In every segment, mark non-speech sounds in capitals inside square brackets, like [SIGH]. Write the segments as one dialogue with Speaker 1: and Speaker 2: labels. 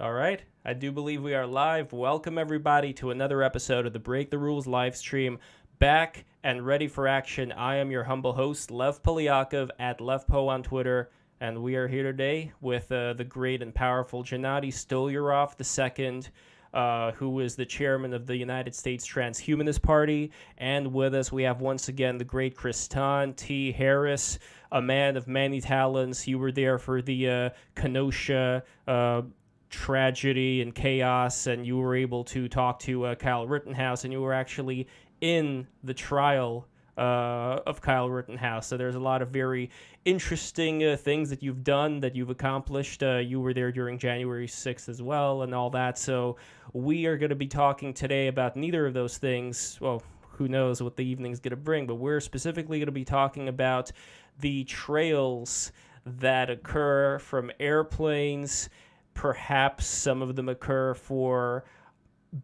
Speaker 1: All right. I do believe we are live. Welcome, everybody, to another episode of the Break the Rules live stream. Back and ready for action. I am your humble host, Lev Polyakov at LevPo on Twitter. And we are here today with uh, the great and powerful Gennady Stolyarov II, uh, who is the chairman of the United States Transhumanist Party. And with us, we have once again the great Kristan T. Harris, a man of many talents. You were there for the uh, Kenosha uh, tragedy and chaos, and you were able to talk to uh, Kyle Rittenhouse, and you were actually in the trial uh, of Kyle Rittenhouse. So there's a lot of very interesting uh, things that you've done, that you've accomplished. Uh, you were there during January 6th as well, and all that. So we are going to be talking today about neither of those things. Well, who knows what the evening's going to bring, but we're specifically going to be talking about the trails that occur from airplanes perhaps some of them occur for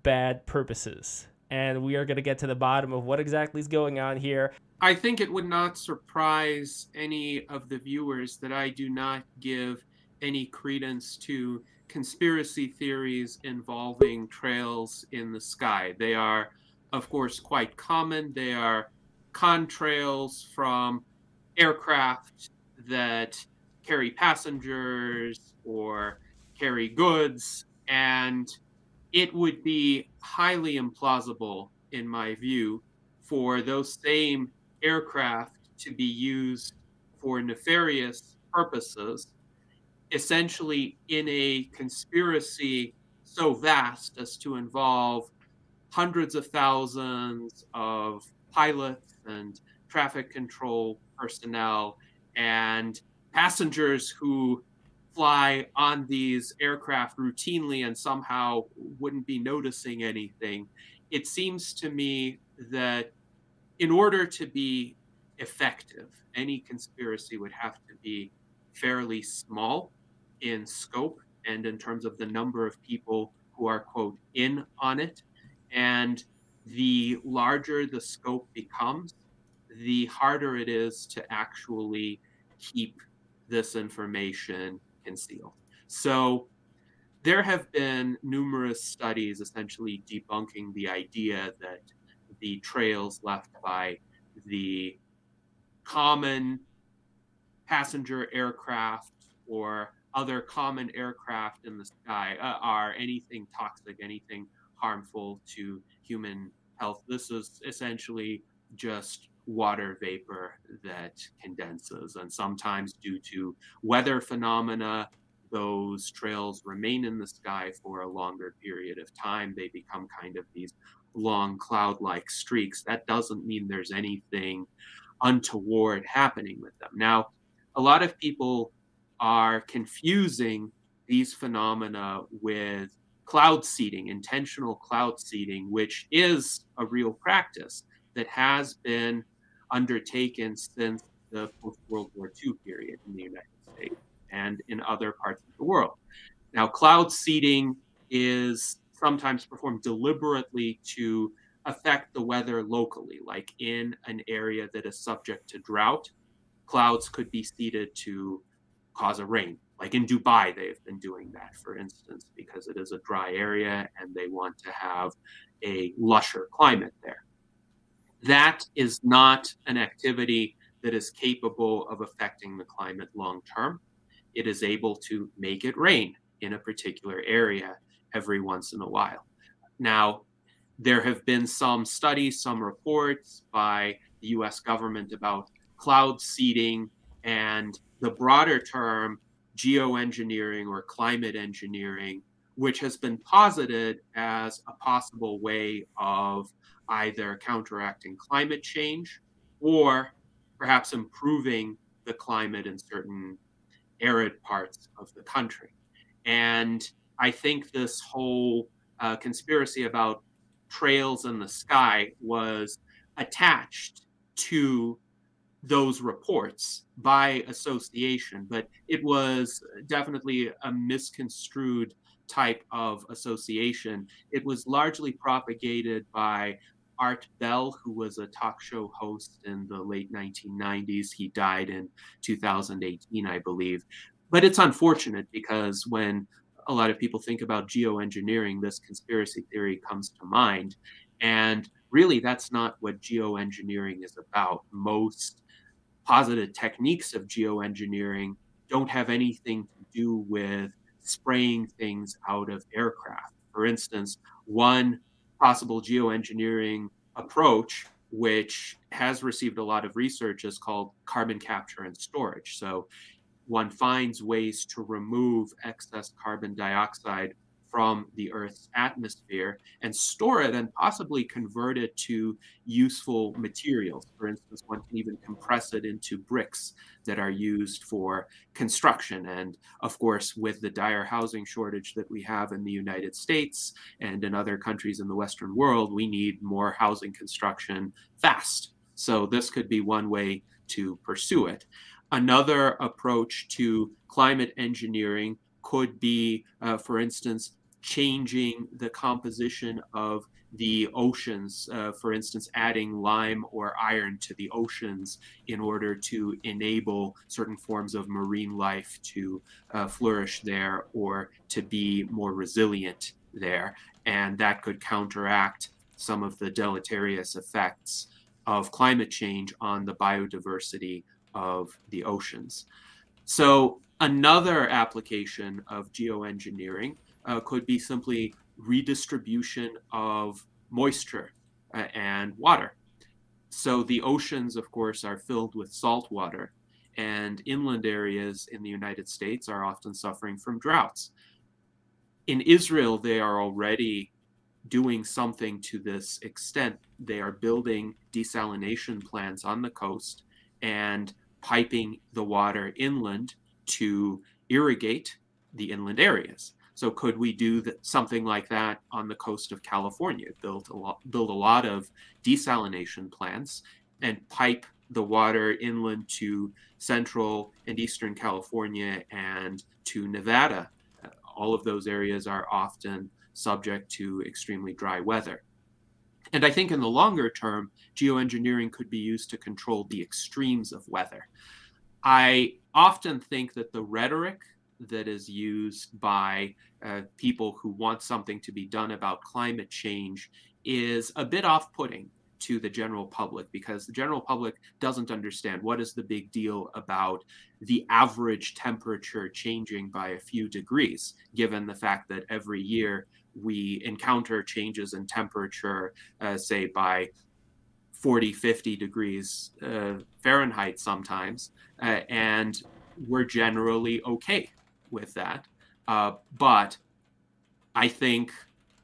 Speaker 1: bad purposes. And we are going to get to the bottom of what exactly is going on here.
Speaker 2: I think it would not surprise any of the viewers that I do not give any credence to conspiracy theories involving trails in the sky. They are, of course, quite common. They are contrails from aircraft that carry passengers or carry goods, and it would be highly implausible, in my view, for those same aircraft to be used for nefarious purposes, essentially in a conspiracy so vast as to involve hundreds of thousands of pilots and traffic control personnel and passengers who fly on these aircraft routinely and somehow wouldn't be noticing anything. It seems to me that in order to be effective, any conspiracy would have to be fairly small in scope and in terms of the number of people who are, quote, in on it. And the larger the scope becomes, the harder it is to actually keep this information concealed. So there have been numerous studies essentially debunking the idea that the trails left by the common passenger aircraft or other common aircraft in the sky uh, are anything toxic, anything harmful to human health. This is essentially just water vapor that condenses. And sometimes, due to weather phenomena, those trails remain in the sky for a longer period of time. They become kind of these long cloud like streaks. That doesn't mean there's anything untoward happening with them. Now, a lot of people are confusing these phenomena with cloud seeding, intentional cloud seeding, which is a real practice that has been undertaken since the post World War II period in the United States and in other parts of the world. Now, cloud seeding is sometimes performed deliberately to affect the weather locally, like in an area that is subject to drought. Clouds could be seeded to cause a rain. Like in Dubai, they've been doing that, for instance, because it is a dry area and they want to have a lusher climate there that is not an activity that is capable of affecting the climate long term. It is able to make it rain in a particular area every once in a while. Now, there have been some studies, some reports by the US government about cloud seeding and the broader term geoengineering or climate engineering, which has been posited as a possible way of either counteracting climate change or perhaps improving the climate in certain arid parts of the country. And I think this whole uh, conspiracy about trails in the sky was attached to those reports by association, but it was definitely a misconstrued type of association. It was largely propagated by Art Bell, who was a talk show host in the late 1990s. He died in 2018, I believe. But it's unfortunate because when a lot of people think about geoengineering, this conspiracy theory comes to mind. And really, that's not what geoengineering is about. Most positive techniques of geoengineering don't have anything to do with spraying things out of aircraft. For instance, one possible geoengineering approach, which has received a lot of research, is called carbon capture and storage. So one finds ways to remove excess carbon dioxide from the Earth's atmosphere and store it and possibly convert it to useful materials. For instance, one can even compress it into bricks that are used for construction. And of course, with the dire housing shortage that we have in the United States and in other countries in the Western world, we need more housing construction fast. So this could be one way to pursue it. Another approach to climate engineering could be, uh, for instance, changing the composition of the oceans, uh, for instance, adding lime or iron to the oceans in order to enable certain forms of marine life to uh, flourish there or to be more resilient there. And that could counteract some of the deleterious effects of climate change on the biodiversity of the oceans. So, another application of geoengineering uh, could be simply redistribution of moisture uh, and water. So the oceans, of course, are filled with salt water, and inland areas in the United States are often suffering from droughts. In Israel, they are already doing something to this extent. They are building desalination plants on the coast and piping the water inland to irrigate the inland areas. So could we do something like that on the coast of California? Build a lot, build a lot of desalination plants and pipe the water inland to central and eastern California and to Nevada. All of those areas are often subject to extremely dry weather. And I think in the longer term, geoengineering could be used to control the extremes of weather. I often think that the rhetoric that is used by uh, people who want something to be done about climate change is a bit off putting to the general public because the general public doesn't understand what is the big deal about the average temperature changing by a few degrees, given the fact that every year we encounter changes in temperature, uh, say by 40, 50 degrees uh, Fahrenheit sometimes, uh, and we're generally okay with that. Uh, but I think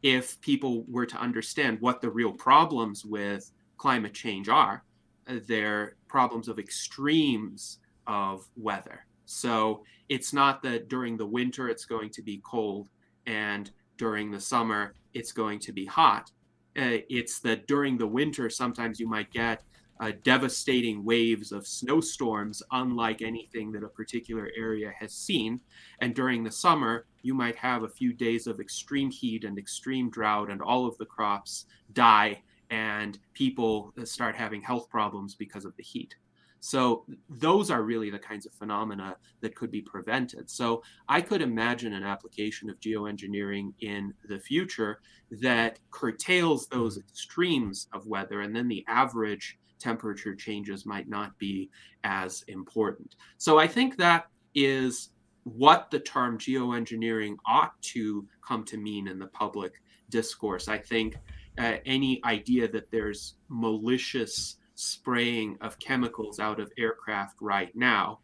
Speaker 2: if people were to understand what the real problems with climate change are, uh, they're problems of extremes of weather. So it's not that during the winter it's going to be cold and during the summer it's going to be hot. Uh, it's that during the winter sometimes you might get uh, devastating waves of snowstorms, unlike anything that a particular area has seen. And during the summer, you might have a few days of extreme heat and extreme drought, and all of the crops die, and people start having health problems because of the heat. So, those are really the kinds of phenomena that could be prevented. So, I could imagine an application of geoengineering in the future that curtails those extremes of weather, and then the average temperature changes might not be as important. So I think that is what the term geoengineering ought to come to mean in the public discourse. I think uh, any idea that there's malicious spraying of chemicals out of aircraft right now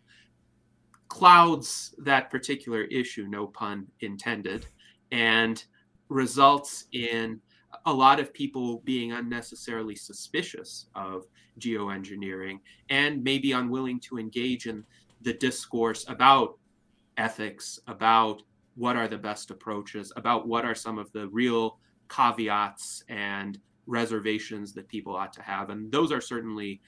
Speaker 2: clouds that particular issue, no pun intended, and results in a lot of people being unnecessarily suspicious of geoengineering and maybe unwilling to engage in the discourse about ethics, about what are the best approaches, about what are some of the real caveats and reservations that people ought to have. And those are certainly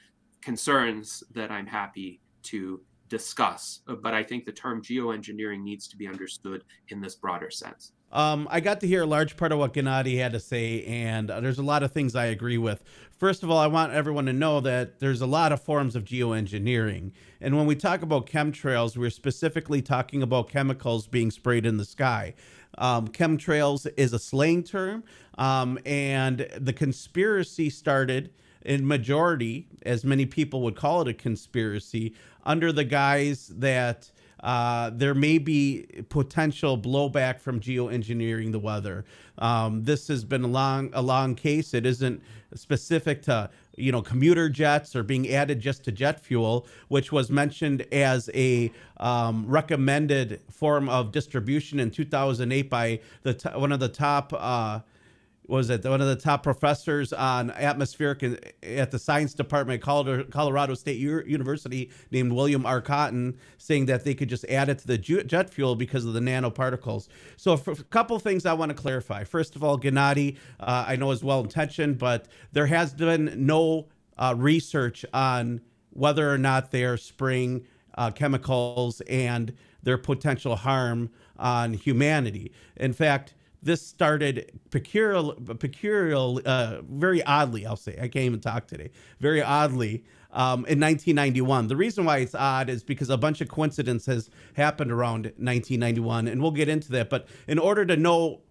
Speaker 2: concerns that I'm happy to discuss. But I think the term geoengineering needs to be understood in this broader sense.
Speaker 3: Um, I got to hear a large part of what Gennady had to say, and uh, there's a lot of things I agree with. First of all, I want everyone to know that there's a lot of forms of geoengineering. And when we talk about chemtrails, we're specifically talking about chemicals being sprayed in the sky. Um, chemtrails is a slang term, um, and the conspiracy started in majority, as many people would call it a conspiracy, under the guise that uh, there may be potential blowback from geoengineering the weather. Um, this has been a long, a long case. It isn't specific to you know commuter jets or being added just to jet fuel, which was mentioned as a um, recommended form of distribution in 2008 by the one of the top. Uh, was it one of the top professors on atmospheric at the science department at Colorado State University named William R. Cotton saying that they could just add it to the jet fuel because of the nanoparticles. So a couple things I want to clarify. First of all, Gennady, uh, I know is well intentioned, but there has been no uh, research on whether or not they are spraying uh, chemicals and their potential harm on humanity. In fact, this started peculiar, peculiar, uh, very oddly. I'll say I can't even talk today. Very oddly, um, in 1991. The reason why it's odd is because a bunch of coincidences happened around 1991, and we'll get into that. But in order to know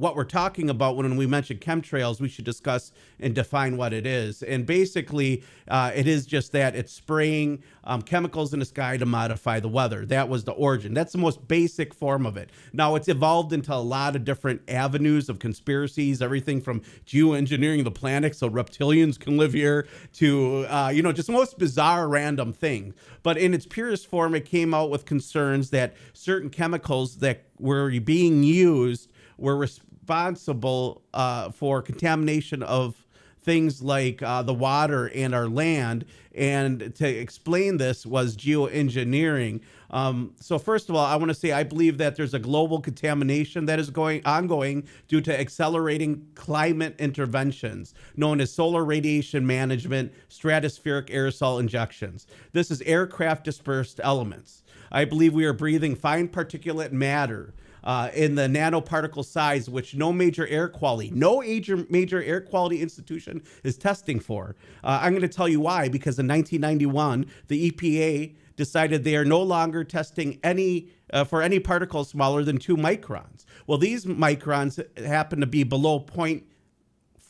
Speaker 3: what we're talking about when we mention chemtrails, we should discuss and define what it is. And basically, uh, it is just that it's spraying um, chemicals in the sky to modify the weather. That was the origin. That's the most basic form of it. Now, it's evolved into a lot of different avenues of conspiracies, everything from geoengineering the planet so reptilians can live here to, uh, you know, just most bizarre random thing. But in its purest form, it came out with concerns that certain chemicals that were being used were responsible uh, for contamination of things like uh, the water and our land. And to explain this was geoengineering. Um, so first of all, I want to say I believe that there's a global contamination that is going ongoing due to accelerating climate interventions known as solar radiation management, stratospheric aerosol injections. This is aircraft dispersed elements. I believe we are breathing fine particulate matter uh, in the nanoparticle size, which no major air quality, no major major air quality institution is testing for. Uh, I'm going to tell you why. Because in 1991, the EPA decided they are no longer testing any uh, for any particles smaller than two microns. Well, these microns happen to be below point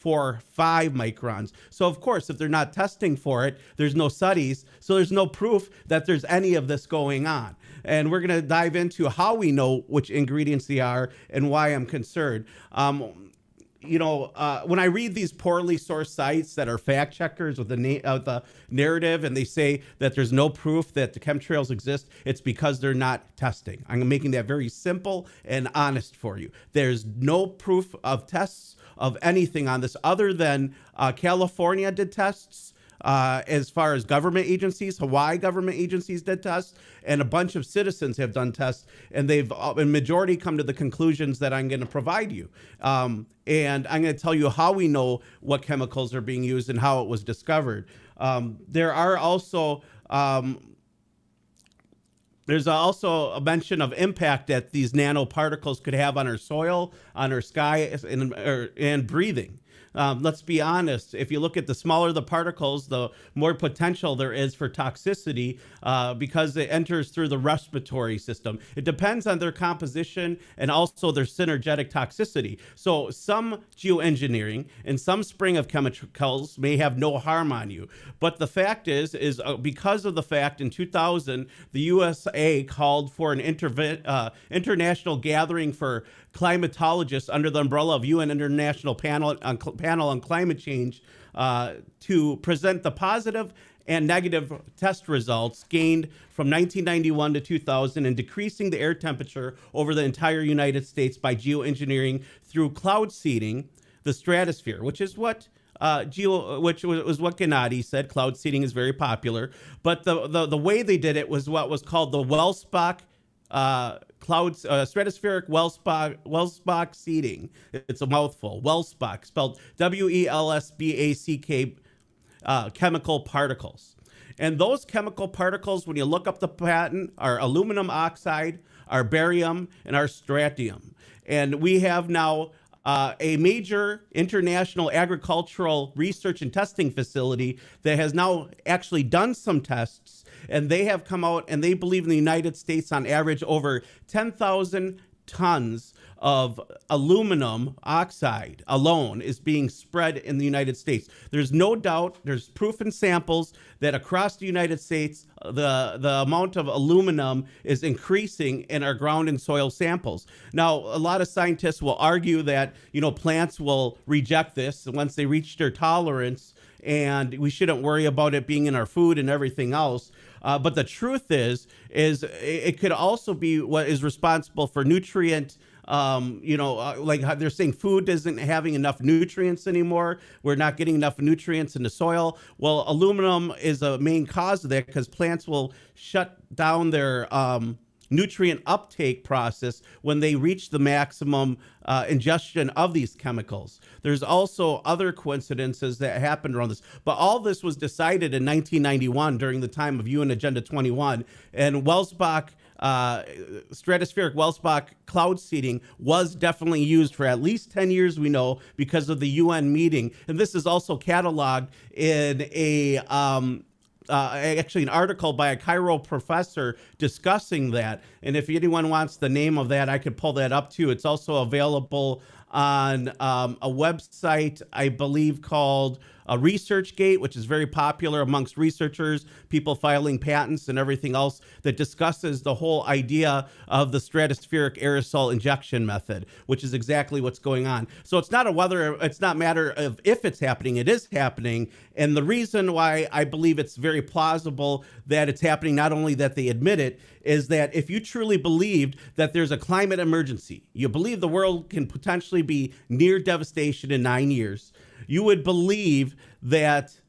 Speaker 3: for five microns. So, of course, if they're not testing for it, there's no studies. So, there's no proof that there's any of this going on. And we're going to dive into how we know which ingredients they are and why I'm concerned. Um, you know, uh, when I read these poorly sourced sites that are fact checkers with the, na- uh, the narrative and they say that there's no proof that the chemtrails exist, it's because they're not testing. I'm making that very simple and honest for you. There's no proof of tests of anything on this other than uh, California did tests. Uh, as far as government agencies, Hawaii government agencies did tests, and a bunch of citizens have done tests, and they've uh, in majority come to the conclusions that I'm going to provide you. Um, and I'm going to tell you how we know what chemicals are being used and how it was discovered. Um, there are also um, there's also a mention of impact that these nanoparticles could have on our soil, on our sky, and, and breathing. Um, let's be honest. If you look at the smaller the particles, the more potential there is for toxicity uh, because it enters through the respiratory system. It depends on their composition and also their synergetic toxicity. So some geoengineering and some spring of chemicals may have no harm on you. But the fact is, is uh, because of the fact in 2000, the USA called for an interve- uh, international gathering for climatologists under the umbrella of UN International Panel on, Panel on Climate Change uh, to present the positive and negative test results gained from 1991 to 2000 in decreasing the air temperature over the entire United States by geoengineering through cloud seeding the stratosphere, which is what uh, geo, which was, what Gennady said. Cloud seeding is very popular, but the, the the way they did it was what was called the Welsbach uh, clouds, uh, stratospheric Welsbach, Welsbach seeding. It's a mouthful. Welsbach, spelled W E L S B A C K, uh, chemical particles. And those chemical particles, when you look up the patent, are aluminum oxide, are barium, and are strontium. And we have now uh, a major international agricultural research and testing facility that has now actually done some tests. And they have come out and they believe in the United States, on average, over 10,000 tons of aluminum oxide alone is being spread in the United States. There's no doubt, there's proof in samples that across the United States, the, the amount of aluminum is increasing in our ground and soil samples. Now, a lot of scientists will argue that, you know, plants will reject this once they reach their tolerance and we shouldn't worry about it being in our food and everything else. Uh, but the truth is, is it could also be what is responsible for nutrient um, you know, uh, like they're saying food isn't having enough nutrients anymore. We're not getting enough nutrients in the soil. Well, aluminum is a main cause of that because plants will shut down their um, nutrient uptake process when they reach the maximum uh, ingestion of these chemicals. There's also other coincidences that happened around this, but all this was decided in 1991 during the time of UN Agenda 21, and Welsbach uh, stratospheric Welsbach cloud seeding was definitely used for at least 10 years, we know, because of the UN meeting. And this is also cataloged in a. Um, uh, actually, an article by a Cairo professor discussing that. And if anyone wants the name of that, I could pull that up too. It's also available on um, a website, I believe, called a ResearchGate, which is very popular amongst researchers, people filing patents and everything else that discusses the whole idea of the stratospheric aerosol injection method, which is exactly what's going on. So it's not a whether, it's not matter of if it's happening, it is happening. And the reason why I believe it's very plausible that it's happening, not only that they admit it, is that if you truly believed that there's a climate emergency, you believe the world can potentially be near devastation in nine years, you would believe that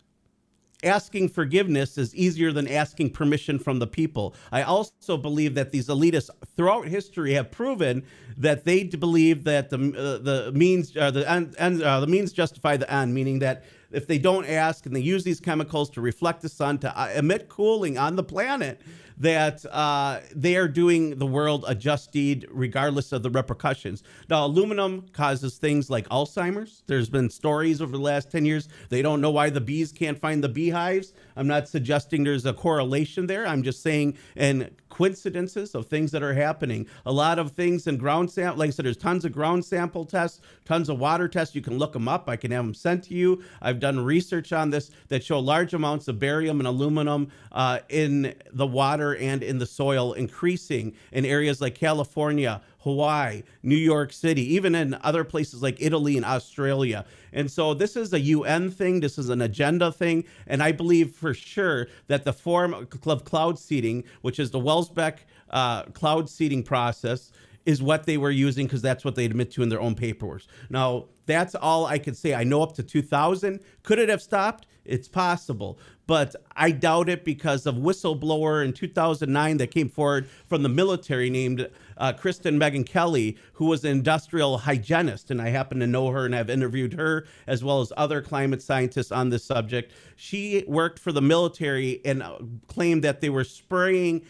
Speaker 3: asking forgiveness is easier than asking permission from the people. I also believe that these elitists throughout history have proven that they believe that the uh, the means uh, the end, uh, the means justify the end, meaning that if they don't ask and they use these chemicals to reflect the sun to uh, emit cooling on the planet, that uh, they are doing the world a just deed regardless of the repercussions. Now, aluminum causes things like Alzheimer's. There's been stories over the last 10 years. They don't know why the bees can't find the beehives. I'm not suggesting there's a correlation there. I'm just saying, and coincidences of things that are happening. A lot of things in ground sample, like I said, there's tons of ground sample tests, tons of water tests. You can look them up. I can have them sent to you. I've done research on this that show large amounts of barium and aluminum uh, in the water and in the soil, increasing in areas like California, Hawaii, New York City, even in other places like Italy and Australia. And so this is a UN thing, this is an agenda thing. And I believe for sure that the form of cloud seeding, which is the Welsbach uh, cloud seeding process, is what they were using because that's what they admit to in their own paperwork. Now, that's all I could say. I know up to 2000. Could it have stopped? It's possible, but I doubt it because of whistleblower in 2009 that came forward from the military named uh, Kristen Meghan Kelly, who was an industrial hygienist, and I happen to know her and have interviewed her as well as other climate scientists on this subject. She worked for the military and uh, claimed that they were spraying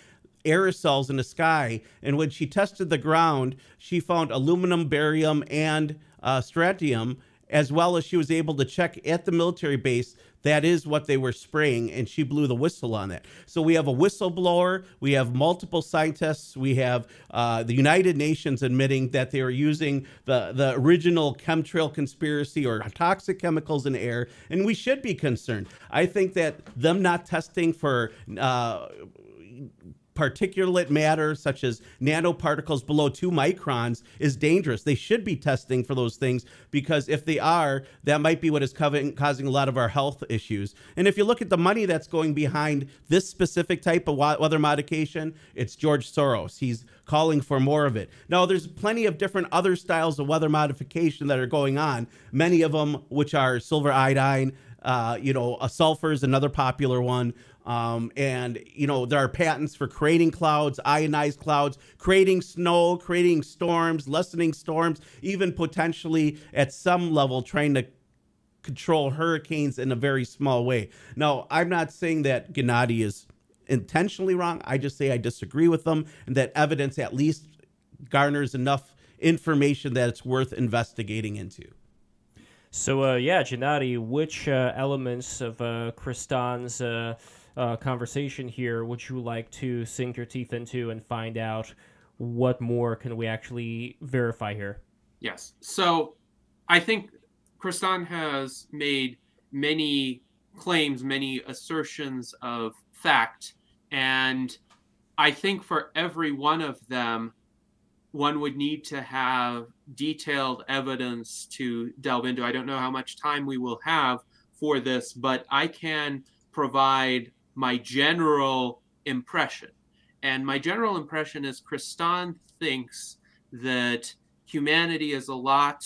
Speaker 3: aerosols in the sky. And when she tested the ground, she found aluminum, barium, and uh, strontium, as well as she was able to check at the military base that is what they were spraying, and she blew the whistle on that. So we have a whistleblower, we have multiple scientists, we have uh, the United Nations admitting that they are using the, the original chemtrail conspiracy or toxic chemicals in air, and we should be concerned. I think that them not testing for uh, particulate matter, such as nanoparticles below two microns, is dangerous. They should be testing for those things because if they are, that might be what is causing a lot of our health issues. And if you look at the money that's going behind this specific type of weather modification, it's George Soros. He's calling for more of it. Now, there's plenty of different other styles of weather modification that are going on, many of them which are silver iodine. Uh, you know, a sulfur is another popular one. Um, and, you know, there are patents for creating clouds, ionized clouds, creating snow, creating storms, lessening storms, even potentially at some level trying to control hurricanes in a very small way. Now, I'm not saying that Gennady is intentionally wrong. I just say I disagree with them and that evidence at least garners enough information that it's worth investigating into.
Speaker 1: So, uh, yeah, Gennady, which uh, elements of uh, Kristan's uh, uh, conversation here would you like to sink your teeth into and find out what more can we actually verify here?
Speaker 2: Yes. So, I think Kristan has made many claims, many assertions of fact, and I think for every one of them, one would need to have detailed evidence to delve into. I don't know how much time we will have for this, but I can provide my general impression. And my general impression is Kristan thinks that humanity is a lot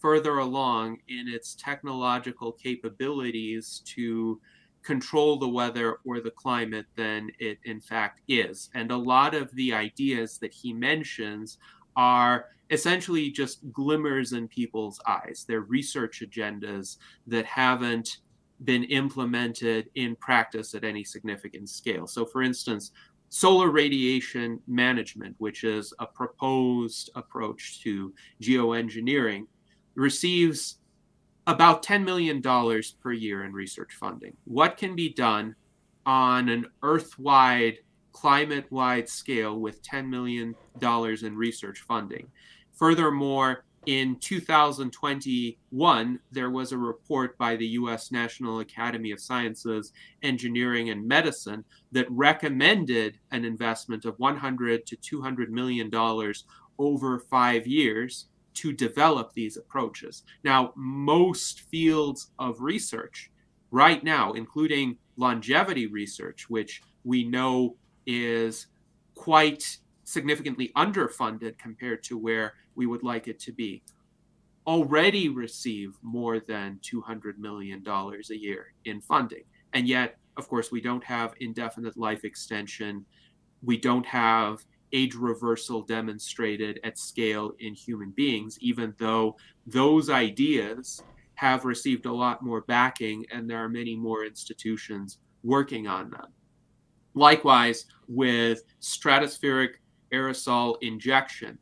Speaker 2: further along in its technological capabilities to control the weather or the climate than it in fact is. And a lot of the ideas that he mentions are essentially just glimmers in people's eyes. They're research agendas that haven't been implemented in practice at any significant scale. So, for instance, solar radiation management, which is a proposed approach to geoengineering, receives about $10 million per year in research funding. What can be done on an earth wide, climate wide scale with $10 million in research funding? Furthermore, in 2021, there was a report by the US National Academy of Sciences, Engineering, and Medicine that recommended an investment of 100 to 200 million dollars over five years to develop these approaches. Now, most fields of research right now, including longevity research, which we know is quite significantly underfunded compared to where we would like it to be, already receive more than $200 million a year in funding. And yet, of course, we don't have indefinite life extension. We don't have age reversal demonstrated at scale in human beings, even though those ideas have received a lot more backing and there are many more institutions working on them. Likewise, with stratospheric aerosol injection,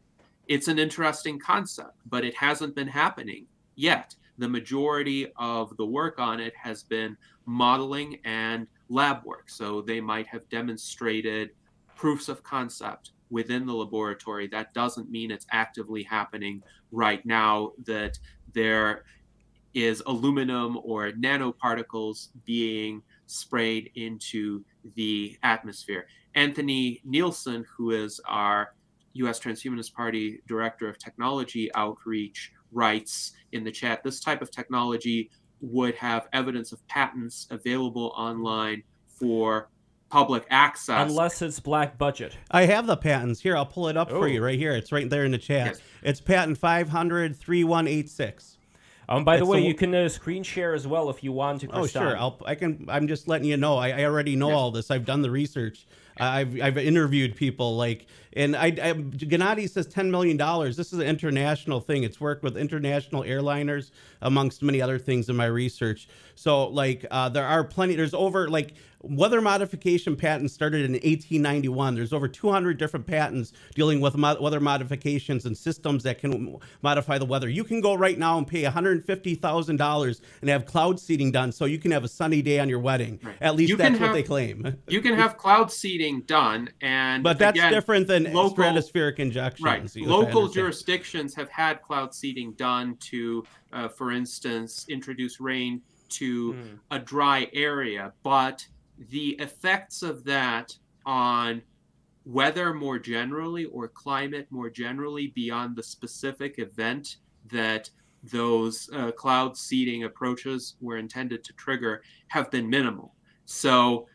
Speaker 2: it's an interesting concept, but it hasn't been happening yet. The majority of the work on it has been modeling and lab work. So they might have demonstrated proofs of concept within the laboratory. That doesn't mean it's actively happening right now, that there is aluminum or nanoparticles being sprayed into the atmosphere. Anthony Nielsen, who is our US Transhumanist Party Director of Technology Outreach, writes in the chat this type of technology would have evidence of patents available online for public access.
Speaker 1: Unless it's black budget.
Speaker 3: I have the patents. Here, I'll pull it up oh. for you right here. It's right there in the chat. Yes. It's patent 500 3186.
Speaker 1: Um, by the way, you can uh, screen share as well if you want to.
Speaker 3: Oh, sure. I'll, I can. I'm just letting you know. I, I already know yes. all this. I've done the research. I've I've interviewed people like, and I, I Gennady says ten million dollars. This is an international thing. It's worked with international airliners, amongst many other things in my research. So like, uh, there are plenty. There's over like weather modification patents started in 1891. There's over 200 different patents dealing with mo- weather modifications and systems that can modify the weather. You can go right now and pay $150,000 and have cloud seeding done so you can have a sunny day on your wedding. Right. At least you that's what they claim.
Speaker 2: you can have cloud seeding done and
Speaker 3: But that's again, different than local, stratospheric injections.
Speaker 2: Right. Local jurisdictions have had cloud seeding done to uh, for instance introduce rain to mm. a dry area, but the effects of that on weather more generally or climate more generally beyond the specific event that those uh, cloud seeding approaches were intended to trigger have been minimal. So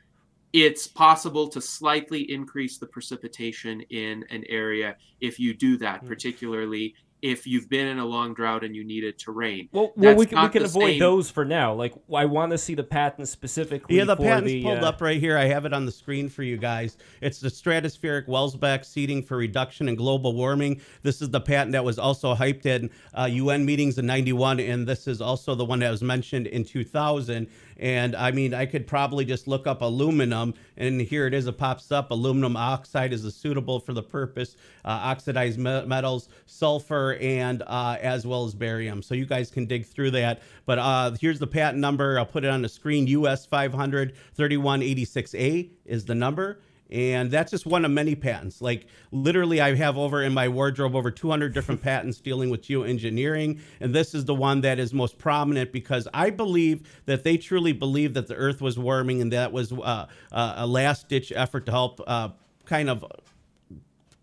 Speaker 2: it's possible to slightly increase the precipitation in an area if you do that, mm. particularly if you've been in a long drought and you needed to rain.
Speaker 1: Well, well we can, we can avoid
Speaker 2: same-
Speaker 1: those for now. Like, I want to see the patent specifically.
Speaker 3: Yeah, the
Speaker 1: for
Speaker 3: patent's
Speaker 1: the,
Speaker 3: pulled
Speaker 1: uh,
Speaker 3: up right here. I have it on the screen for you guys. It's the stratospheric Welsbach seeding for reduction in global warming. This is the patent that was also hyped in uh, UN meetings in 91, and this is also the one that was mentioned in 2000. And I mean, I could probably just look up aluminum, and here it is. It pops up. Aluminum oxide is suitable for the purpose. Uh, oxidized me- metals, sulfur, and uh, as well as barium. So you guys can dig through that. But uh, here's the patent number. I'll put it on the screen. US 500 3186A is the number. And that's just one of many patents. Like literally, I have over in my wardrobe over 200 different patents dealing with geoengineering. And this is the one that is most prominent because I believe that they truly believe that the earth was warming and that was uh, uh, a last ditch effort to help uh, kind of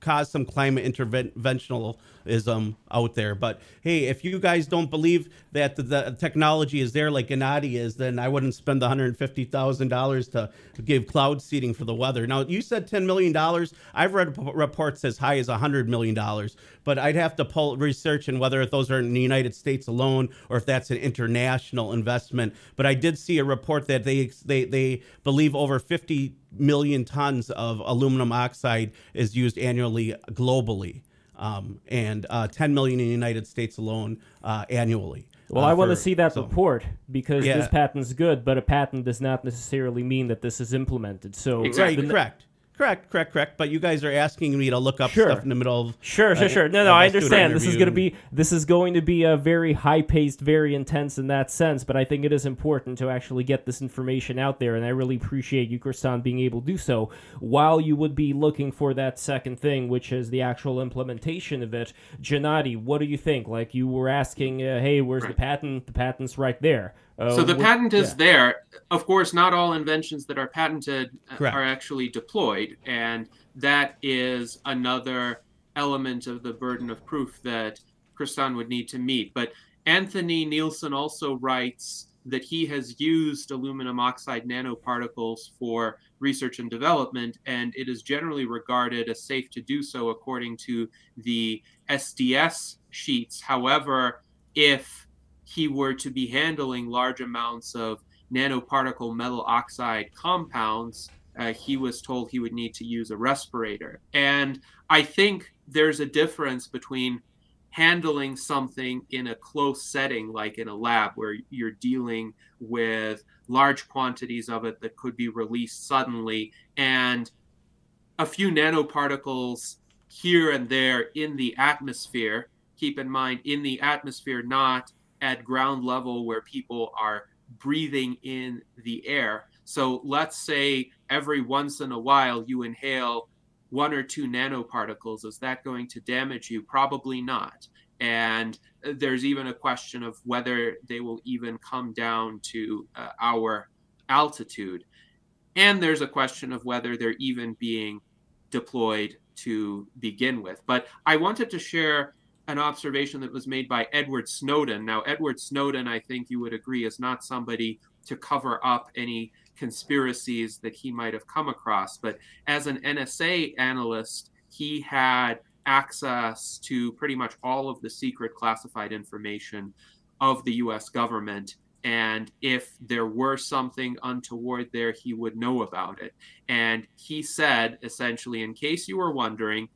Speaker 3: cause some climate interventionalism um, out there. But hey, if you guys don't believe that the, technology is there like Gennady is, then I wouldn't spend the $150,000 to give cloud seeding for the weather. Now, you said $10 million. I've read reports as high as $100 million, but I'd have to pull research and whether those are in the United States alone or if that's an international investment. But I did see a report that they they, they believe over 50 million tons of aluminum oxide is used annually globally, um, and uh, 10 million in the United States alone uh, annually.
Speaker 1: Well,
Speaker 3: uh,
Speaker 1: I want to see that
Speaker 3: so-
Speaker 1: report because
Speaker 3: Yeah.
Speaker 1: this patent's good, but a patent does not necessarily mean that this is implemented. So,
Speaker 2: Exactly.
Speaker 1: the-
Speaker 3: Correct. Correct, correct, correct. But you guys are asking me to look up
Speaker 1: Sure.
Speaker 3: stuff in the middle of
Speaker 1: Sure, sure,
Speaker 3: uh,
Speaker 1: sure. No, no, I
Speaker 3: us doing an
Speaker 1: understand. This is going to be this is going to be a very high-paced, very intense in that sense. But I think it is important to actually get this information out there, and I really appreciate you, Kristan, being able to do so. While you would be looking for that second thing, which is the actual implementation of it, Gennady, what do you think? Like you were asking, uh, hey, where's the patent? The patent's right there. Uh,
Speaker 2: So the
Speaker 1: what-
Speaker 2: patent is
Speaker 1: yeah.
Speaker 2: there. Of course, not all inventions that are patented uh,
Speaker 3: Correct.
Speaker 2: are actually deployed, and that is another element of the burden of proof that Kristan would need to meet. But Anthony Nielsen also writes that he has used aluminum oxide nanoparticles for research and development, and it is generally regarded as safe to do so according to the SDS sheets. However, if he were to be handling large amounts of nanoparticle metal oxide compounds, uh, he was told he would need to use a respirator. And I think there's a difference between handling something in a close setting, like in a lab, where you're dealing with large quantities of it that could be released suddenly, and a few nanoparticles here and there in the atmosphere. Keep in mind, in the atmosphere, not at ground level where people are breathing in the air. So let's say every once in a while you inhale one or two nanoparticles. Is that going to damage you? Probably not. And there's even a question of whether they will even come down to uh, our altitude. And there's a question of whether they're even being deployed to begin with. But I wanted to share an observation that was made by Edward Snowden. Now, Edward Snowden, I think you would agree, is not somebody to cover up any conspiracies that he might have come across. But as an NSA analyst, he had access to pretty much all of the secret classified information of the US government. And if there were something untoward there, he would know about it. And he said, essentially, in case you were wondering,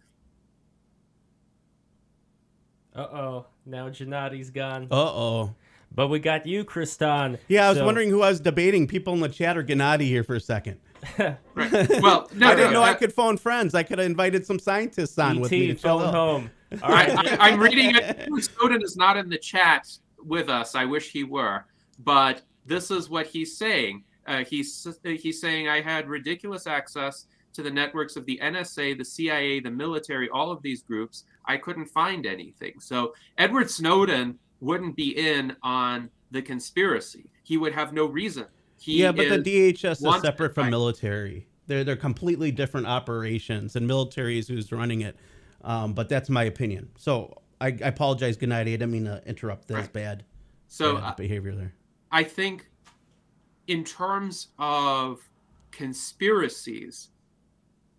Speaker 1: Uh oh. Now Gennady's gone.
Speaker 3: Uh oh.
Speaker 1: But we got you, Kristan.
Speaker 3: Yeah, I was
Speaker 1: So-
Speaker 3: wondering who I was debating. People in the chat are Gennady here for a second. [LAUGHS]
Speaker 2: right. well, no,
Speaker 3: I didn't
Speaker 2: no,
Speaker 3: know I
Speaker 2: that-
Speaker 3: could phone friends. I could have invited some scientists on with me
Speaker 1: ET,
Speaker 3: to chill
Speaker 1: phone
Speaker 3: out.
Speaker 1: home. All right.
Speaker 2: I,
Speaker 1: right. [LAUGHS]
Speaker 2: I, I'm reading it. Edward Snowden is not in the chat with us. I wish he were. But this is what he's saying. Uh, he's he's saying I had ridiculous access to the networks of the NSA, the CIA, the military, all of these groups. I couldn't find anything. So Edward Snowden wouldn't be in on the conspiracy. He would have no reason. He
Speaker 3: yeah, but the DHS is separate from military. They're they're completely different operations, and military is who's running it. Um, but that's my opinion. So I, I apologize, Gennady. I didn't mean to interrupt. That's
Speaker 2: Right.
Speaker 3: bad,
Speaker 2: so
Speaker 3: bad
Speaker 2: uh,
Speaker 3: behavior there.
Speaker 2: I think, in terms of conspiracies,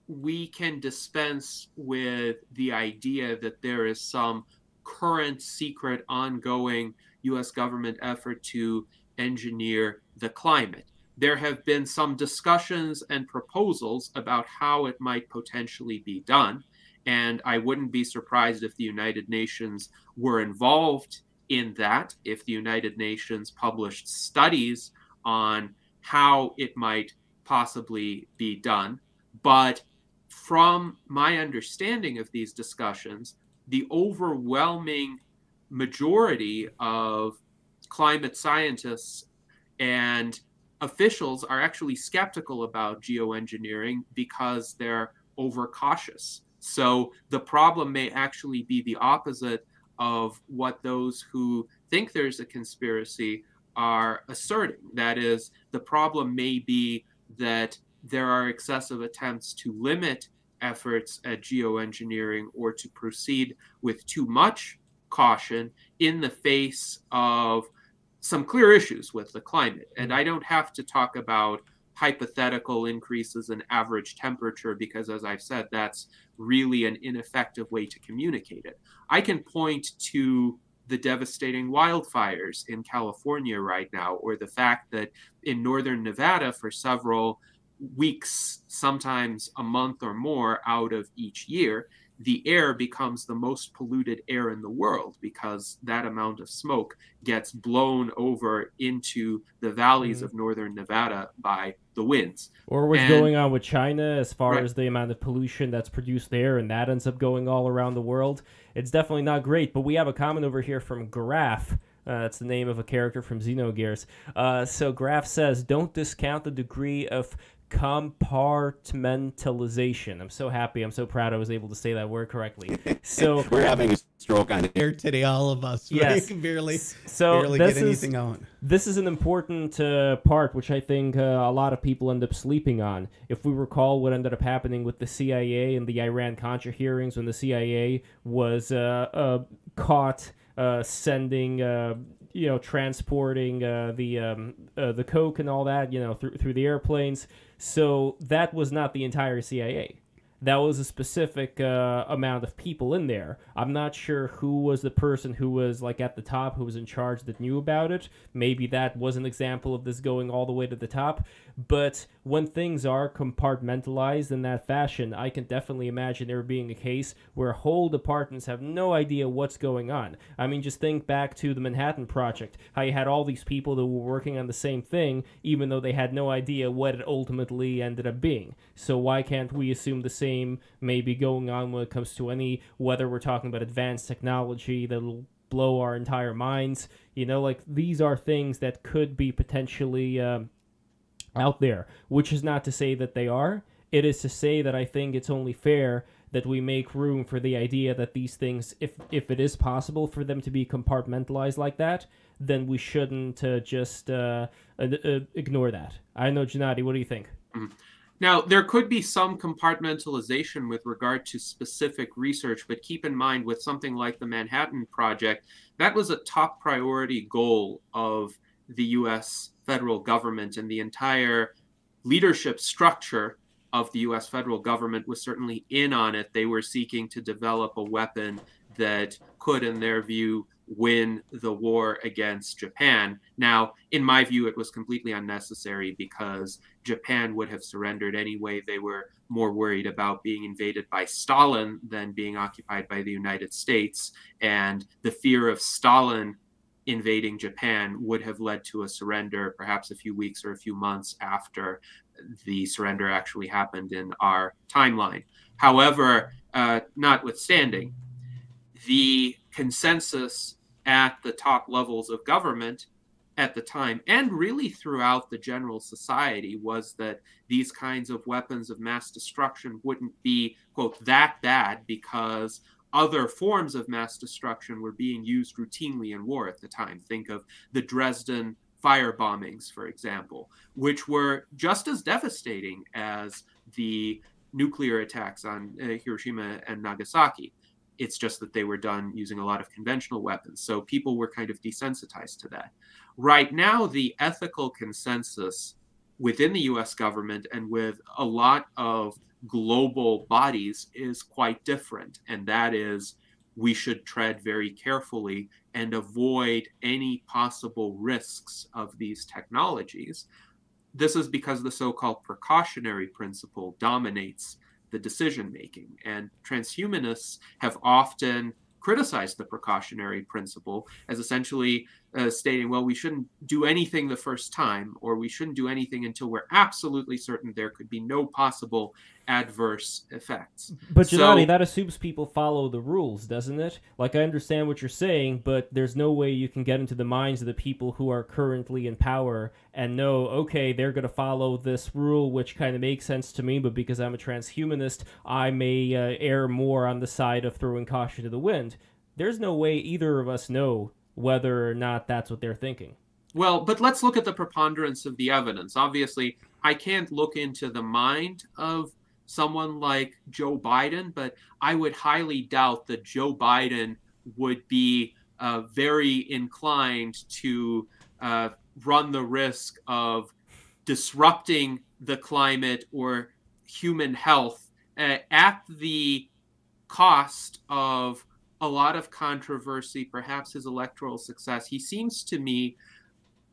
Speaker 2: we can dispense with the idea that there is some current secret ongoing US government effort to engineer the climate. There have been some discussions and proposals about how it might potentially be done. And I wouldn't be surprised if the United Nations were involved in that, if the United Nations published studies on how it might possibly be done. But from my understanding of these discussions, the overwhelming majority of climate scientists and officials are actually skeptical about geoengineering because they're overcautious. So the problem may actually be the opposite of what those who think there's a conspiracy are asserting. That is, the problem may be that there are excessive attempts to limit efforts at geoengineering or to proceed with too much caution in the face of some clear issues with the climate. And I don't have to talk about hypothetical increases in average temperature because, as I've said, that's really an ineffective way to communicate it. I can point to the devastating wildfires in California right now, or the fact that in northern Nevada, for several weeks, sometimes a month or more out of each year, the air becomes the most polluted air in the world because that amount of smoke gets blown over into the valleys mm-hmm. of northern Nevada by the winds.
Speaker 1: Or what's and, going on with China as far right. as the amount of pollution that's produced there and that ends up going all around the world. It's definitely not great, but we have a comment over here from Grahf. Uh, that's the name of a character from Xenogears. Uh, so Grahf says, don't discount the degree of compartmentalization. I'm so happy. I'm so proud I was able to say that word correctly. [LAUGHS] So
Speaker 3: we're having a stroke on air today, all of us. [LAUGHS]
Speaker 1: Yes,
Speaker 3: we barely,
Speaker 1: so
Speaker 3: barely get anything is, on.
Speaker 1: This is an important uh, part, which I think uh, a lot of people end up sleeping on. If we recall what ended up happening with the CIA and the Iran Contra hearings, when the CIA was uh, uh caught uh, sending uh, you know transporting uh, the um, uh, the coke and all that you know through through the airplanes. So that was not the entire CIA that was a specific uh, amount of people in there. I'm not sure who was the person who was like at the top, who was in charge that knew about it. Maybe that was an example of this going all the way to the top. But when things are compartmentalized in that fashion, I can definitely imagine there being a case where whole departments have no idea what's going on. I mean, just think back to the Manhattan Project, how you had all these people that were working on the same thing, even though they had no idea what it ultimately ended up being. So why can't we assume the same may be going on when it comes to any, whether we're talking about advanced technology that'll blow our entire minds? You know, like these are things that could be potentially. Um, out there, which is not to say that they are. It is to say that I think it's only fair that we make room for the idea that these things, if if it is possible for them to be compartmentalized like that, then we shouldn't uh, just uh, uh, uh ignore that. I know, Gennady, what do you think?
Speaker 2: Mm-hmm. Now, there could be some compartmentalization with regard to specific research, but keep in mind with something like the Manhattan Project, that was a top priority goal of the US federal government and the entire leadership structure of the US federal government was certainly in on it. They were seeking to develop a weapon that could, in their view, win the war against Japan. Now, in my view, it was completely unnecessary because Japan would have surrendered anyway. They were more worried about being invaded by Stalin than being occupied by the United States. And the fear of Stalin invading Japan would have led to a surrender perhaps a few weeks or a few months after the surrender actually happened in our timeline. However, uh, notwithstanding, the consensus at the top levels of government at the time and really throughout the general society was that these kinds of weapons of mass destruction wouldn't be quote that bad because other forms of mass destruction were being used routinely in war at the time. Think of the Dresden fire bombings, for example, which were just as devastating as the nuclear attacks on uh, Hiroshima and Nagasaki. It's just that they were done using a lot of conventional weapons. So people were kind of desensitized to that. Right now, the ethical consensus within the US government and with a lot of global bodies is quite different. And that is we should tread very carefully and avoid any possible risks of these technologies. This is because the so called precautionary principle dominates the decision making. And transhumanists have often criticized the precautionary principle as essentially uh, stating, well, we shouldn't do anything the first time, or we shouldn't do anything until we're absolutely certain there could be no possible adverse effects.
Speaker 1: But Gennady, so, that assumes people follow the rules, doesn't it? Like I understand what you're saying, but there's no way you can get into the minds of the people who are currently in power and know, okay, they're going to follow this rule, which kind of makes sense to me, but because I'm a transhumanist, I may uh, err more on the side of throwing caution to the wind. There's no way either of us know whether or not that's what they're thinking.
Speaker 2: Well, but let's look at the preponderance of the evidence. Obviously, I can't look into the mind of someone like Joe Biden, but I would highly doubt that Joe Biden would be uh, very inclined to uh, run the risk of disrupting the climate or human health uh, at the cost of a lot of controversy, perhaps his electoral success. He seems to me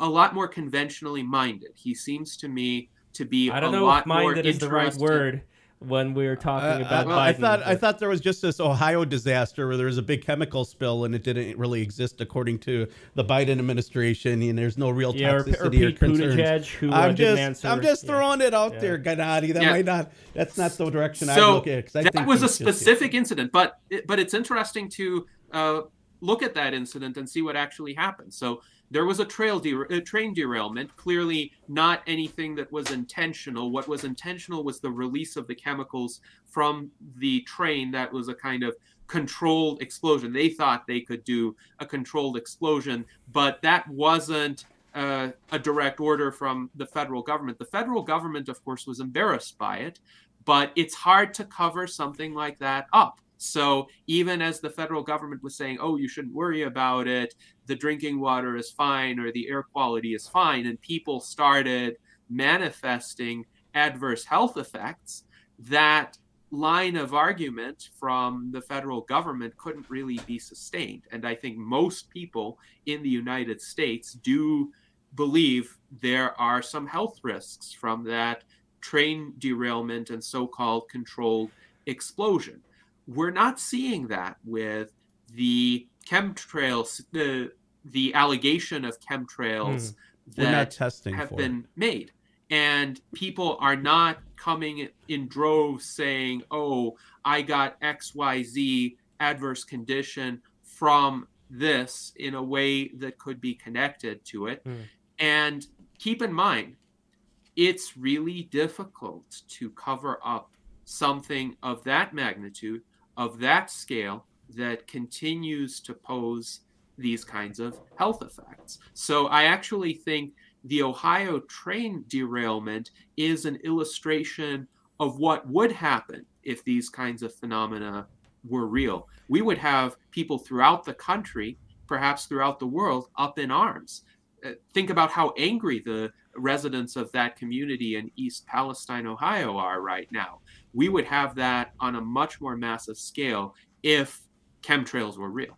Speaker 2: a lot more conventionally minded. He seems to me to be
Speaker 1: I don't
Speaker 2: a
Speaker 1: know
Speaker 2: lot
Speaker 1: if minded
Speaker 2: more
Speaker 1: is the right word when we were talking
Speaker 3: uh,
Speaker 1: about
Speaker 3: well,
Speaker 1: Biden,
Speaker 3: I thought
Speaker 1: but...
Speaker 3: I thought there was just this Ohio disaster where there was a big chemical spill and it didn't really exist according to the Biden administration and there's no real
Speaker 1: yeah,
Speaker 3: toxicity
Speaker 1: or, or,
Speaker 3: or, concerns.
Speaker 1: who,
Speaker 3: I'm
Speaker 1: uh,
Speaker 3: just
Speaker 1: answer.
Speaker 3: I'm just throwing
Speaker 1: yeah.
Speaker 3: it out
Speaker 1: yeah.
Speaker 3: there, Gennady. That
Speaker 2: yeah.
Speaker 3: might not that's not the direction
Speaker 2: so
Speaker 3: I look at.
Speaker 2: I that was a specific incident, but but it's interesting to uh, look at that incident and see what actually happened. So there was a trail de- a train derailment clearly not anything that was intentional. What was intentional was the release of the chemicals from the train that was a kind of controlled explosion. They thought they could do a controlled explosion but that wasn't uh, a direct order from the federal government. The federal government of course was embarrassed by it but it's hard to cover something like that up. So even as the federal government was saying, oh, you shouldn't worry about it, the drinking water is fine or the air quality is fine, and people started manifesting adverse health effects, that line of argument from the federal government couldn't really be sustained. And I think most people in the United States do believe there are some health risks from that train derailment and so called controlled explosion. We're not seeing that with the chemtrails, the the allegation of chemtrails
Speaker 3: mm. that have
Speaker 2: been it. made. And people are not coming in droves saying, oh, I got XYZ adverse condition from this in a way that could be connected to it. Mm. And keep in mind, it's really difficult to cover up something of that magnitude of that scale that continues to pose these kinds of health effects. So I actually think the Ohio train derailment is an illustration of what would happen if these kinds of phenomena were real. We would have people throughout the country, perhaps throughout the world, up in arms. Uh, think about how angry the residents of that community in East Palestine, Ohio are right now we would have that on a much more massive scale if chemtrails were real.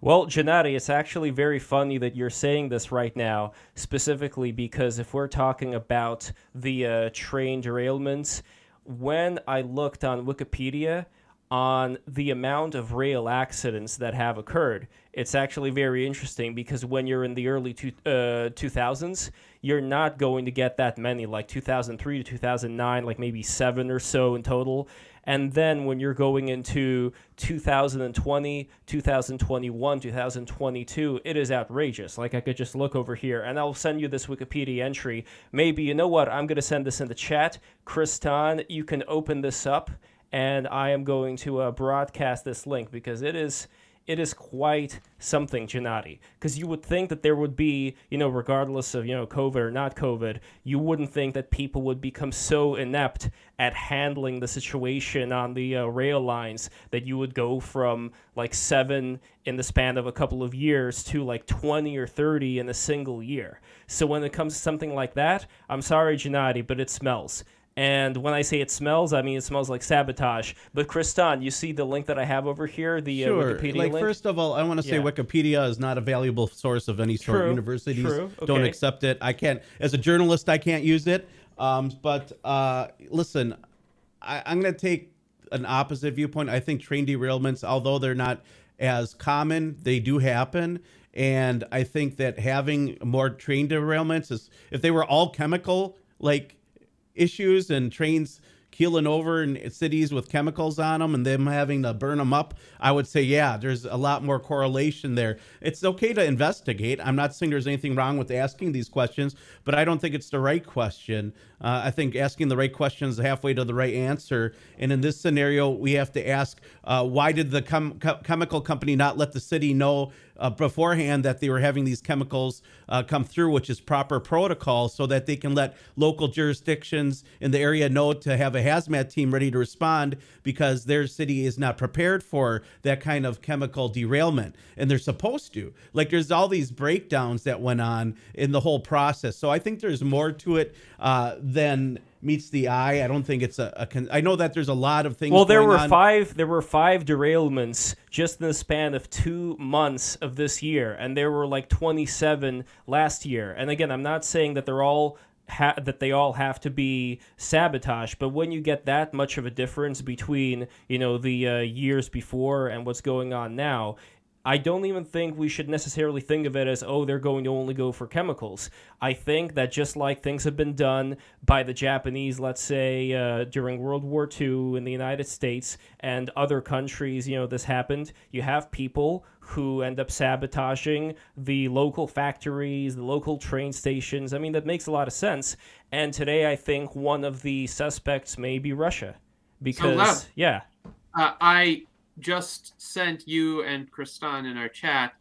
Speaker 1: Well, Gennady, it's actually very funny that you're saying this right now, specifically because if we're talking about the uh, train derailments, when I looked on Wikipedia on the amount of rail accidents that have occurred, it's actually very interesting because when you're in the early two, uh, 2000s, you're not going to get that many, like 2003 to 2009, like maybe seven or so in total. And then when you're going into 2020, 2021, 2022, it is outrageous. Like I could just look over here and I'll send you this Wikipedia entry. Maybe, you know what? I'm going to send this in the chat. Kristan, you can open this up and I am going to uh, broadcast this link because it is it is quite something, Gennady. Because you would think that there would be, you know, regardless of, you know, COVID or not COVID, you wouldn't think that people would become so inept at handling the situation on the uh, rail lines that you would go from like seven in the span of a couple of years to like 20 or 30 in a single year. So when it comes to something like that, I'm sorry, Gennady, but it smells And when I say it smells, I mean it smells like sabotage. But Kristan, you see the link that I have over here, the uh,
Speaker 3: Sure.
Speaker 1: Wikipedia
Speaker 3: like
Speaker 1: link.
Speaker 3: first of all, I want to say
Speaker 1: Yeah.
Speaker 3: Wikipedia is not a valuable source of any sort.
Speaker 1: True,
Speaker 3: Universities
Speaker 1: true,
Speaker 3: don't accept it. I can't, as a journalist, I can't use it. Um, but uh, listen, I, I'm going to take an opposite viewpoint. I think train derailments, although they're not as common, they do happen. And I think that having more train derailments is, if they were all chemical, like issues and trains keeling over in cities with chemicals on them and them having to burn them up, I would say, yeah, there's a lot more correlation there. It's okay to investigate. I'm not saying there's anything wrong with asking these questions, but I don't think it's the right question. Uh, I think asking the right question is halfway to the right answer. And in this scenario, we have to ask uh, why did the chem- chemical company not let the city know uh, beforehand that they were having these chemicals uh, come through, which is proper protocol, so that they can let local jurisdictions in the area know to have a hazmat team ready to respond because their city is not prepared for that kind of chemical derailment. And they're supposed to. Like, there's all these breakdowns that went on in the whole process. So I think there's more to it uh, than meets the eye. I don't think it's a. a con- I know that there's a lot of things.
Speaker 1: Well, there were
Speaker 3: on.
Speaker 1: five. There were five derailments just in the span of two months of this year, and there were like 27 last year. And again, I'm not saying that they're all ha- that they all have to be sabotage, but when you get that much of a difference between you know the uh, years before and what's going on now. I don't even think we should necessarily think of it as, oh, they're going to only go for chemicals. I think that just like things have been done by the Japanese, let's say, uh, during World War II in the United States and other countries, you know, this happened. You have people who end up sabotaging the local factories, the local train stations. I mean, that makes a lot of sense. And today, I think one of the suspects may be Russia. Because,
Speaker 2: Lev-
Speaker 1: yeah.
Speaker 2: Uh, I just sent you and Kristan in our chat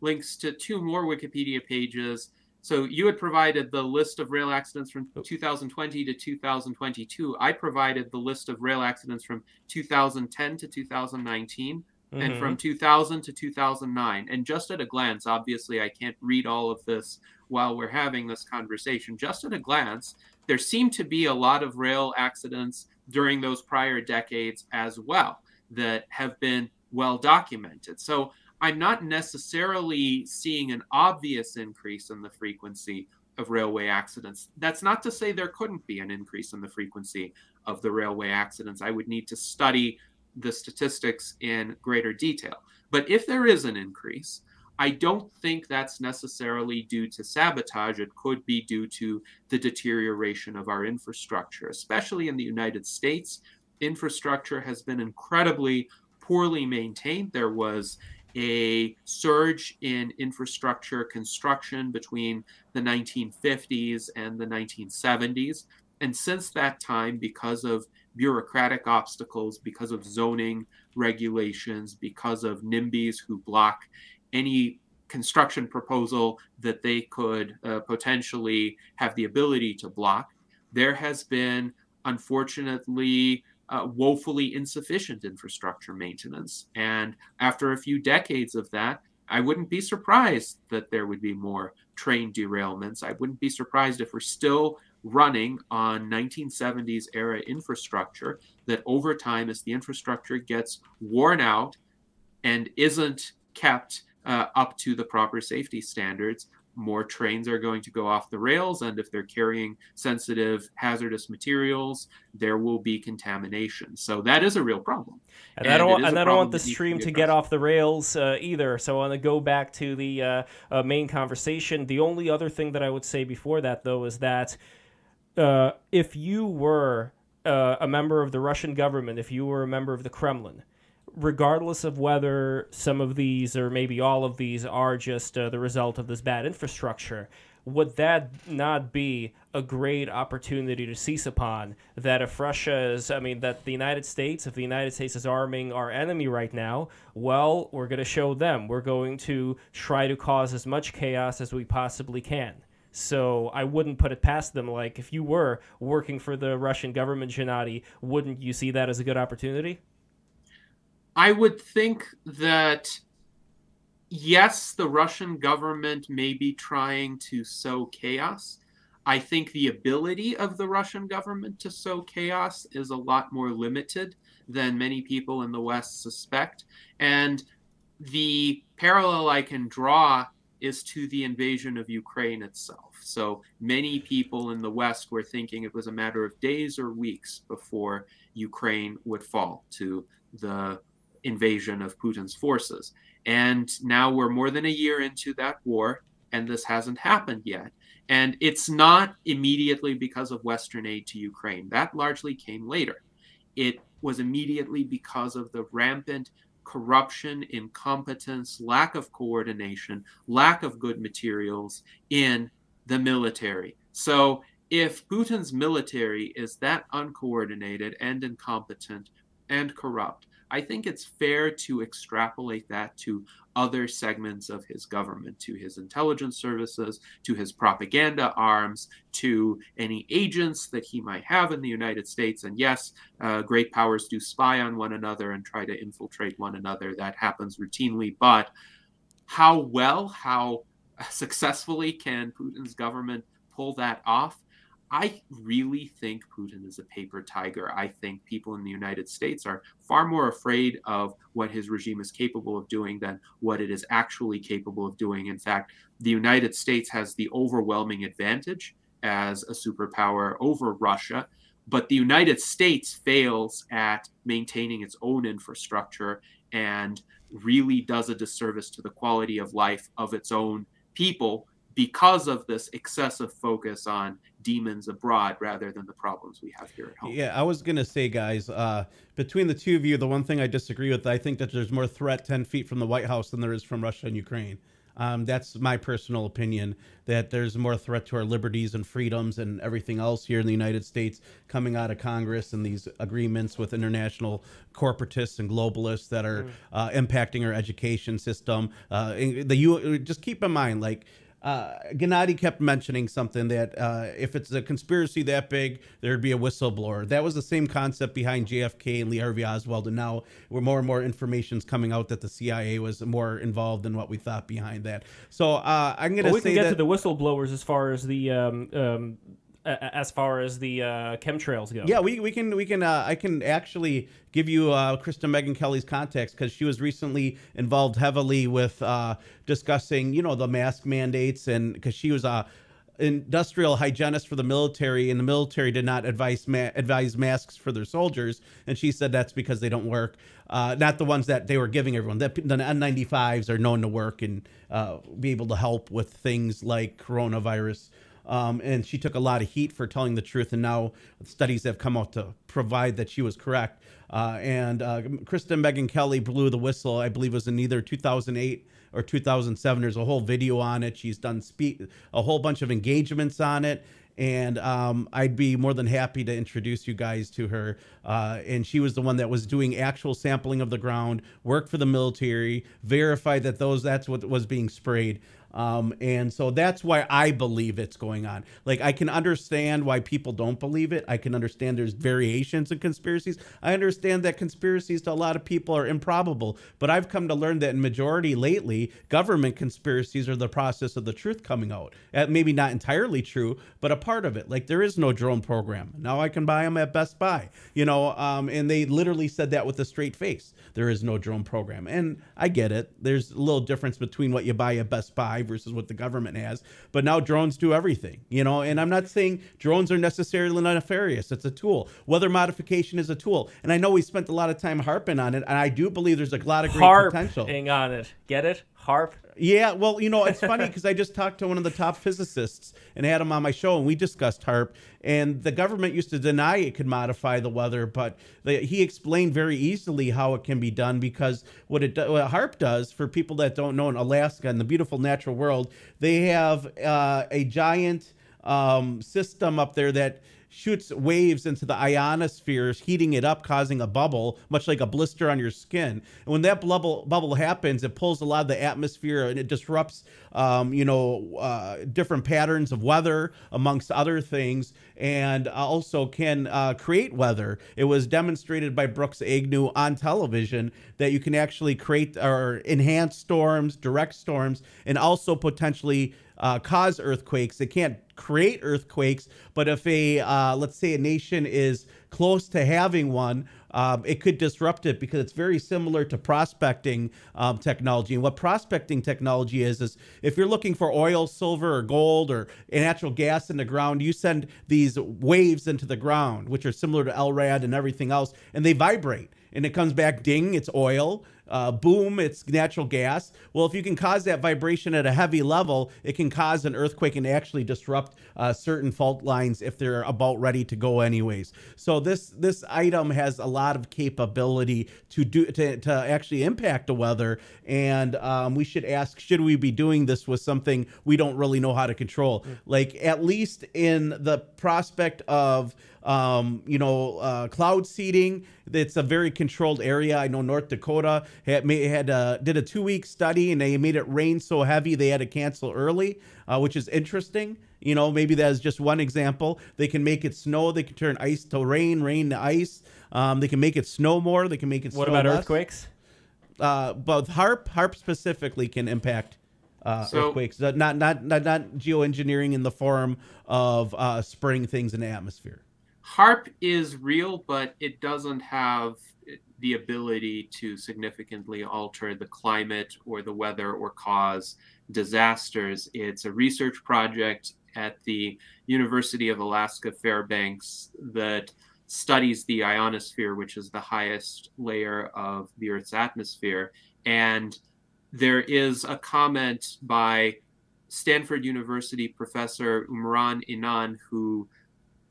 Speaker 2: links to two more Wikipedia pages. So you had provided the list of rail accidents from 2020 to 2022. I provided the list of rail accidents from 2010 to 2019 and
Speaker 1: Mhm.
Speaker 2: from 2000 to 2009. And just at a glance, obviously, I can't read all of this while we're having this conversation. Just at a glance, there seem to be a lot of rail accidents during those prior decades as well that have been well documented. So I'm not necessarily seeing an obvious increase in the frequency of railway accidents. That's not to say there couldn't be an increase in the frequency of the railway accidents. I would need to study the statistics in greater detail. But if there is an increase, I don't think that's necessarily due to sabotage. It could be due to the deterioration of our infrastructure, especially in the United States. Infrastructure has been incredibly poorly maintained. There was a surge in infrastructure construction between the 1950s and the 1970s. And since that time, because of bureaucratic obstacles, because of zoning regulations, because of NIMBYs who block any construction proposal that they could uh, potentially have the ability to block, there has been, unfortunately, uh, woefully insufficient infrastructure maintenance. And after a few decades of that, I wouldn't be surprised that there would be more train derailments. I wouldn't be surprised if we're still running on 1970s era infrastructure that over time, as the infrastructure gets worn out and isn't kept uh, up to the proper safety standards, more trains are going to go off the rails. And if they're carrying sensitive, hazardous materials, there will be contamination. So that is a real problem.
Speaker 1: And, I don't, want- and I don't want the
Speaker 2: that needs to
Speaker 1: stream to get off the rails uh, either. So I want to go back to the uh, uh, main conversation. The only other thing that I would say before that, though, is that uh, if you were uh, a member of the Russian government, if you were a member of the Kremlin, regardless of whether some of these or maybe all of these are just uh, the result of this bad infrastructure, would that not be a great opportunity to seize upon that if Russia is, I mean, that the United States, if the United States is arming our enemy right now, well, we're going to show them. We're going to try to cause as much chaos as we possibly can. So I wouldn't put it past them. Like, if you were working for the Russian government, Gennady, wouldn't you see that as a good opportunity?
Speaker 2: I would think that yes, the Russian government may be trying to sow chaos. I think the ability of the Russian government to sow chaos is a lot more limited than many people in the West suspect. And the parallel I can draw is to the invasion of Ukraine itself. So many people in the West were thinking it was a matter of days or weeks before Ukraine would fall to the invasion of Putin's forces. And now we're more than a year into that war, and this hasn't happened yet. And it's not immediately because of Western aid to Ukraine. That largely came later. It was immediately because of the rampant corruption, incompetence, lack of coordination, lack of good materials in the military. So, if Putin's military is that uncoordinated and incompetent and corrupt, I think it's fair to extrapolate that to other segments of his government, to his intelligence services, to his propaganda arms, to any agents that he might have in the United States. And yes, uh, great powers do spy on one another and try to infiltrate one another. That happens routinely. But how well, how [LAUGHS] successfully can Putin's government pull that off? I really think Putin is a paper tiger. I think people in the United States are far more afraid of what his regime is capable of doing than what it is actually capable of doing. In fact, the United States has the overwhelming advantage as a superpower over Russia, but the United States fails at maintaining its own infrastructure and really does a disservice to the quality of life of its own people because of this excessive focus on demons abroad rather than the problems we have here at home.
Speaker 3: Yeah, I was gonna say, guys, uh, between the two of you, the one thing I disagree with, I think that there's more threat ten feet from the White House than there is from Russia and Ukraine. Um, that's my personal opinion that there's more threat to our liberties and freedoms and everything else here in the United States coming out of Congress and these agreements with international corporatists and globalists that are mm. uh, impacting our education system. Uh, the you just keep in mind, like uh, Gennady kept mentioning something that uh, if it's a conspiracy that big, there'd be a whistleblower. That was the same concept behind JFK and Lee Harvey Oswald, and now we're more and more information's coming out that the CIA was more involved than what we thought behind that. So uh, I'm going to
Speaker 1: well,
Speaker 3: say
Speaker 1: we can get
Speaker 3: that,
Speaker 1: to the whistleblowers as far as the um, um, as far as the uh, chemtrails go.
Speaker 3: Yeah, we, we can we can uh, I can actually give you uh, Kristen Meghan Kelly's context because she was recently involved heavily with uh, discussing you know the mask mandates and because she was a industrial hygienist for the military, and the military did not advise ma- advise masks for their soldiers, and she said that's because they don't work. Uh, not the ones that they were giving everyone. The, the N95s are known to work and uh, be able to help with things like coronavirus um, and she took a lot of heat for telling the truth. And now studies have come out to provide that she was correct. Uh, and uh, Kristen Meghan Kelly blew the whistle, I believe, was in either 2008 or 2007. There's a whole video on it. She's done speak a whole bunch of engagements on it. And um, I'd be more than happy to introduce you guys to her. Uh, and she was the one that was doing actual sampling of the ground, worked for the military, verified that those that's what was being sprayed. Um, and so that's why I believe it's going on. Like, I can understand why people don't believe it. I can understand there's variations in conspiracies. I understand that conspiracies to a lot of people are improbable. But I've come to learn that in majority lately, government conspiracies are the process of the truth coming out. Uh, maybe not entirely true, but a part of it. Like, there is no drone program. Now I can buy them at Best Buy, you know, um, and they literally said that with a straight face. There is no drone program. And I get it. There's a little difference between what you buy at Best Buy versus what the government has. But now drones do everything, you know. And I'm not saying drones are necessarily nefarious. It's a tool. Weather modification is a tool. And I know we spent a lot of time harping on it, and I do believe there's a lot of great
Speaker 1: Harp
Speaker 3: potential.
Speaker 1: on it. Get it? Harp.
Speaker 3: Yeah, well, you know, it's funny because I just talked to one of the top physicists and had him on my show, and we discussed HAARP. And the government used to deny it could modify the weather, but the, he explained very easily how it can be done because what it what HAARP does for people that don't know in Alaska and the beautiful natural world, they have uh, a giant um, system up there that shoots waves into the ionosphere, heating it up, causing a bubble, much like a blister on your skin. And when that bubble bubble happens, it pulls a lot of the atmosphere and it disrupts, um, you know, uh, different patterns of weather, amongst other things, and also can uh, create weather. It was demonstrated by Brooks Agnew on television that you can actually create or enhance storms, direct storms, and also potentially uh, cause earthquakes. They can't create earthquakes, but if a uh, let's say a nation is close to having one, um, it could disrupt it because it's very similar to prospecting um, technology. And what prospecting technology is, is if you're looking for oil, silver, or gold, or natural gas in the ground, you send these waves into the ground, which are similar to LRAD and everything else, and they vibrate. And it comes back, ding, it's oil uh, boom, it's natural gas. Well, if you can cause that vibration at a heavy level, it can cause an earthquake and actually disrupt uh, certain fault lines if they're about ready to go anyways. So this this item has a lot of capability to do to, to actually impact the weather, and um, we should ask: Should we be doing this with something we don't really know how to control? Mm. Like at least in the prospect of um, you know, uh, cloud seeding. It's a very controlled area. I know North Dakota had had uh, did a two week study and they made it rain so heavy they had to cancel early, uh, which is interesting. You know, maybe that is just one example. They can make it snow. They can turn ice to rain, rain to ice. Um, they can make it snow more. They can make it.
Speaker 1: What about
Speaker 3: less.
Speaker 1: earthquakes?
Speaker 3: Uh, both harp, HAARP specifically can impact uh, so, earthquakes. Not, not not not geoengineering in the form of uh, spraying things in the atmosphere.
Speaker 2: HAARP is real, but it doesn't have the ability to significantly alter the climate or the weather or cause disasters. It's a research project at the University of Alaska Fairbanks that studies the ionosphere, which is the highest layer of the Earth's atmosphere. And there is a comment by Stanford University professor Umran Inan, who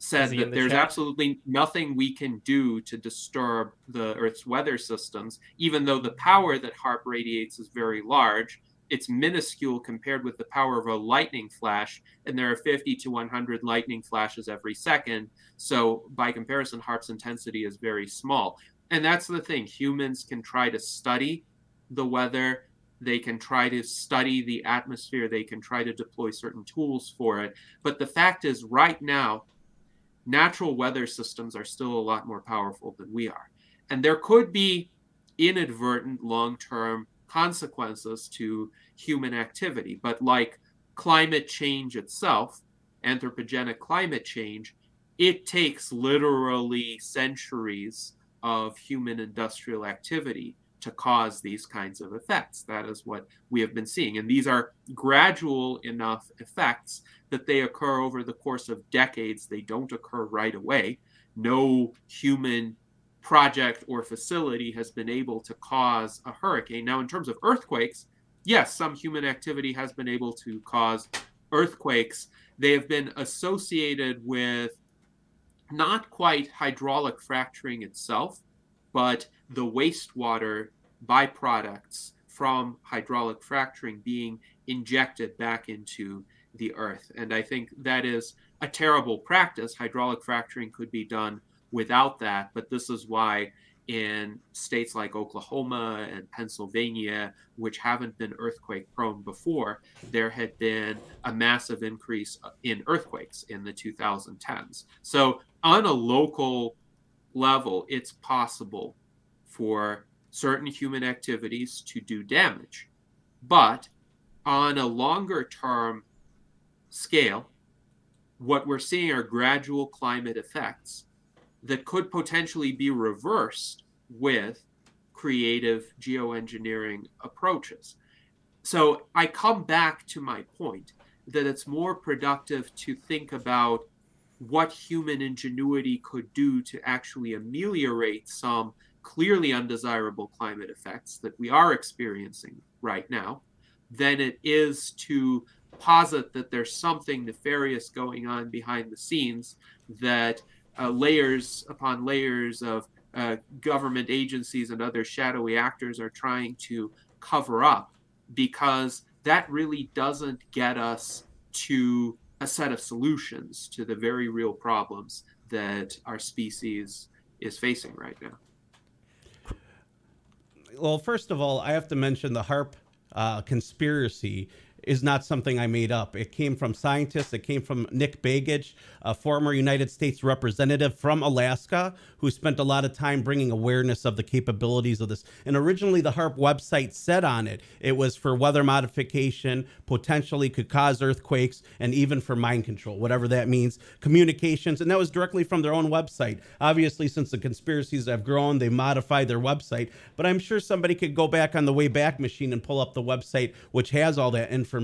Speaker 2: said that the there's chat? absolutely nothing we can do to disturb the Earth's weather systems, even though the power that HAARP radiates is very large. It's minuscule compared with the power of a lightning flash, and there are 50 to 100 lightning flashes every second. So, by comparison, HAARP's intensity is very small. And that's the thing humans can try to study the weather, they can try to study the atmosphere, they can try to deploy certain tools for it. But the fact is, right now, natural weather systems are still a lot more powerful than we are. And there could be inadvertent long term consequences to human activity. But like climate change itself, anthropogenic climate change, it takes literally centuries of human industrial activity to cause these kinds of effects. That is what we have been seeing. And these are gradual enough effects that they occur over the course of decades. They don't occur right away. No human project or facility has been able to cause a hurricane. Now, in terms of earthquakes, yes, some human activity has been able to cause earthquakes. They have been associated with not quite hydraulic fracturing itself, but the wastewater byproducts from hydraulic fracturing being injected back into the earth. And I think that is a terrible practice. Hydraulic fracturing could be done without that, but this is why in states like Oklahoma and Pennsylvania, which haven't been earthquake prone before, there had been a massive increase in earthquakes in the 2010s. So, on a local level, it's possible for certain human activities to do damage. But on a longer term scale, what we're seeing are gradual climate effects that could potentially be reversed with creative geoengineering approaches. So I come back to my point that it's more productive to think about what human ingenuity could do to actually ameliorate some clearly undesirable climate effects that we are experiencing right now than it is to posit that there's something nefarious going on behind the scenes that uh, layers upon layers of uh, government agencies and other shadowy actors are trying to cover up because that really doesn't get us to a set of solutions to the very real problems that our species is facing right now
Speaker 3: well, first of all, I have to mention the HAARP uh, conspiracy is not something I made up. It came from scientists. It came from Nick Begich, a former United States representative from Alaska, who spent a lot of time bringing awareness of the capabilities of this. And originally, the HAARP website said on it it was for weather modification, potentially could cause earthquakes, and even for mind control, whatever that means, communications. And that was directly from their own website. Obviously, since the conspiracies have grown, they modified their website. But I'm sure somebody could go back on the way back machine and pull up the website, which has all that information.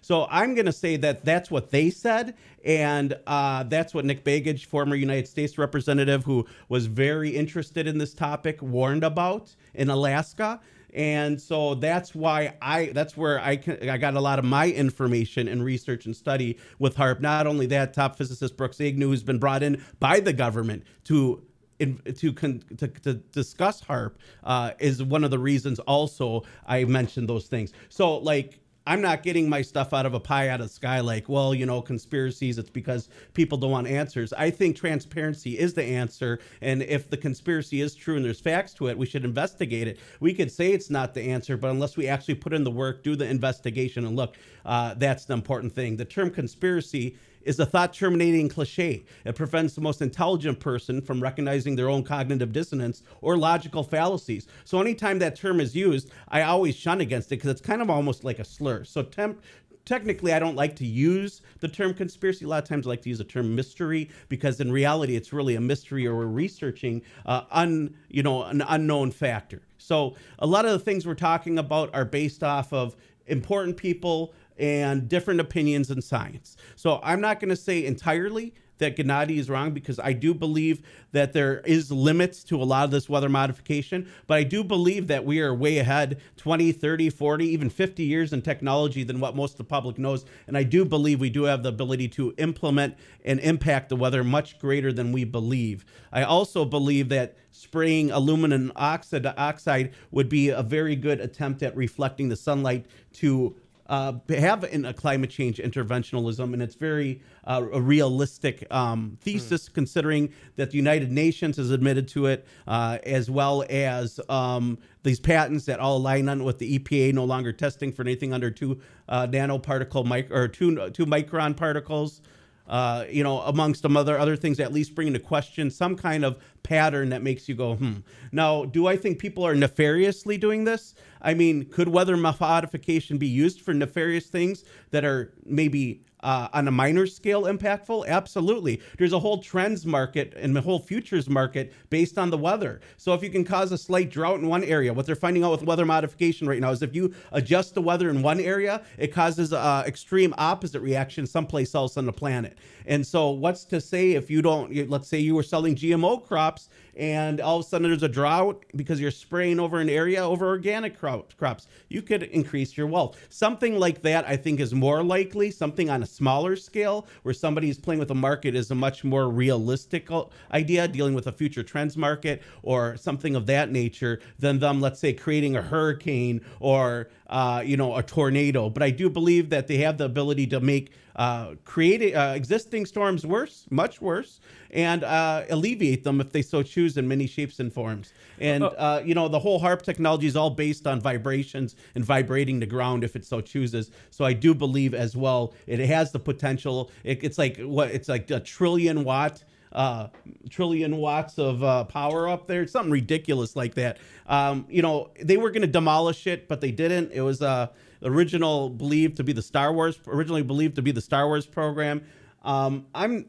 Speaker 3: So I'm going to say that that's what they said. And uh, that's what Nick Begich, former United States representative who was very interested in this topic, warned about in Alaska. And so that's why I that's where I can, I got a lot of my information and research and study with HAARP. Not only that, top physicist Brooks Agnew, who's been brought in by the government to to, to, to discuss HAARP, uh, is one of the reasons also I mentioned those things. So like I'm not getting my stuff out of a pie out of the sky like, well, you know, conspiracies, it's because people don't want answers. I think transparency is the answer. And if the conspiracy is true and there's facts to it, we should investigate it. We could say it's not the answer, but unless we actually put in the work, do the investigation, and look, uh, that's the important thing. The term conspiracy is a thought terminating cliche. It prevents the most intelligent person from recognizing their own cognitive dissonance or logical fallacies. So anytime that term is used, I always shun against it because it's kind of almost like a slur. So temp- technically I don't like to use the term conspiracy. A lot of times I like to use the term mystery because in reality it's really a mystery or we're researching uh, un, you know, an unknown factor. So a lot of the things we're talking about are based off of important people and different opinions in science. So I'm not going to say entirely that Gennady is wrong because I do believe that there is limits to a lot of this weather modification, but I do believe that we are way ahead 20, 30, 40, even 50 years in technology than what most of the public knows. And I do believe we do have the ability to implement and impact the weather much greater than we believe. I also believe that spraying aluminum oxide, oxide would be a very good attempt at reflecting the sunlight to uh, have in a climate change interventionalism, and it's very uh, a realistic um, thesis, mm. considering that the United Nations has admitted to it, uh, as well as um, these patents that all align on with the EPA no longer testing for anything under two uh, nanoparticle mic- or two two micron particles uh, you know, amongst some other other things, at least bring into question some kind of pattern that makes you go, hmm. Now, do I think people are nefariously doing this? I mean, could weather modification be used for nefarious things that are maybe uh, on a minor scale impactful? Absolutely. There's a whole trends market and the whole futures market based on the weather. So if you can cause a slight drought in one area, what they're finding out with weather modification right now is if you adjust the weather in one area, it causes a extreme opposite reaction someplace else on the planet. And so what's to say if you don't, let's say you were selling GMO crops and all of a sudden there's a drought because you're spraying over an area over organic crops, you could increase your wealth. Something like that, I think, is more likely. Something on a smaller scale where somebody is playing with the market is a much more realistic idea, dealing with a future trends market or something of that nature than them, let's say, creating a hurricane or uh, you know, a tornado. But I do believe that they have the ability to make uh, create uh, existing storms worse, much worse, and uh, alleviate them if they so choose in many shapes and forms. And uh, you know, the whole HAARP technology is all based on vibrations and vibrating the ground if it so chooses. So I do believe as well it has the potential. It, it's like what it's like a trillion watt uh, trillion watts of uh, power up there, something ridiculous like that. Um, you know, they were going to demolish it, but they didn't. It was uh, original believed to be the Star Wars, originally believed to be the Star Wars program. Um, I'm.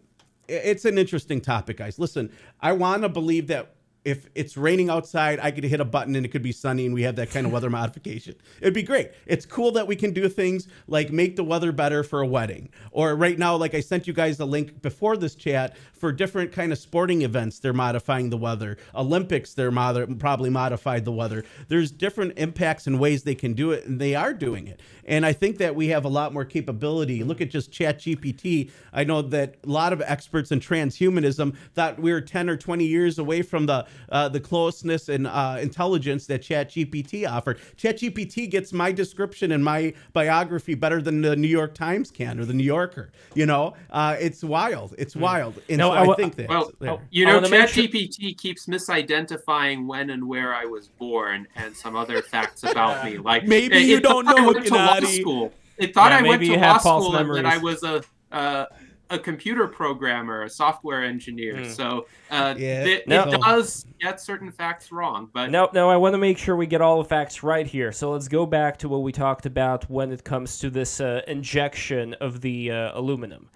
Speaker 3: It's an interesting topic, guys. Listen, I want to believe that if it's raining outside, I could hit a button and it could be sunny and we have that kind of weather [LAUGHS] modification. It'd be great. It's cool that we can do things like make the weather better for a wedding. Or right now, like I sent you guys a link before this chat for different kind of sporting events, they're modifying the weather. Olympics, they're mod- probably modified the weather. There's different impacts and ways they can do it, and they are doing it. And I think that we have a lot more capability. Look at just Chat GPT. I know that a lot of experts in transhumanism thought we were 10 or 20 years away from the uh, the closeness and uh, intelligence that ChatGPT offered. ChatGPT gets my description and my biography better than the New York Times can or the New Yorker. You know, uh, it's wild. It's hmm. wild. And no, so I, I, think that. Well,
Speaker 2: oh, you know, ChatGPT sure. keeps misidentifying when and where I was born and some other facts about me. [LAUGHS] Like
Speaker 3: maybe it, you don't know, Gennady.
Speaker 2: School they thought
Speaker 1: Yeah,
Speaker 2: I went
Speaker 1: maybe
Speaker 2: to
Speaker 1: you
Speaker 2: law
Speaker 1: have false
Speaker 2: school and that I
Speaker 1: memories.
Speaker 2: was a uh, a computer programmer, a software engineer.
Speaker 1: Hmm.
Speaker 2: So uh,
Speaker 3: Yeah.
Speaker 2: it,
Speaker 1: No.
Speaker 2: it does get certain facts wrong, but
Speaker 1: No, no, I want to make sure we get all the facts right here. So let's go back to what we talked about when it comes to this uh, injection of the uh, aluminum.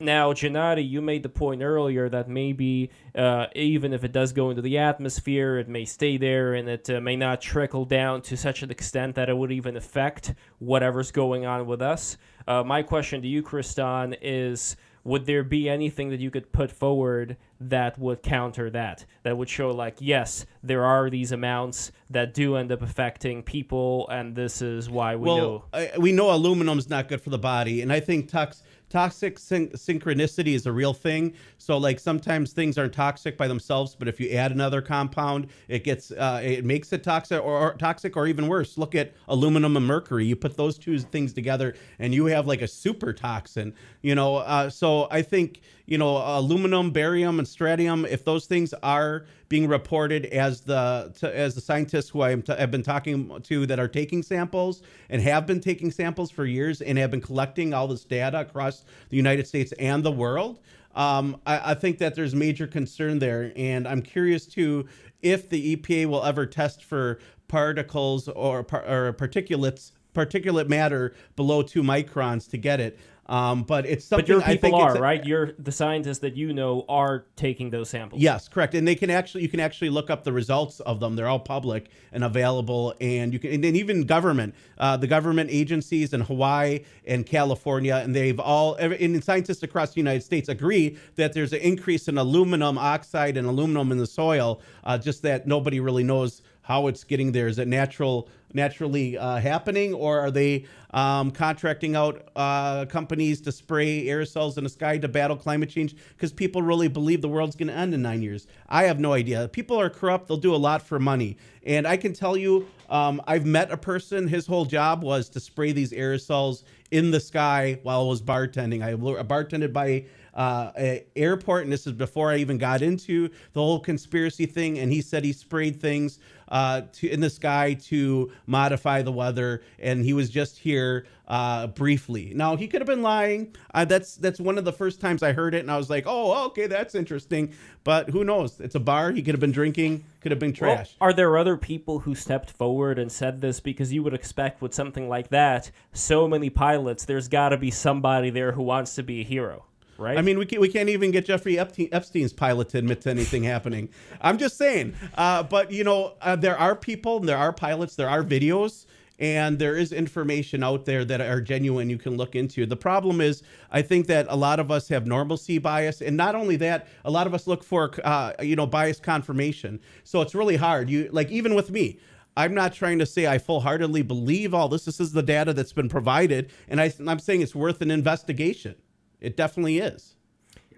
Speaker 1: Now, Gennady, you made the point earlier that maybe uh, even if it does go into the atmosphere, it may stay there and it uh, may not trickle down to such an extent that it would even affect whatever's going on with us. Uh, my question to you, Kristan, is would there be anything that you could put forward that would counter that? That would show like yes there are these amounts that do end up affecting people and this is why we know
Speaker 3: well, I, we know aluminum's not good for the body, and I think tox, toxic syn- synchronicity is a real thing. So, like sometimes things aren't toxic by themselves, but if you add another compound, it gets uh, it makes it toxic or, or toxic or even worse. Look at aluminum and mercury. You put those two things together, and you have like a super toxin. You know, uh, so I think you know aluminum, barium, and strontium. If those things are being reported as the to, as the scientists who I have been talking to that are taking samples and have been taking samples for years and have been collecting all this data across the United States and the world. Um, I, I think that there's major concern there, and I'm curious too if the EPA will ever test for particles or, par- or particulates particulate matter below two microns to get it. Um, but it's something
Speaker 1: but your people are right you're the scientists that you know are taking those samples
Speaker 3: Yes, correct. And they can actually you can actually look up the results of them. They're all public and available. And you can and even government, uh, the government agencies in Hawaii and California, and they've all and scientists across the United States agree that there's an increase in aluminum oxide and aluminum in the soil. Uh, just that nobody really knows how it's getting there. Is it natural, naturally uh, happening, or are they um, contracting out uh, companies to spray aerosols in the sky to battle climate change? Because people really believe the world's going to end in nine years. I have no idea. People are corrupt. They'll do a lot for money. And I can tell you, um, I've met a person. His whole job was to spray these aerosols in the sky while I was bartending. I bartended by uh, airport, and this is before I even got into the whole conspiracy thing. And he said he sprayed things uh, to in the sky to modify the weather, and he was just here uh, briefly. Now he could have been lying. Uh, that's that's one of the first times I heard it, and I was like, oh, okay, that's interesting. But who knows? It's a bar. He could have been drinking. Could have been
Speaker 1: Well,
Speaker 3: trash.
Speaker 1: are there other people who stepped forward and said this? Because you would expect with something like that, so many pilots, there's got to be somebody there who wants to be a hero, right?
Speaker 3: I mean, we, can, we can't even get Jeffrey Epstein, Epstein's pilot to admit to anything happening. I'm just saying. Uh, but, you know, uh, there are people, there are pilots, there are videos, and there is information out there that are genuine you can look into. The problem is, I think that a lot of us have normalcy bias. And not only that, a lot of us look for, uh, you know, bias confirmation. So it's really hard. You Like, even with me, I'm not trying to say I full heartedly believe all this. This is the data that's been provided. And I, I'm saying it's worth an investigation. It definitely is.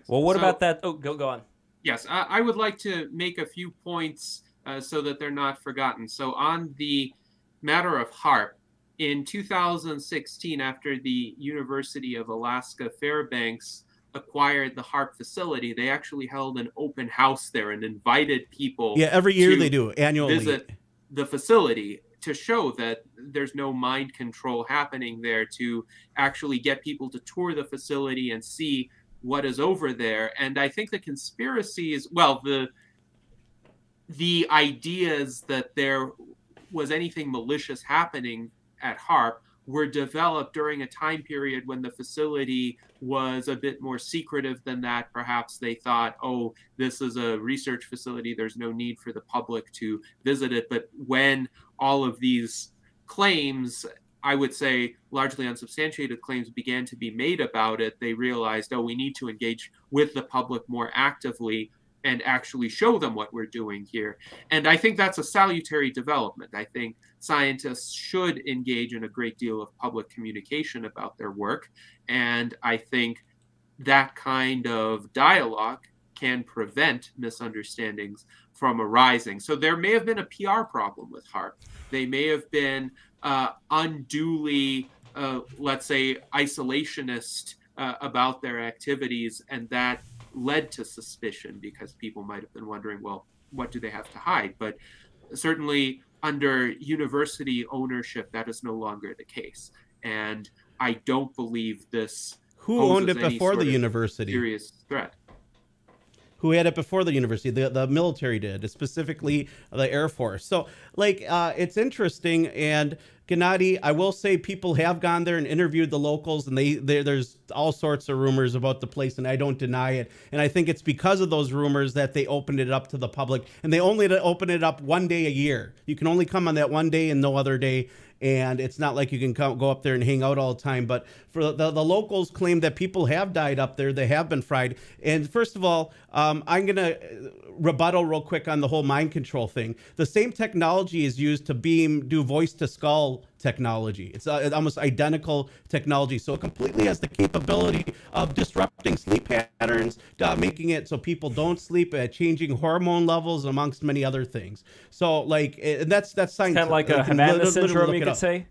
Speaker 1: well, what
Speaker 2: So-
Speaker 1: about that? Oh, go go on.
Speaker 2: Yes, I, I would like to make a few points uh, so that they're not forgotten. So, on the matter of HAARP, in 2016, after the University of Alaska Fairbanks acquired the HAARP facility, they actually held an open house there and invited people
Speaker 3: Yeah, every year
Speaker 2: to
Speaker 3: they do annually.
Speaker 2: visit the facility to show that there's no mind control happening there to actually get people to tour the facility and see what is over there and i think the conspiracy is well the the ideas that there was anything malicious happening at HAARP were developed during a time period when the facility was a bit more secretive than that. Perhaps they thought, oh, this is a research facility, there's no need for the public to visit it. But when all of these claims, I would say largely unsubstantiated claims, began to be made about it, they realized, oh, we need to engage with the public more actively and actually show them what we're doing here. And I think that's a salutary development. I think scientists should engage in a great deal of public communication about their work. And I think that kind of dialogue can prevent misunderstandings from arising. So there may have been a PR problem with HAARP. They may have been uh, unduly, uh, let's say, isolationist uh, about their activities, and that led to suspicion because people might have been wondering, well, what do they have to hide? But certainly under university ownership, that is no longer the case. And I don't believe this
Speaker 3: Who owned it before the university?
Speaker 2: serious threat.
Speaker 3: Who had it before the university the, the military did specifically the air force so like uh, it's interesting and Gennady, I will say people have gone there and interviewed the locals, and they, they there's all sorts of rumors about the place, and I don't deny it. And I think it's because of those rumors that they opened it up to the public, and they only open it up one day a year. You can only come on that one day and no other day and it's not like you can come, go up there and hang out all the time. But for the, the locals claim that people have died up there, they have been fried. And first of all, um, I'm gonna rebuttal real quick on the whole mind control thing. The same technology is used to beam, do voice to skull technology. It's uh, almost identical technology. So it completely has the capability of disrupting sleep patterns, uh, making it so people don't sleep, uh, changing hormone levels, amongst many other things. So like, and that's that's science.
Speaker 1: Kind of like a Havana syndrome, you could say.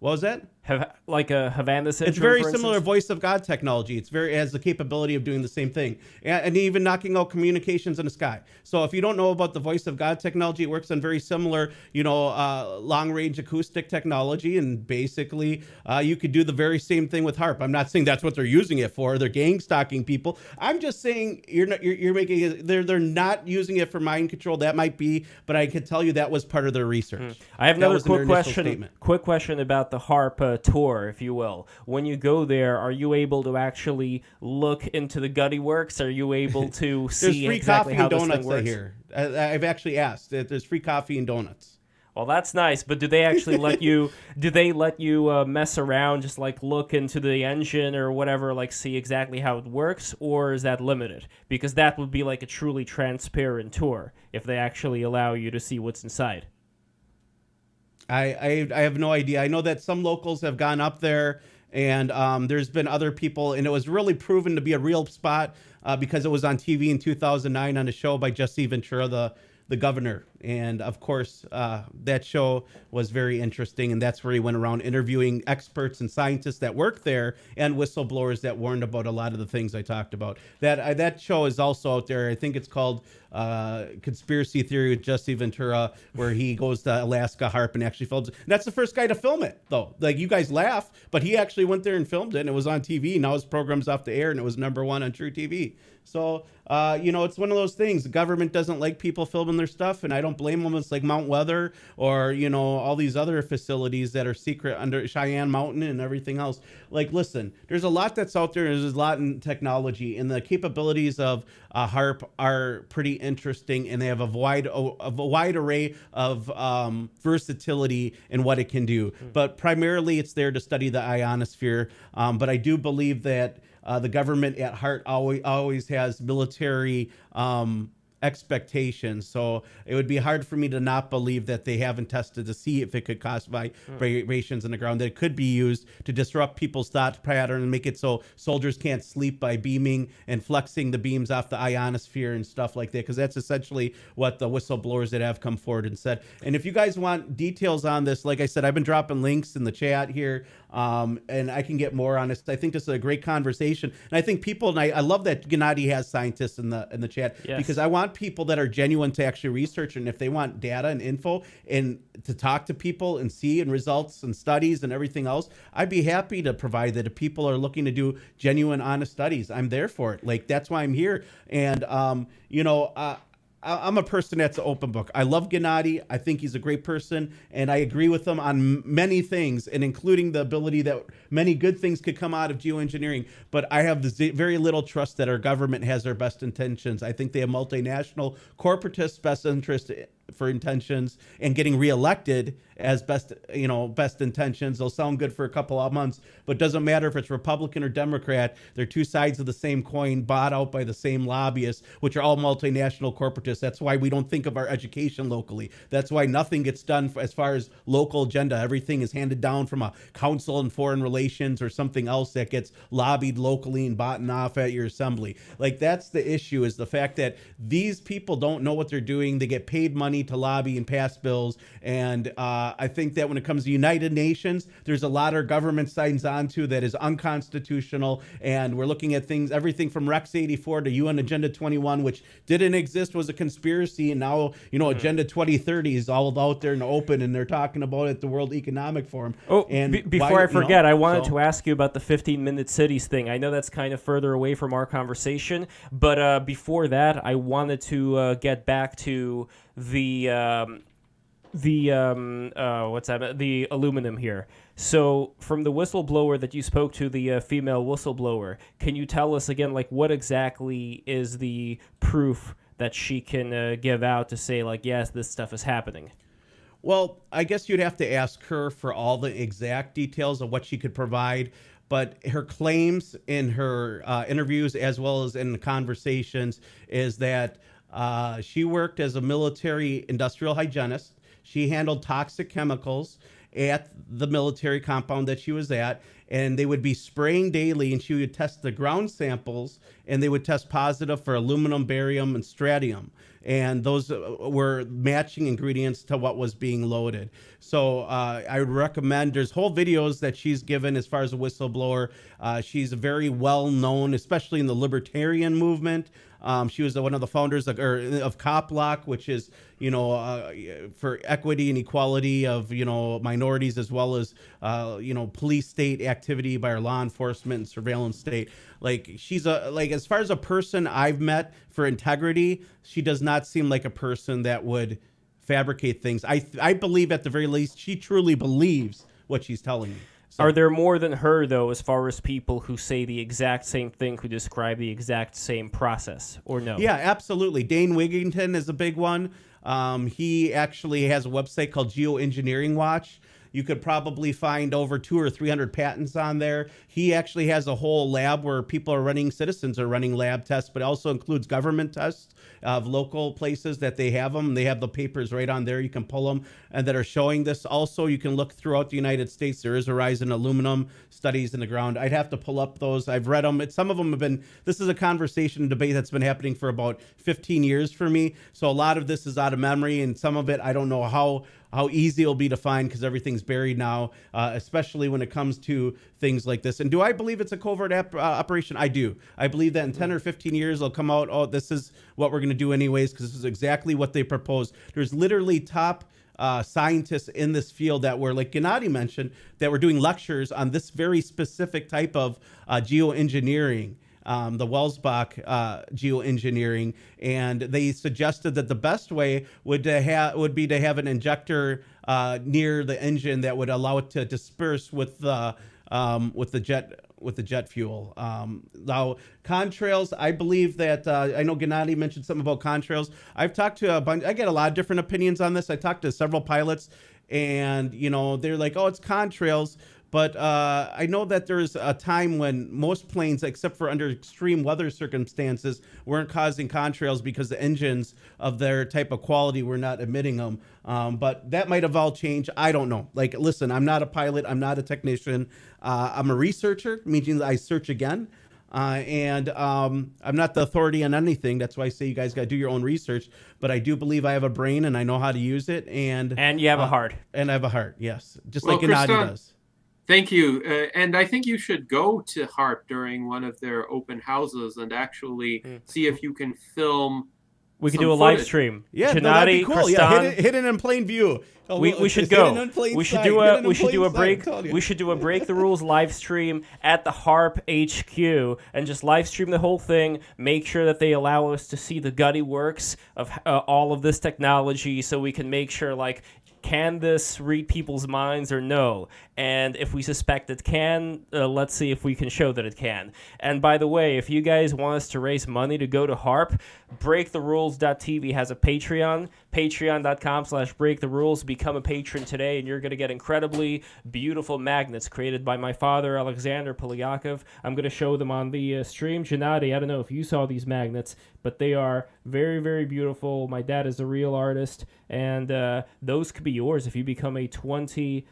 Speaker 3: What was that?
Speaker 1: Have, like a Havana syndrome.
Speaker 3: It's very similar voice of God technology. It's very it has the capability of doing the same thing, and, and, even knocking out communications in the sky. So if you don't know about the voice of God technology, it works on very similar, you know, uh, long range acoustic technology, and basically uh, you could do the very same thing with HAARP. I'm not saying that's what they're using it for. They're gang stalking people. I'm just saying you're not you're, you're making it, they're they're not using it for mind control. That might be, but I could tell you that was part of their research. Mm.
Speaker 1: I have another quick question. Quick question about the HAARP. Uh, tour, if you will. When you go there, are you able to actually look into the gutty works? Are you able [LAUGHS] to see
Speaker 3: free
Speaker 1: exactly
Speaker 3: coffee
Speaker 1: how
Speaker 3: and
Speaker 1: this
Speaker 3: donuts
Speaker 1: thing works?
Speaker 3: here. I, I've actually asked. There's free coffee and donuts.
Speaker 1: Well, that's nice, but do they actually let you? [LAUGHS] Do they let you uh, mess around, just like look into the engine or whatever, like see exactly how it works, or is that limited? Because that would be like a truly transparent tour if they actually allow you to see what's inside.
Speaker 3: I, I, I have no idea. I know that some locals have gone up there, and um, there's been other people, and it was really proven to be a real spot uh, because it was on TV in 2009 on a show by Jesse Ventura, the the governor. And of course, uh, that show was very interesting. And that's where he went around interviewing experts and scientists that work there and whistleblowers that warned about a lot of the things I talked about. That uh, that show is also out there. I think it's called uh, Conspiracy Theory with Jesse Ventura, where he goes to Alaska HAARP and actually films. And that's the first guy to film it, though. Like you guys laugh, but he actually went there and filmed it, and it was on TV. Now his program's off the air, and it was number one on truTV. So, uh, you know, it's one of those things. The government doesn't like people filming their stuff, and I don't blame them. It's like Mount Weather or, you know, all these other facilities that are secret under Cheyenne Mountain and everything else. Like, listen, there's a lot that's out there. There's a lot in technology, and the capabilities of uh, HAARP are pretty interesting, and they have a wide, a wide array of um, versatility in what it can do. Mm. But primarily, it's there to study the ionosphere. Um, but I do believe that uh, the government at heart always always has military um, expectations. So it would be hard for me to not believe that they haven't tested to see if it could cause vibrations in the ground that it could be used to disrupt people's thought pattern and make it so soldiers can't sleep by beaming and flexing the beams off the ionosphere and stuff like that. Because that's essentially what the whistleblowers that have come forward and said. And if you guys want details on this, like I said, I've been dropping links in the chat here. Um, and I can get more on this. I think this is a great conversation, and I think people and I, I love that Gennady has scientists in the in the chat yes. because I want people that are genuine to actually research, and if they want data and info and to talk to people and see and results and studies and everything else, I'd be happy to provide that. If people are looking to do genuine, honest studies, I'm there for it. Like that's why I'm here, and um, you know. Uh, I'm a person that's an open book. I love Gennady. I think he's a great person, and I agree with him on many things, and including the ability that many good things could come out of geoengineering. But I have very little trust that our government has their best intentions. I think they have multinational corporatist best interest for intentions and getting reelected as best you know best intentions. They'll sound good for a couple of months but doesn't matter if it's republican or democrat they're two sides of the same coin bought out by the same lobbyists which are all multinational corporatists. That's why we don't think of our education locally. That's why nothing gets done as far as local agenda. Everything is handed down from a council in foreign relations or something else that gets lobbied locally and bought off at your assembly. Like that's the issue is the fact that these people don't know what they're doing. They get paid money money to lobby and pass bills. And uh, I think that when it comes to United Nations, there's a lot our government signs onto that is unconstitutional. And we're looking at things, everything from Rex 84 to UN Agenda 21, which didn't exist, was a conspiracy. And now, you know, mm-hmm. Agenda 2030 is all out there and open, and they're talking about it at the World Economic Forum.
Speaker 1: Oh, and b- before why, I forget, you know, I wanted so. to ask you about the 15 minute cities thing. I know that's kind of further away from our conversation, but uh, before that, I wanted to uh, get back to the. Um, the um uh what's that the aluminum here so from the whistleblower that you spoke to the uh, female whistleblower can you tell us again like what exactly is the proof that she can uh, give out to say like yes this stuff is happening
Speaker 3: well i guess you'd have to ask her for all the exact details of what she could provide but her claims in her uh, interviews as well as in the conversations is that uh, she worked as a military industrial hygienist she handled toxic chemicals at the military compound that she was at, and they would be spraying daily, and she would test the ground samples, and they would test positive for aluminum, barium, and strontium. And those uh, were matching ingredients to what was being loaded. So uh, I would recommend. There's whole videos that she's given as far as a whistleblower. Uh, she's very well known, especially in the libertarian movement. Um, she was one of the founders of, of CopBlock, which is you know uh, for equity and equality of you know minorities as well as uh, you know police state activity by our law enforcement and surveillance state. Like she's a like as far as a person I've met for integrity, she does not seem like a person that would fabricate things. I I believe at the very least she truly believes what she's telling me.
Speaker 1: So. Are there more than her though, as far as people who say the exact same thing, who describe the exact same process, or no?
Speaker 3: Yeah, absolutely. Dane Wigington is a big one. Um, he actually has a website called Geoengineering Watch. You could probably find over two or three hundred patents on there. He actually has a whole lab where people are running, citizens are running lab tests, but also includes government tests of local places that they have them. They have the papers right on there. You can pull them and that are showing this. Also, you can look throughout the United States. There is a rise in Aluminum studies in the ground. I'd have to pull up those. I've read them. Some of them have been. This is a conversation and debate that's been happening for about 15 years for me. So a lot of this is out of memory, and some of it I don't know how how easy it'll be to find because everything's buried now, uh, especially when it comes to things like this. And do I believe it's a covert ap- uh, operation? I do. I believe that in 10 or 15 years, they'll come out, oh, this is what we're going to do anyways, because this is exactly what they proposed. There's literally top. Uh, scientists in this field that were, like Gennady mentioned, that were doing lectures on this very specific type of uh, geoengineering um, the Welsbach uh, geoengineering, and they suggested that the best way would to have would be to have an injector uh, near the engine that would allow it to disperse with the um, with the jet with the jet fuel. Um, now, contrails, I believe that uh, I know Gennady mentioned something about contrails. I've talked to a bunch. I get a lot of different opinions on this. I talked to several pilots, and you know they're like, "Oh, it's contrails." But uh, I know that there's a time when most planes, except for under extreme weather circumstances, weren't causing contrails because the engines of their type of quality were not emitting them. Um, but that might have all changed. I don't know. Like, listen, I'm not a pilot. I'm not a technician. Uh, I'm a researcher, meaning I search again. Uh, and um, I'm not the authority on anything. That's why I say you guys got to do your own research. But I do believe I have a brain and I know how to use it. And
Speaker 1: and you have
Speaker 3: uh,
Speaker 1: a heart.
Speaker 3: And I have a heart. Yes, just well, like Gennady does.
Speaker 2: Thank you. Uh, and I think you should go to HAARP during one of their open houses and actually mm. see if you can film.
Speaker 1: We could do a footage. live stream.
Speaker 3: Yeah, Gennady, no, that'd be cool. Yeah, hidden, hidden, in plain view.
Speaker 1: Oh, we, we should [LAUGHS] go. We should do a we should do a break. We should do a break the rules live stream at the HAARP HQ and just live stream the whole thing. Make sure that they allow us to see the gutty works of uh, all of this technology, so we can make sure like can this read people's minds or no? And if we suspect it can, uh, let's see if we can show that it can. And by the way, if you guys want us to raise money to go to HAARP, BreakTheRules.tv has a Patreon. Patreon.com slash BreakTheRules. Become a patron today, and you're going to get incredibly beautiful magnets created by my father, Alexander Polyakov. I'm going to show them on the uh, stream. Gennady, I don't know if you saw these magnets, but they are very, very beautiful. My dad is a real artist, and uh, those could be yours if you become a $20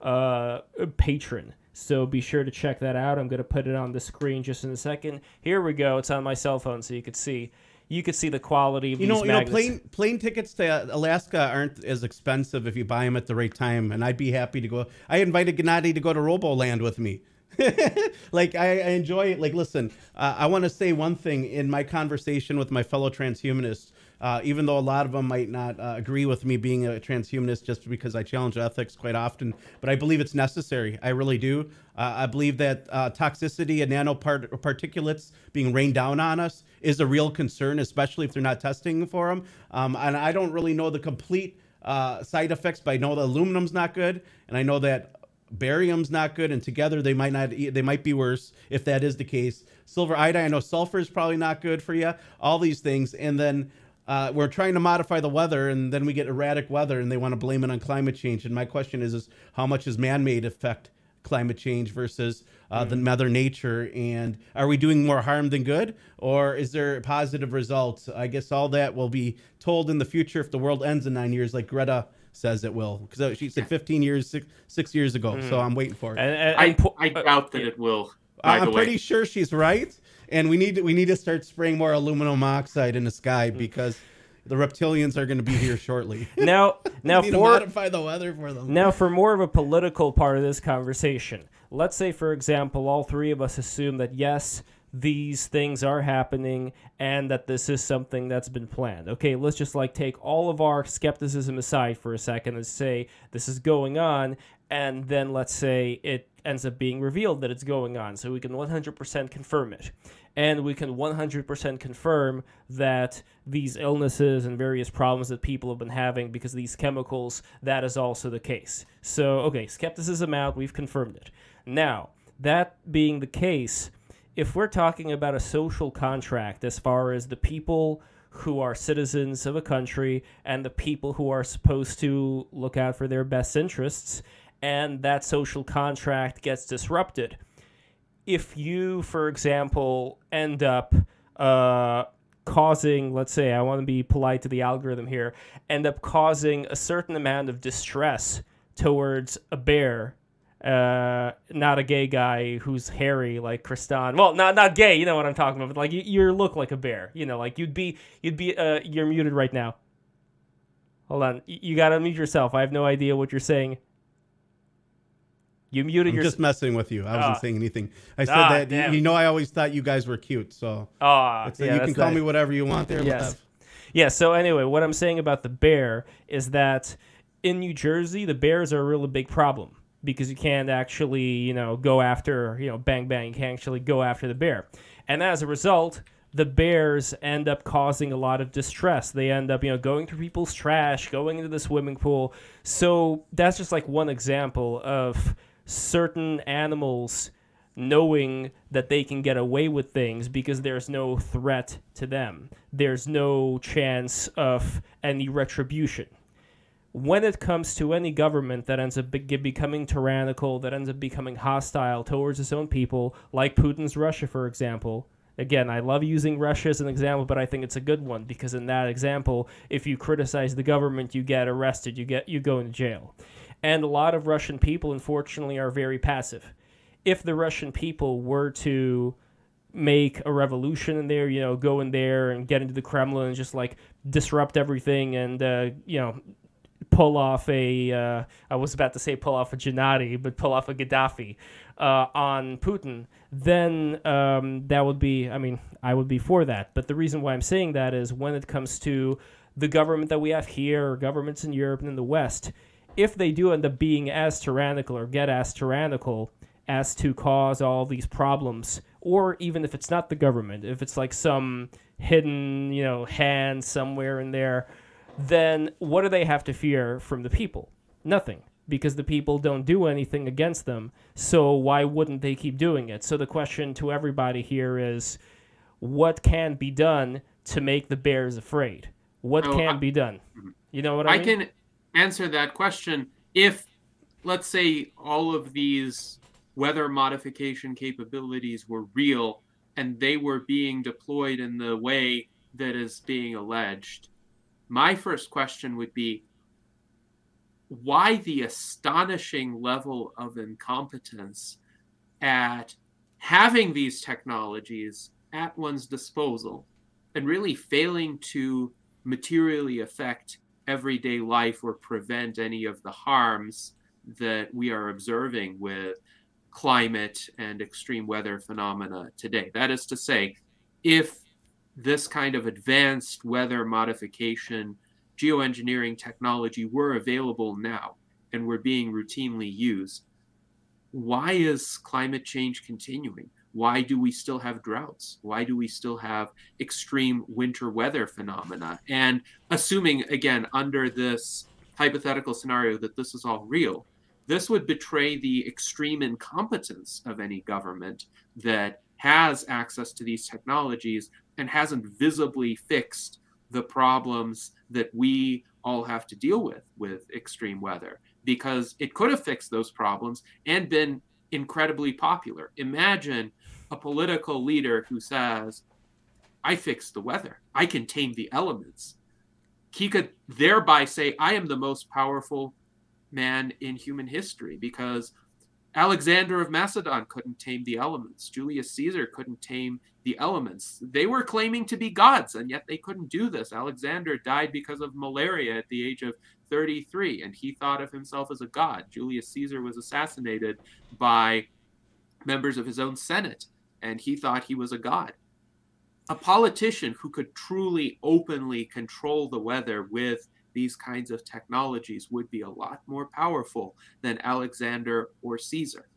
Speaker 1: uh, patron. So be sure to check that out. I'm going to put it on the screen just in a second. Here we go. It's on my cell phone so you can see. You could see the quality of
Speaker 3: You
Speaker 1: these
Speaker 3: know, you know, plane plane tickets to Alaska aren't as expensive if you buy them at the right time, and I'd be happy to go. I invited Gennady to go to Roboland with me. [LAUGHS] like I, I enjoy it. Like, listen, uh, I want to say one thing in my conversation with my fellow transhumanists. Uh, even though a lot of them might not uh, agree with me being a transhumanist just because I challenge ethics quite often, but I believe it's necessary. I really do. Uh, I believe that uh, toxicity and nanoparticulates being rained down on us is a real concern, especially if they're not testing for them. Um, and I don't really know the complete uh, side effects, but I know the aluminum's not good, and I know that barium's not good, and together they might not. They might be worse if that is the case. Silver iodine, I know sulfur is probably not good for you. All these things, and then uh, we're trying to modify the weather, and then we get erratic weather, and they want to blame it on climate change. And my question is, is how much is man-made affect climate change versus uh, the mother nature? And are we doing more harm than good, or is there positive results? I guess all that will be told in the future if the world ends in nine years, like Greta says it will, because she said 15 years, six, six years ago. So I'm waiting for it.
Speaker 1: And, and,
Speaker 2: I,
Speaker 1: and po-
Speaker 2: I
Speaker 1: uh,
Speaker 2: doubt that it will.
Speaker 3: I'm pretty sure she's right, and we need to, we need to start spraying more aluminum oxide in the sky
Speaker 1: Mm.
Speaker 3: because the reptilians are going to be here shortly. [LAUGHS]
Speaker 1: now, [LAUGHS] now
Speaker 3: we need to
Speaker 1: for
Speaker 3: modify the weather for them.
Speaker 1: Now, for more of a political part of this conversation, let's say, for example, all three of us assume that yes, these things are happening and that this is something that's been planned. Okay, let's just like take all of our skepticism aside for a second and say this is going on, and then let's say it ends up being revealed that it's going on, so we can 100% confirm it. And we can 100% confirm that these illnesses and various problems that people have been having because of these chemicals, that is also the case. So, okay, skepticism out, we've confirmed it. Now, that being the case, if we're talking about a social contract as far as the people who are citizens of a country and the people who are supposed to look out for their best interests, and that social contract gets disrupted, if you, for example, end up uh, causing, let's say, I want to be polite to the algorithm here, end up causing a certain amount of distress towards a bear, uh, not a gay guy who's hairy like Kristan. Well, not not gay, you know what I'm talking about. But like you, you look like a bear, you know, like you'd be you'd be uh, you're muted right now. Hold on, you, you gotta mute yourself. I have no idea what you're saying. You muted
Speaker 3: I'm just messing with you. I wasn't
Speaker 1: Ah.
Speaker 3: saying anything. I said
Speaker 1: Ah,
Speaker 3: that
Speaker 1: damn.
Speaker 3: you know I always thought you guys were cute, so
Speaker 1: Ah,
Speaker 3: it's,
Speaker 1: yeah,
Speaker 3: you can call
Speaker 1: nice.
Speaker 3: me whatever you want there.
Speaker 1: Yes. Yeah, so anyway, what I'm saying about the bear is that in New Jersey, the bears are a really big problem because you can't actually, you know, go after, you know, bang bang, you can't actually go after the bear. And as a result, the bears end up causing a lot of distress. They end up, you know, going through people's trash, going into the swimming pool. So that's just like one example of certain animals knowing that they can get away with things because there's no threat to them. There's no chance of any retribution. When it comes to any government that ends up be- becoming tyrannical, that ends up becoming hostile towards its own people, like Putin's Russia, for example, again, I love using Russia as an example, but I think it's a good one because in that example, if you criticize the government, you get arrested, you get you go into jail. And a lot of Russian people, unfortunately, are very passive. If the Russian people were to make a revolution in there, you know, go in there and get into the Kremlin and just like disrupt everything and, uh, you know, pull off a, uh, I was about to say pull off a Gennady, but pull off a Gaddafi uh, on Putin, then um, that would be, I mean, I would be for that. But the reason why I'm saying that is when it comes to the government that we have here or governments in Europe and in the West, if they do end up being as tyrannical or get as tyrannical as to cause all these problems, or even if it's not the government, if it's like some hidden, you know, hand somewhere in there, then what do they have to fear from the people? Nothing, because the people don't do anything against them. So why wouldn't they keep doing it? So the question to everybody here is what can be done to make the bears afraid? What
Speaker 2: Oh,
Speaker 1: can
Speaker 2: I-
Speaker 1: be done? Mm-hmm. You know what I,
Speaker 2: I
Speaker 1: mean?
Speaker 2: can answer that question if, let's say, all of these weather modification capabilities were real and they were being deployed in the way that is being alleged. My first question would be why the astonishing level of incompetence at having these technologies at one's disposal and really failing to materially affect everyday life or prevent any of the harms that we are observing with climate and extreme weather phenomena today. That is to say, if this kind of advanced weather modification geoengineering technology were available now and were being routinely used, why is climate change continuing? Why do we still have droughts? Why do we still have extreme winter weather phenomena? And assuming, again, under this hypothetical scenario that this is all real, this would betray the extreme incompetence of any government that has access to these technologies and hasn't visibly fixed the problems that we all have to deal with with extreme weather because it could have fixed those problems and been incredibly popular. Imagine a political leader who says, I fix the weather, I can tame the elements. He could thereby say, I am the most powerful man in human history because Alexander of Macedon couldn't tame the elements. Julius Caesar couldn't tame the elements. They were claiming to be gods, and yet they couldn't do this. Alexander died because of malaria at the age of 33, and he thought of himself as a god. Julius Caesar was assassinated by members of his own Senate, and he thought he was a god. A politician who could truly openly control the weather with these kinds of technologies would be a lot more powerful than Alexander or Caesar.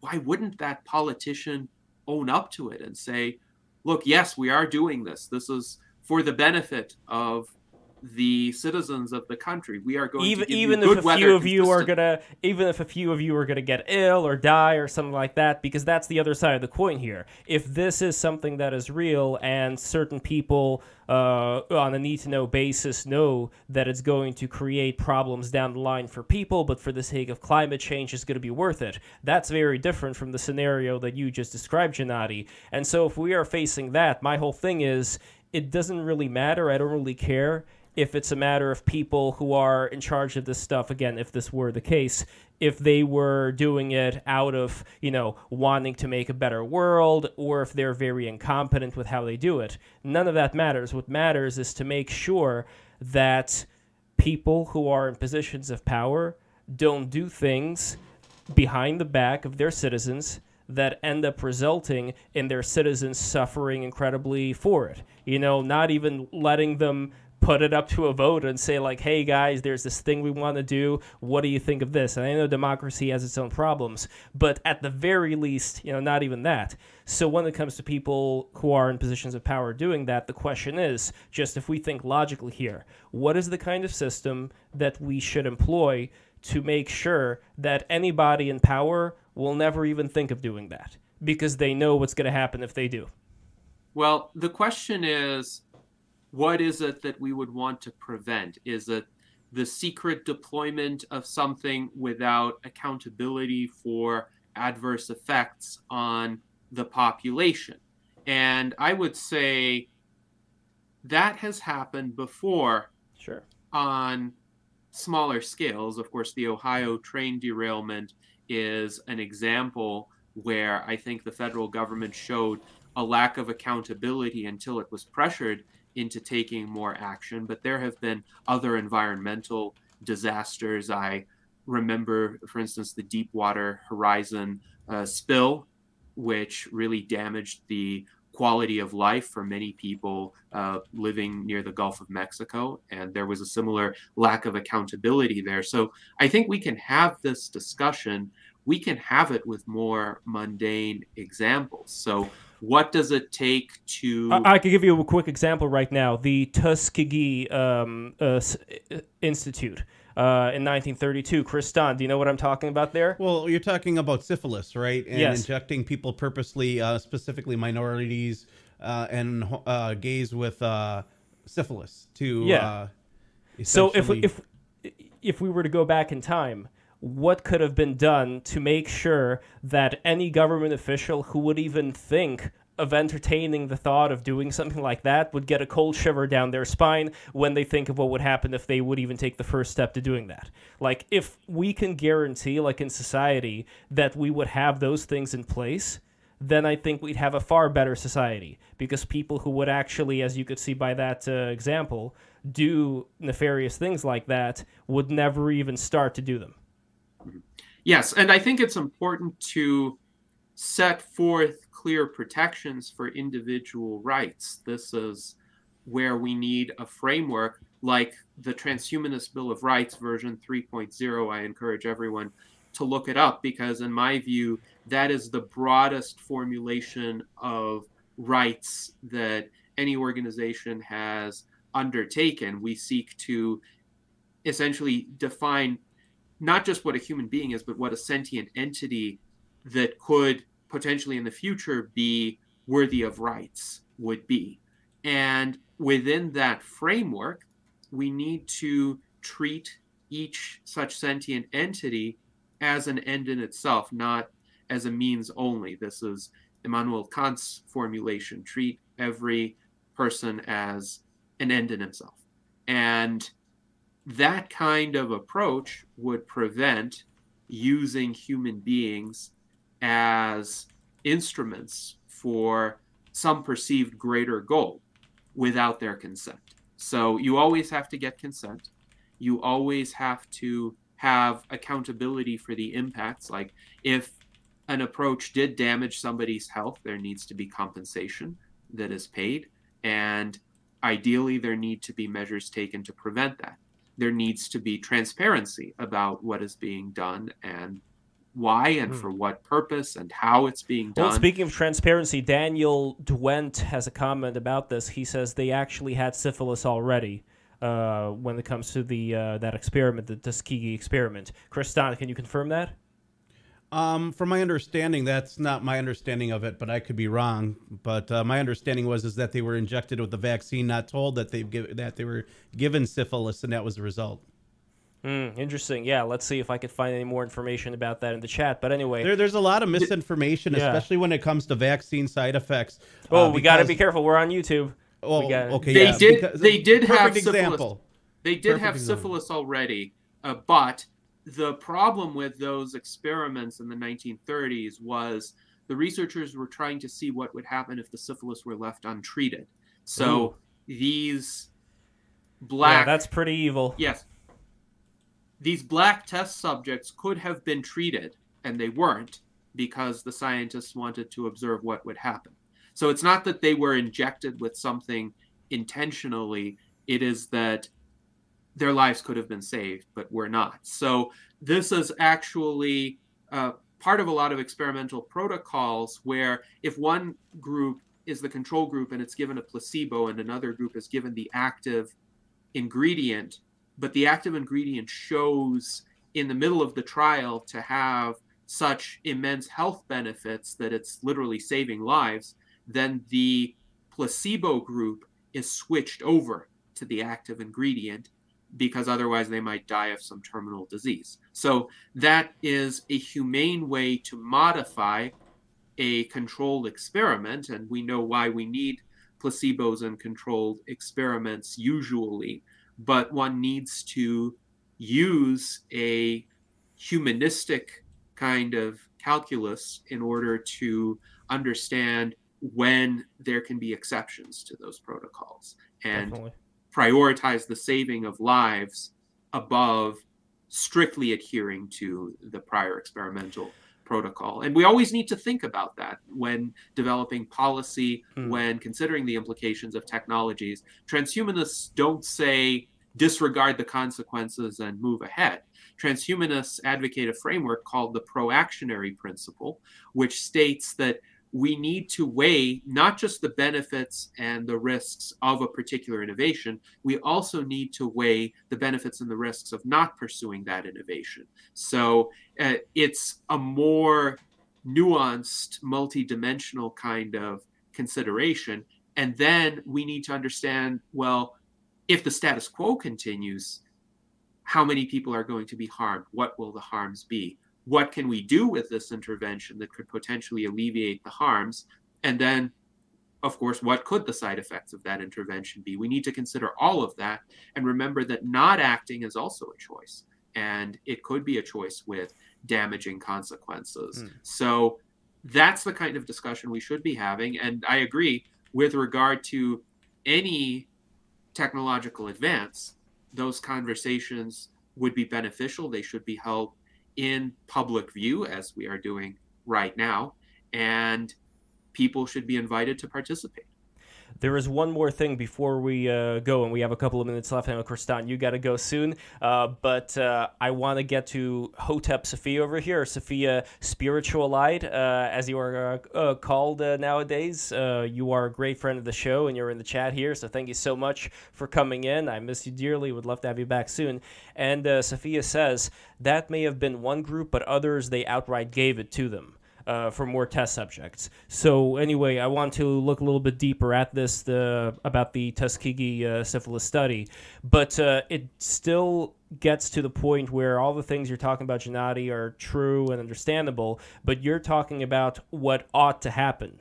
Speaker 2: Why wouldn't that politician own up to it and say, look, yes, we are doing this. This is for the benefit of the citizens of the country. We are going
Speaker 1: even
Speaker 2: to
Speaker 1: even if a few of you are gonna even if a few of you are gonna get ill or die or something like that because that's the other side of the coin here. If this is something that is real and certain people uh, on a need to know basis know that it's going to create problems down the line for people, but for the sake of climate change, it's going to be worth it. That's very different from the scenario that you just described, Gennady. And so if we are facing that, my whole thing is it doesn't really matter. I don't really care if it's a matter of people who are in charge of this stuff again if this were the case if they were doing it out of you know wanting to make a better world or if they're very incompetent with how they do it none of that matters what matters is to make sure that people who are in positions of power don't do things behind the back of their citizens that end up resulting in their citizens suffering incredibly for it. You know, not even letting them put it up to a vote and say like, "Hey guys, there's this thing we want to do. What do you think of this?" And I know democracy has its own problems, but at the very least, you know, not even that. So when it comes to people who are in positions of power doing that, the question is, just if we think logically here, what is the kind of system that we should employ to make sure that anybody in power will never even think of doing that because they know what's going to happen if they do.
Speaker 2: Well, the question is what is it that we would want to prevent? Is it the secret deployment of something without accountability for adverse effects on the population? And I would say that has happened before
Speaker 1: Sure.
Speaker 2: on smaller scales. Of course, the Ohio train derailment is an example where I think the federal government showed a lack of accountability until it was pressured into taking more action. But there have been other environmental disasters. I remember, for instance, the Deepwater Horizon uh, spill, which really damaged the quality of life for many people uh, living near the Gulf of Mexico. And there was a similar lack of accountability there. So I think we can have this discussion. We can have it with more mundane examples. So, what does it take to.
Speaker 1: I, I could give you a quick example right now. The Tuskegee um, uh, uh, Institute uh, in 1932. Kristan, do you know what I'm talking about there?
Speaker 3: Well, you're talking about syphilis, right? And
Speaker 1: Yes.
Speaker 3: injecting people purposely, uh, specifically minorities uh, and uh, gays with uh, syphilis to.
Speaker 1: Yeah.
Speaker 3: Uh,
Speaker 1: So if we, if if we were to go back in time, what could have been done to make sure that any government official who would even think of entertaining the thought of doing something like that would get a cold shiver down their spine when they think of what would happen if they would even take the first step to doing that. Like if we can guarantee like in society that we would have those things in place, then I think we'd have a far better society because people who would actually, as you could see by that uh, example, do nefarious things like that would never even start to do them.
Speaker 2: Yes, and I think it's important to set forth clear protections for individual rights. This is where we need a framework like the Transhumanist Bill of Rights version 3.0. I encourage everyone to look it up because, in my view, that is the broadest formulation of rights that any organization has undertaken. We seek to essentially define not just what a human being is, but what a sentient entity that could potentially in the future be worthy of rights would be. And within that framework, we need to treat each such sentient entity as an end in itself, not as a means only. This is Immanuel Kant's formulation treat every person as an end in himself. And that kind of approach would prevent using human beings as instruments for some perceived greater goal without their consent. So you always have to get consent. You always have to have accountability for the impacts. Like if an approach did damage somebody's health, there needs to be compensation that is paid. And ideally, there need to be measures taken to prevent that. There needs to be transparency about what is being done and why and hmm. for what purpose and how it's being done.
Speaker 1: Well, speaking of transparency, Daniel Dwent has a comment about this. He says they actually had syphilis already uh, when it comes to the uh, that experiment, the Tuskegee experiment. Kristan, can you confirm that?
Speaker 3: Um, from my understanding, that's not my understanding of it, but I could be wrong. But uh, my understanding was is that they were injected with the vaccine, not told that they that they were given syphilis, and that was the result.
Speaker 1: Mm, interesting. Yeah, let's see if I could find any more information about that in the chat. But anyway,
Speaker 3: there, there's a lot of misinformation, yeah. especially when it comes to vaccine side effects.
Speaker 1: Oh, uh, we got to be careful. We're on YouTube.
Speaker 3: Oh, okay.
Speaker 2: They yeah, did. They did have syphilis. Example. They did perfect have example. syphilis already, uh, but the problem with those experiments in the 1930s was the researchers were trying to see what would happen if the syphilis were left untreated. So Ooh. these black.
Speaker 1: Yeah, that's pretty evil.
Speaker 2: Yes these black test subjects could have been treated, and they weren't because the scientists wanted to observe what would happen. So it's not that they were injected with something intentionally, it is that their lives could have been saved, but were not. So this is actually uh, part of a lot of experimental protocols where if one group is the control group and it's given a placebo and another group is given the active ingredient, but the active ingredient shows in the middle of the trial to have such immense health benefits that it's literally saving lives, then the placebo group is switched over to the active ingredient because otherwise they might die of some terminal disease. So that is a humane way to modify a controlled experiment, and we know why we need placebos and controlled experiments usually but one needs to use a humanistic kind of calculus in order to understand when there can be exceptions to those protocols and Definitely. Prioritize the saving of lives above strictly adhering to the prior experimental protocol. And we always need to think about that when developing policy, mm. when considering the implications of technologies. Transhumanists don't say disregard the consequences and move ahead. Transhumanists advocate a framework called the proactionary principle, which states that we need to weigh not just the benefits and the risks of a particular innovation, we also need to weigh the benefits and the risks of not pursuing that innovation. So uh, it's a more nuanced, multidimensional kind of consideration. And then we need to understand well, if the status quo continues, how many people are going to be harmed? What will the harms be? What can we do with this intervention that could potentially alleviate the harms? And then, of course, what could the side effects of that intervention be? We need to consider all of that and remember that not acting is also a choice. And it could be a choice with damaging consequences. Mm. So that's the kind of discussion we should be having. And I agree with regard to any technological advance, those conversations would be beneficial. They should be held in public view, as we are doing right now, and people should be invited to participate.
Speaker 1: There is one more thing before we uh, go, and we have a couple of minutes left. I know, Kristan, you got to go soon. Uh, but uh, I want to get to Hotep Sophia over here, Sophia Spiritualite, uh, as you are uh, uh, called nowadays. you are a great friend of the show, and you're in the chat here. So thank you so much for coming in. I miss you dearly. Would love to have you back soon. And Sophia says that may have been one group, but others, they outright gave it to them uh, for more test subjects. So anyway, I want to look a little bit deeper at this the, about the Tuskegee uh, syphilis study, but uh, it still gets to the point where all the things you're talking about, Gennady, are true and understandable, but you're talking about what ought to happen.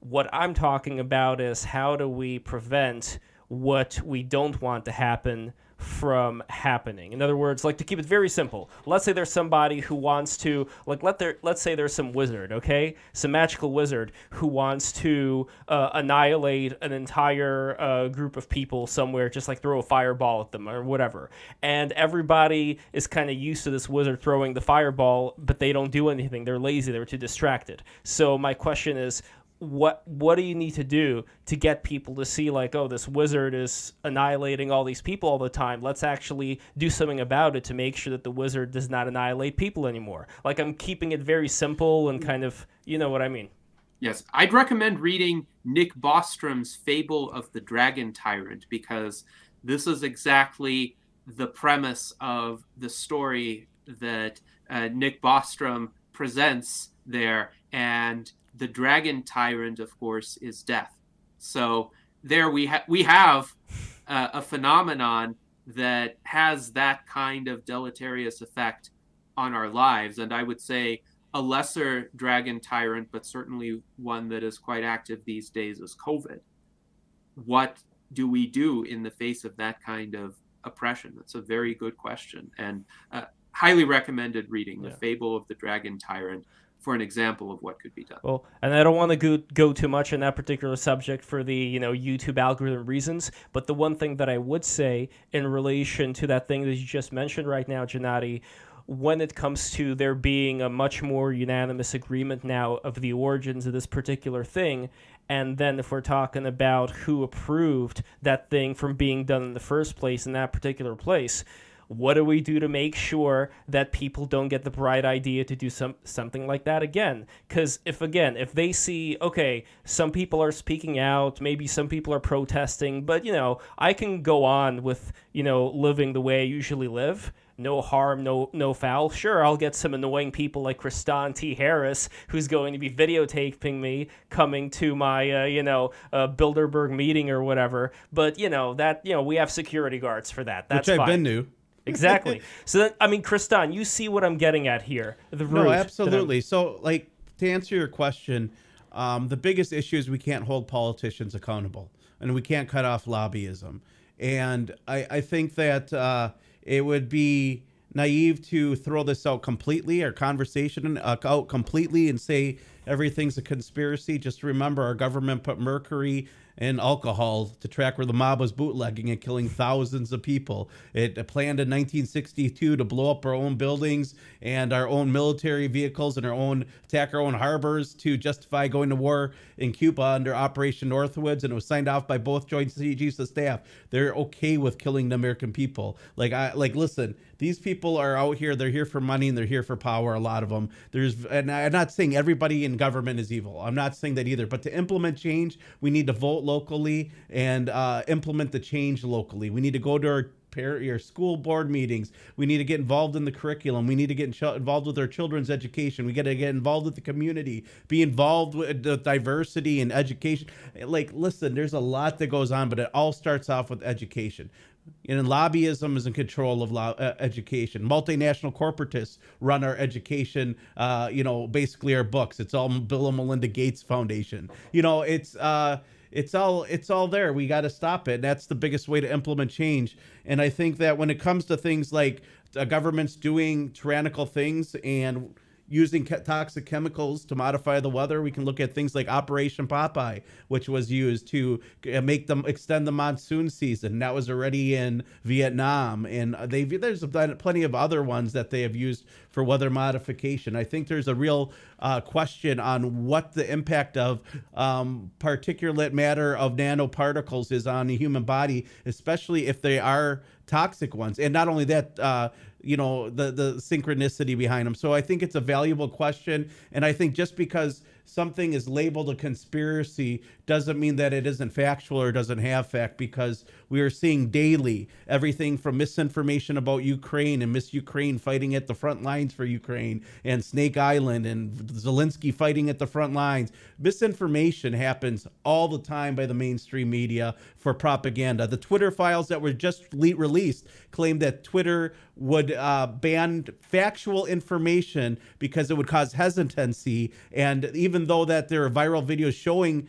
Speaker 1: What I'm talking about is how do we prevent what we don't want to happen from happening. In other words, like to keep it very simple. Let's say there's somebody who wants to like let there let's say there's some wizard, okay? Some magical wizard who wants to uh, annihilate an entire uh, group of people somewhere just like throw a fireball at them or whatever. And everybody is kind of used to this wizard throwing the fireball, but they don't do anything. They're lazy, they're too distracted. So my question is what what do you need to do to get people to see like oh this wizard is annihilating all these people all the time. Let's actually do something about it to make sure that the wizard does not annihilate people anymore. Like i'm keeping it very simple and kind of you know what i mean.
Speaker 2: Yes i'd recommend reading nick bostrom's fable of the dragon tyrant because this is exactly the premise of the story that uh, nick bostrom presents there. And the dragon tyrant, of course, is death. So there we ha- we have uh, a phenomenon that has that kind of deleterious effect on our lives, and I would say a lesser dragon tyrant, but certainly one that is quite active these days, is COVID. What do we do in the face of that kind of oppression? That's a very good question, and uh, highly recommended reading yeah. the Fable of the Dragon Tyrant for an example of what could be done.
Speaker 1: Well, and I don't want to go, go too much on that particular subject for the you know YouTube algorithm reasons, but the one thing that I would say in relation to that thing that you just mentioned right now, Gennady, when it comes to there being a much more unanimous agreement now of the origins of this particular thing, and then if we're talking about who approved that thing from being done in the first place in that particular place what do we do to make sure that people don't get the bright idea to do some something like that again? Because if again, if they see, okay, some people are speaking out, maybe some people are protesting, but you know, I can go on with you know living the way I usually live no harm, no no foul. Sure, I'll get some annoying people like Kristan T. Harris, who's going to be videotaping me coming to my uh, you know uh, Bilderberg meeting or whatever. But you know that you know we have security guards for that. That's
Speaker 3: Which I've
Speaker 1: fine.
Speaker 3: been to.
Speaker 1: Exactly. [LAUGHS] so that, I mean, Kristan, you see what I'm getting at here. The
Speaker 3: no, absolutely. So, like to answer your question, um, the biggest issue is we can't hold politicians accountable, and we can't cut off lobbyism. And I, I think that uh, it would be naive to throw this out completely, our conversation uh, out completely, and say everything's a conspiracy. Just remember, our government put mercury and alcohol to track where the mob was bootlegging and killing thousands of people. It planned in 1962 to blow up our own buildings and our own military vehicles and our own attack our own harbors to justify going to war in Cuba under Operation Northwoods, and it was signed off by both Joint Chiefs of Staff. They're okay with killing the American people. Like I like listen, these people are out here. They're here for money and they're here for power. A lot of them. There's, and I'm not saying everybody in government is evil. I'm not saying that either. But to implement change, we need to vote locally and uh, implement the change locally. We need to go to our your school board meetings. We need to get involved in the curriculum. We need to get involved with our children's education. We got to get involved with the community, be involved with the diversity and education. Like, listen, there's a lot that goes on, but it all starts off with education. And lobbyism is in control of lo- uh, education. Multinational corporatists run our education. Uh, you know, basically our books. It's all Bill and Melinda Gates Foundation. You know, it's uh, it's all it's all there. We got to stop it. That's the biggest way to implement change. And I think that when it comes to things like uh, governments doing tyrannical things and using toxic chemicals to modify the weather. We can look at things like Operation Popeye, which was used to uh, make them extend the monsoon season. That was already in Vietnam, and they there's plenty of other ones that they have used for weather modification. I think there's a real uh, question on what the impact of um, particulate matter of nanoparticles is on the human body, especially if they are toxic ones. And not only that, uh, you know, the the synchronicity behind them. So I think it's a valuable question, and I think just because something is labeled a conspiracy doesn't mean that it isn't factual or doesn't have fact because we are seeing daily everything from misinformation about Ukraine and Miss Ukraine fighting at the front lines for Ukraine and Snake Island and Zelensky fighting at the front lines. Misinformation happens all the time by the mainstream media for propaganda. The Twitter files that were just released claim that Twitter would uh, ban factual information because it would cause hesitancy and even though that there are viral videos showing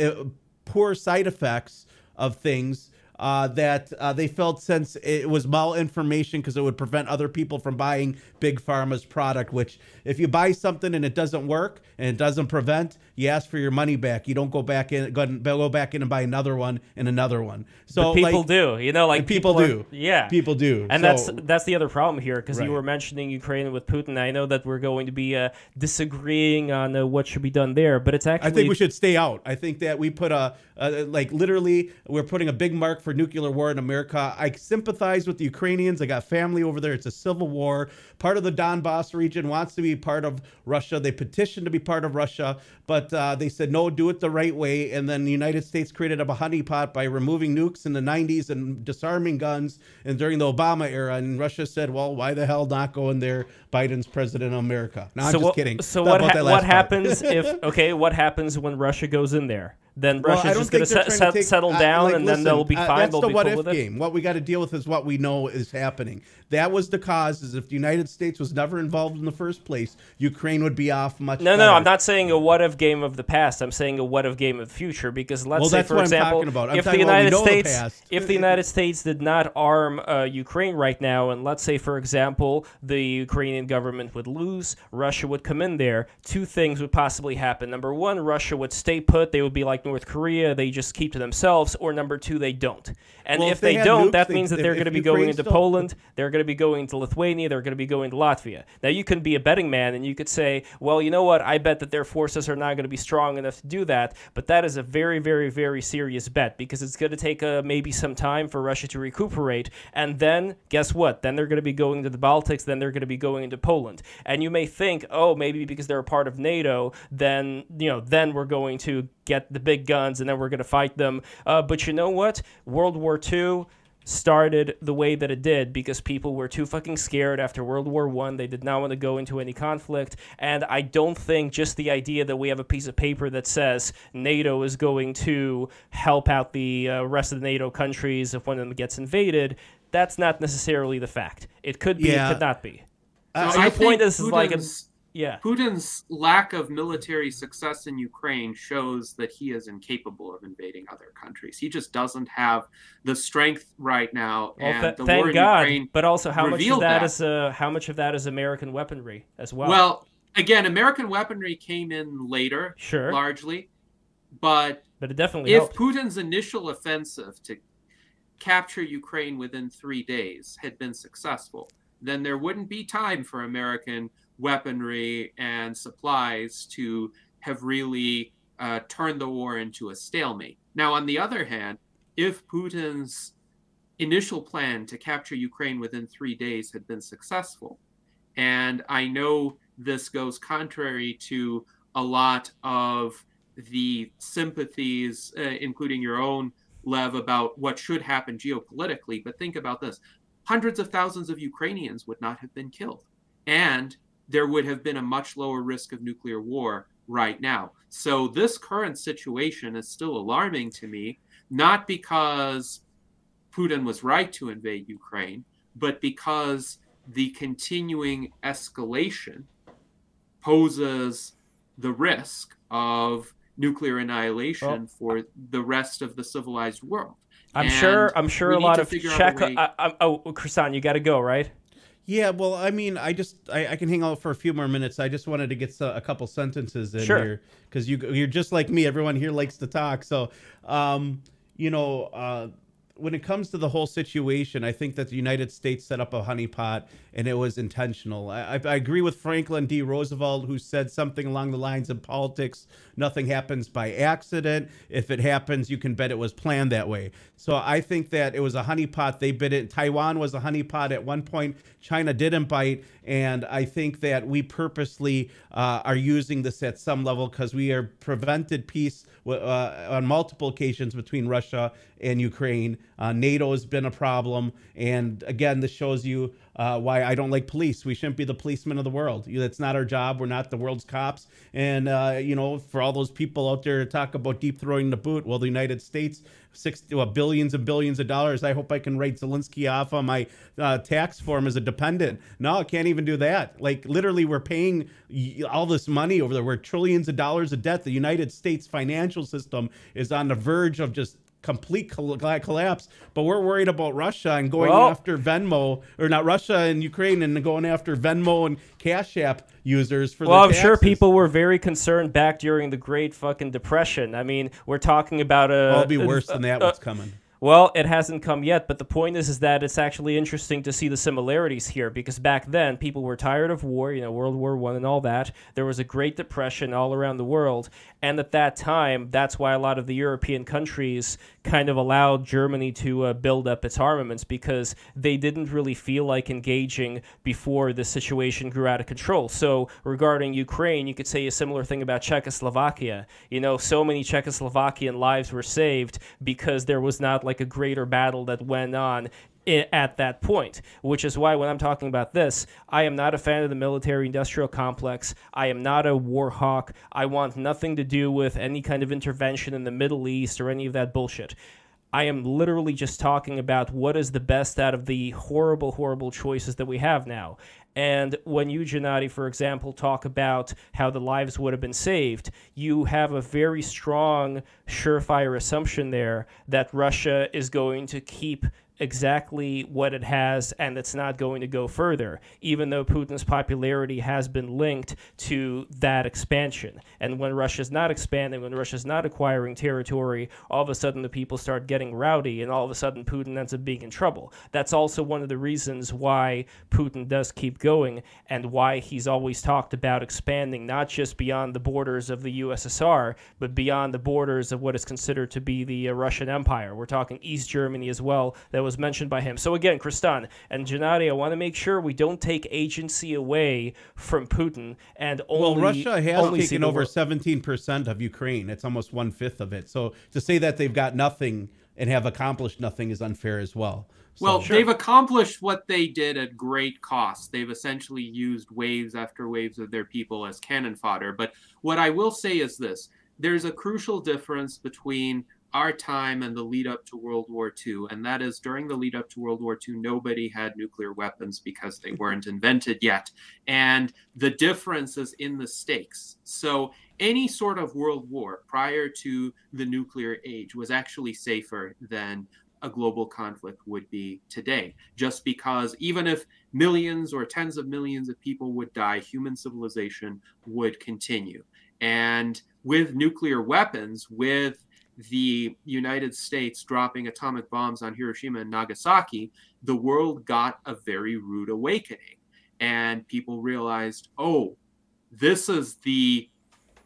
Speaker 3: uh, poor side effects of things uh, that uh, they felt since it was malinformation because it would prevent other people from buying big pharma's product which if you buy something and it doesn't work and it doesn't prevent you ask for your money back you don't go back in go, go back in and buy another one and another one so
Speaker 1: but people
Speaker 3: like,
Speaker 1: do you know like
Speaker 3: people,
Speaker 1: people,
Speaker 3: do
Speaker 1: are, yeah
Speaker 3: people do
Speaker 1: and
Speaker 3: so,
Speaker 1: that's that's the other problem here because
Speaker 3: Right.
Speaker 1: you were mentioning ukraine with putin i know that we're going to be uh, disagreeing on uh, what should be done there but it's actually
Speaker 3: I think we should stay out. I think that we put a, a like literally we're putting a big mark for nuclear war in America. I sympathize with the Ukrainians. I got family over there. It's a civil war. Part of the Donbass region wants to be part of Russia. They petitioned to be part of Russia, but uh, they said no, do it the right way. And then the United States created a honeypot by removing nukes in the 90s and disarming guns and during the Obama era. And Russia said, well, why the hell not go in there? Biden's president of America. No, I'm
Speaker 1: so
Speaker 3: just
Speaker 1: what,
Speaker 3: kidding.
Speaker 1: So
Speaker 3: Not
Speaker 1: what ha- what happens [LAUGHS] if okay? What happens when Russia goes in there? Then
Speaker 3: Well,
Speaker 1: Russia's just going
Speaker 3: they're trying to take-
Speaker 1: settle
Speaker 3: uh,
Speaker 1: down,
Speaker 3: like,
Speaker 1: and then
Speaker 3: listen,
Speaker 1: they'll be
Speaker 3: uh,
Speaker 1: fine.
Speaker 3: That's
Speaker 1: they'll
Speaker 3: the
Speaker 1: be
Speaker 3: what
Speaker 1: cool
Speaker 3: if
Speaker 1: it.
Speaker 3: game. What we got to deal with is what we know is happening. That was the cause. Is if the United States was never involved in the first place, Ukraine would be off much.
Speaker 1: No, no,
Speaker 3: better.
Speaker 1: no, I'm not saying a what if game of the past. I'm saying a what if game of the future. Because let's
Speaker 3: Well,
Speaker 1: say, for example. If the
Speaker 3: talking about what
Speaker 1: United
Speaker 3: know the
Speaker 1: States, if the United States did not arm uh, Ukraine right now, and let's say, for example, the Ukrainian government would lose, Russia would come in there. Two things would possibly happen. Number one, Russia would stay put. They would be like North Korea. They just keep to themselves. Or number two, they don't. And
Speaker 3: Well,
Speaker 1: if,
Speaker 3: if they
Speaker 1: they, don't,
Speaker 3: nukes,
Speaker 1: that means that
Speaker 3: if-
Speaker 1: they're going to be going into Poland. They're going to be going to Lithuania. They're going to be going to Latvia. Now, you can be a betting man and you could say, well, you know what? I bet that their forces are not going to be strong enough to do that. But that is a very, very, very serious bet because it's going to take uh, maybe some time for Russia to recuperate. And then, guess what? Then they're going to be going to the Baltics. Then they're going to be going into Poland. And you may think, oh, maybe because they're a part of NATO, then, you know, then we're going to get the big guns and then we're going to fight them. Uh, but you know what? World War II started the way that it did because people were too fucking scared after World War One. They did not want to go into any conflict, and I don't think just the idea that we have a piece of paper that says NATO is going to help out the uh, rest of the NATO countries if one of them gets invaded. That's not necessarily the fact. It could be.
Speaker 3: Yeah.
Speaker 1: It could not be.
Speaker 3: Uh,
Speaker 1: So
Speaker 2: I
Speaker 1: your
Speaker 2: think
Speaker 1: point is, is like a, yeah.
Speaker 2: Putin's lack of military success in Ukraine shows that he is incapable of invading other countries. He just doesn't have the strength right now.
Speaker 1: Well,
Speaker 2: and
Speaker 1: th-
Speaker 2: the
Speaker 1: thank
Speaker 2: war in
Speaker 1: God.
Speaker 2: Ukraine.
Speaker 1: but also, how much of that
Speaker 2: that.
Speaker 1: is uh, how much of that is American weaponry as well?
Speaker 2: Well, again, American weaponry came in later,
Speaker 1: sure,
Speaker 2: largely, but
Speaker 1: but it definitely
Speaker 2: if
Speaker 1: helped.
Speaker 2: Putin's initial offensive to capture Ukraine within three days had been successful, then there wouldn't be time for American weaponry and supplies to have really uh, turned the war into a stalemate. Now, on the other hand, if Putin's initial plan to capture Ukraine within three days had been successful, and I know this goes contrary to a lot of the sympathies, uh, including your own, Lev, about what should happen geopolitically. But think about this hundreds of thousands of Ukrainians would not have been killed. And there would have been a much lower risk of nuclear war right now. So this current situation is still alarming to me, not because Putin was right to invade Ukraine, but because the continuing escalation poses the risk of nuclear annihilation for the rest of the civilized world.
Speaker 1: I'm
Speaker 2: And
Speaker 1: sure. I'm sure a lot of Czech. I, I, oh, Kristan, you got to go, right?
Speaker 3: Yeah, well, I mean, I just I, I, can hang out for a few more minutes. I just wanted to get a couple sentences in
Speaker 1: sure.
Speaker 3: here because you you're just like me. Everyone here likes to talk. So, um, you know, uh, when it comes to the whole situation, I think that the United States set up a honeypot and it was intentional. I, I, agree with Franklin D. Roosevelt, who said something along the lines of politics nothing happens by accident. If it happens, you can bet it was planned that way. So I think that it was a honeypot. They bit it. Taiwan was a honeypot at one point. China didn't bite. And I think that we purposely uh, are using this at some level because we are prevented peace uh, on multiple occasions between Russia and Ukraine. Uh, NATO has been a problem. And again, this shows you uh, why I don't like police. We shouldn't be the policemen of the world. That's not our job. We're not the world's cops. And, uh, you know, for all those people out there to talk about deep throwing the boot, well, the United States, six, well, billions and billions of dollars. I hope I can write Zelensky off on my uh, tax form as a dependent. No, I can't even do that. Like, literally, we're paying all this money over there. We're trillions of dollars of debt. The United States financial system is on the verge of just complete collapse. But we're worried about Russia and going well, after Venmo, or not Russia and Ukraine, and going after Venmo and Cash App users for.
Speaker 1: Well, I'm
Speaker 3: taxes.
Speaker 1: sure people were very concerned back during the Great fucking Depression. I mean, we're talking about a.
Speaker 3: Well, it'll be worse than that. what's coming?
Speaker 1: Well, it hasn't come yet, but the point is, is that it's actually interesting to see the similarities here because back then people were tired of war, you know, World War One and all that. There was a Great Depression all around the world, and at that time, that's why a lot of the European countries kind of allowed Germany to uh, build up its armaments because they didn't really feel like engaging before the situation grew out of control. So, regarding Ukraine, you could say a similar thing about Czechoslovakia. You know, so many Czechoslovakian lives were saved because there was not like a greater battle that went on at that point, which is why when I'm talking about this, I am not a fan of the military industrial complex. I am not a war hawk. I want nothing to do with any kind of intervention in the Middle East or any of that bullshit. I am literally just talking about what is the best out of the horrible, horrible choices that we have now. And when you, Gennady, for example, talk about how the lives would have been saved, you have a very strong, surefire assumption there that Russia is going to keep exactly what it has and it's not going to go further, even though Putin's popularity has been linked to that expansion. And when Russia's not expanding, when Russia's not acquiring territory, all of a sudden the people start getting rowdy and all of a sudden Putin ends up being in trouble. That's also one of the reasons why Putin does keep going and why he's always talked about expanding not just beyond the borders of the USSR, but beyond the borders of what is considered to be the uh, Russian Empire. We're talking East Germany as well. That was mentioned by him. So again, Kristan and Gennady, I want to make sure we don't take agency away from Putin and only.
Speaker 3: Well, Russia has taken over seventeen percent of Ukraine. It's almost one fifth of it. So to say that they've got nothing and have accomplished nothing is unfair as well.
Speaker 2: So, well, sure. they've accomplished what they did at great cost. They've essentially used waves after waves of their people as cannon fodder. But what I will say is this there's a crucial difference between our time and the lead up to World War II. And that is during the lead up to World War II, nobody had nuclear weapons because they weren't invented yet. And the difference is in the stakes. So any sort of world war prior to the nuclear age was actually safer than a global conflict would be today. Just because even if millions or tens of millions of people would die, human civilization would continue. And with nuclear weapons, with the United States dropping atomic bombs on Hiroshima and Nagasaki, the world got a very rude awakening. And people realized, oh, this is the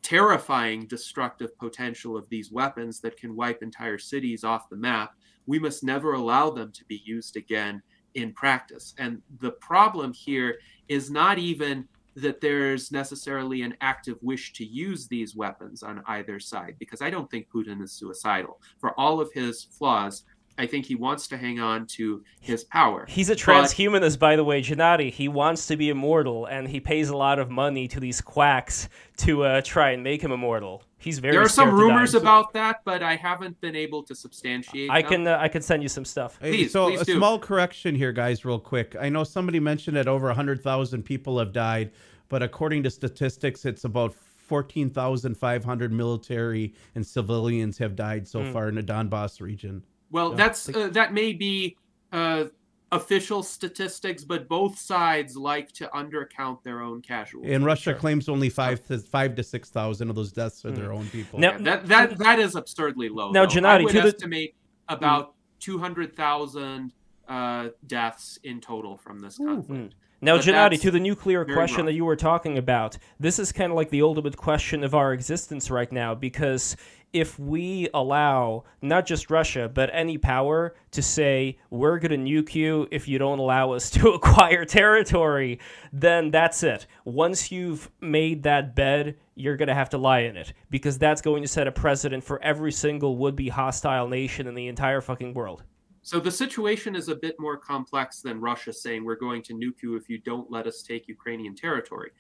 Speaker 2: terrifying destructive potential of these weapons that can wipe entire cities off the map. We must never allow them to be used again in practice. And the problem here is not even that there's necessarily an active wish to use these weapons on either side, because I don't think Putin is suicidal. For all of his flaws, I think he wants to hang on to his power.
Speaker 1: He's a transhumanist, but, by the way, Gennady. He wants to be immortal, and he pays a lot of money to these quacks to uh, try and make him immortal. He's very.
Speaker 2: There are some rumors about that, but I haven't been able to substantiate.
Speaker 1: I them. can uh, I can send you some stuff.
Speaker 3: Hey, please, so please a do. small correction here, guys, real quick. I know somebody mentioned that over hundred thousand people have died, but according to statistics, it's about 14,500 military and civilians have died so mm. far in the Donbass region.
Speaker 2: Well, that's uh, that may be uh, official statistics, but both sides like to undercount their own casualties.
Speaker 3: And Russia claims only five to five to six thousand of those deaths are their own people.
Speaker 2: Yeah, that that that is absurdly low.
Speaker 1: Now,
Speaker 2: though.
Speaker 1: Gennady,
Speaker 2: I would
Speaker 1: to the-
Speaker 2: estimate about two hundred thousand uh, deaths in total from this conflict.
Speaker 1: Now,
Speaker 2: But
Speaker 1: Gennady,
Speaker 2: that's
Speaker 1: to the nuclear question
Speaker 2: rough.
Speaker 1: that you were talking about, this is kind of like the ultimate question of our existence right now because if we allow not just Russia, but any power to say, we're going to nuke you if you don't allow us [LAUGHS] to acquire territory, then that's it. Once you've made that bed, you're going to have to lie in it because that's going to set a precedent for every single would be hostile nation in the entire fucking world.
Speaker 2: So the situation is a bit more complex than Russia saying we're going to nuke you if you don't let us take Ukrainian territory.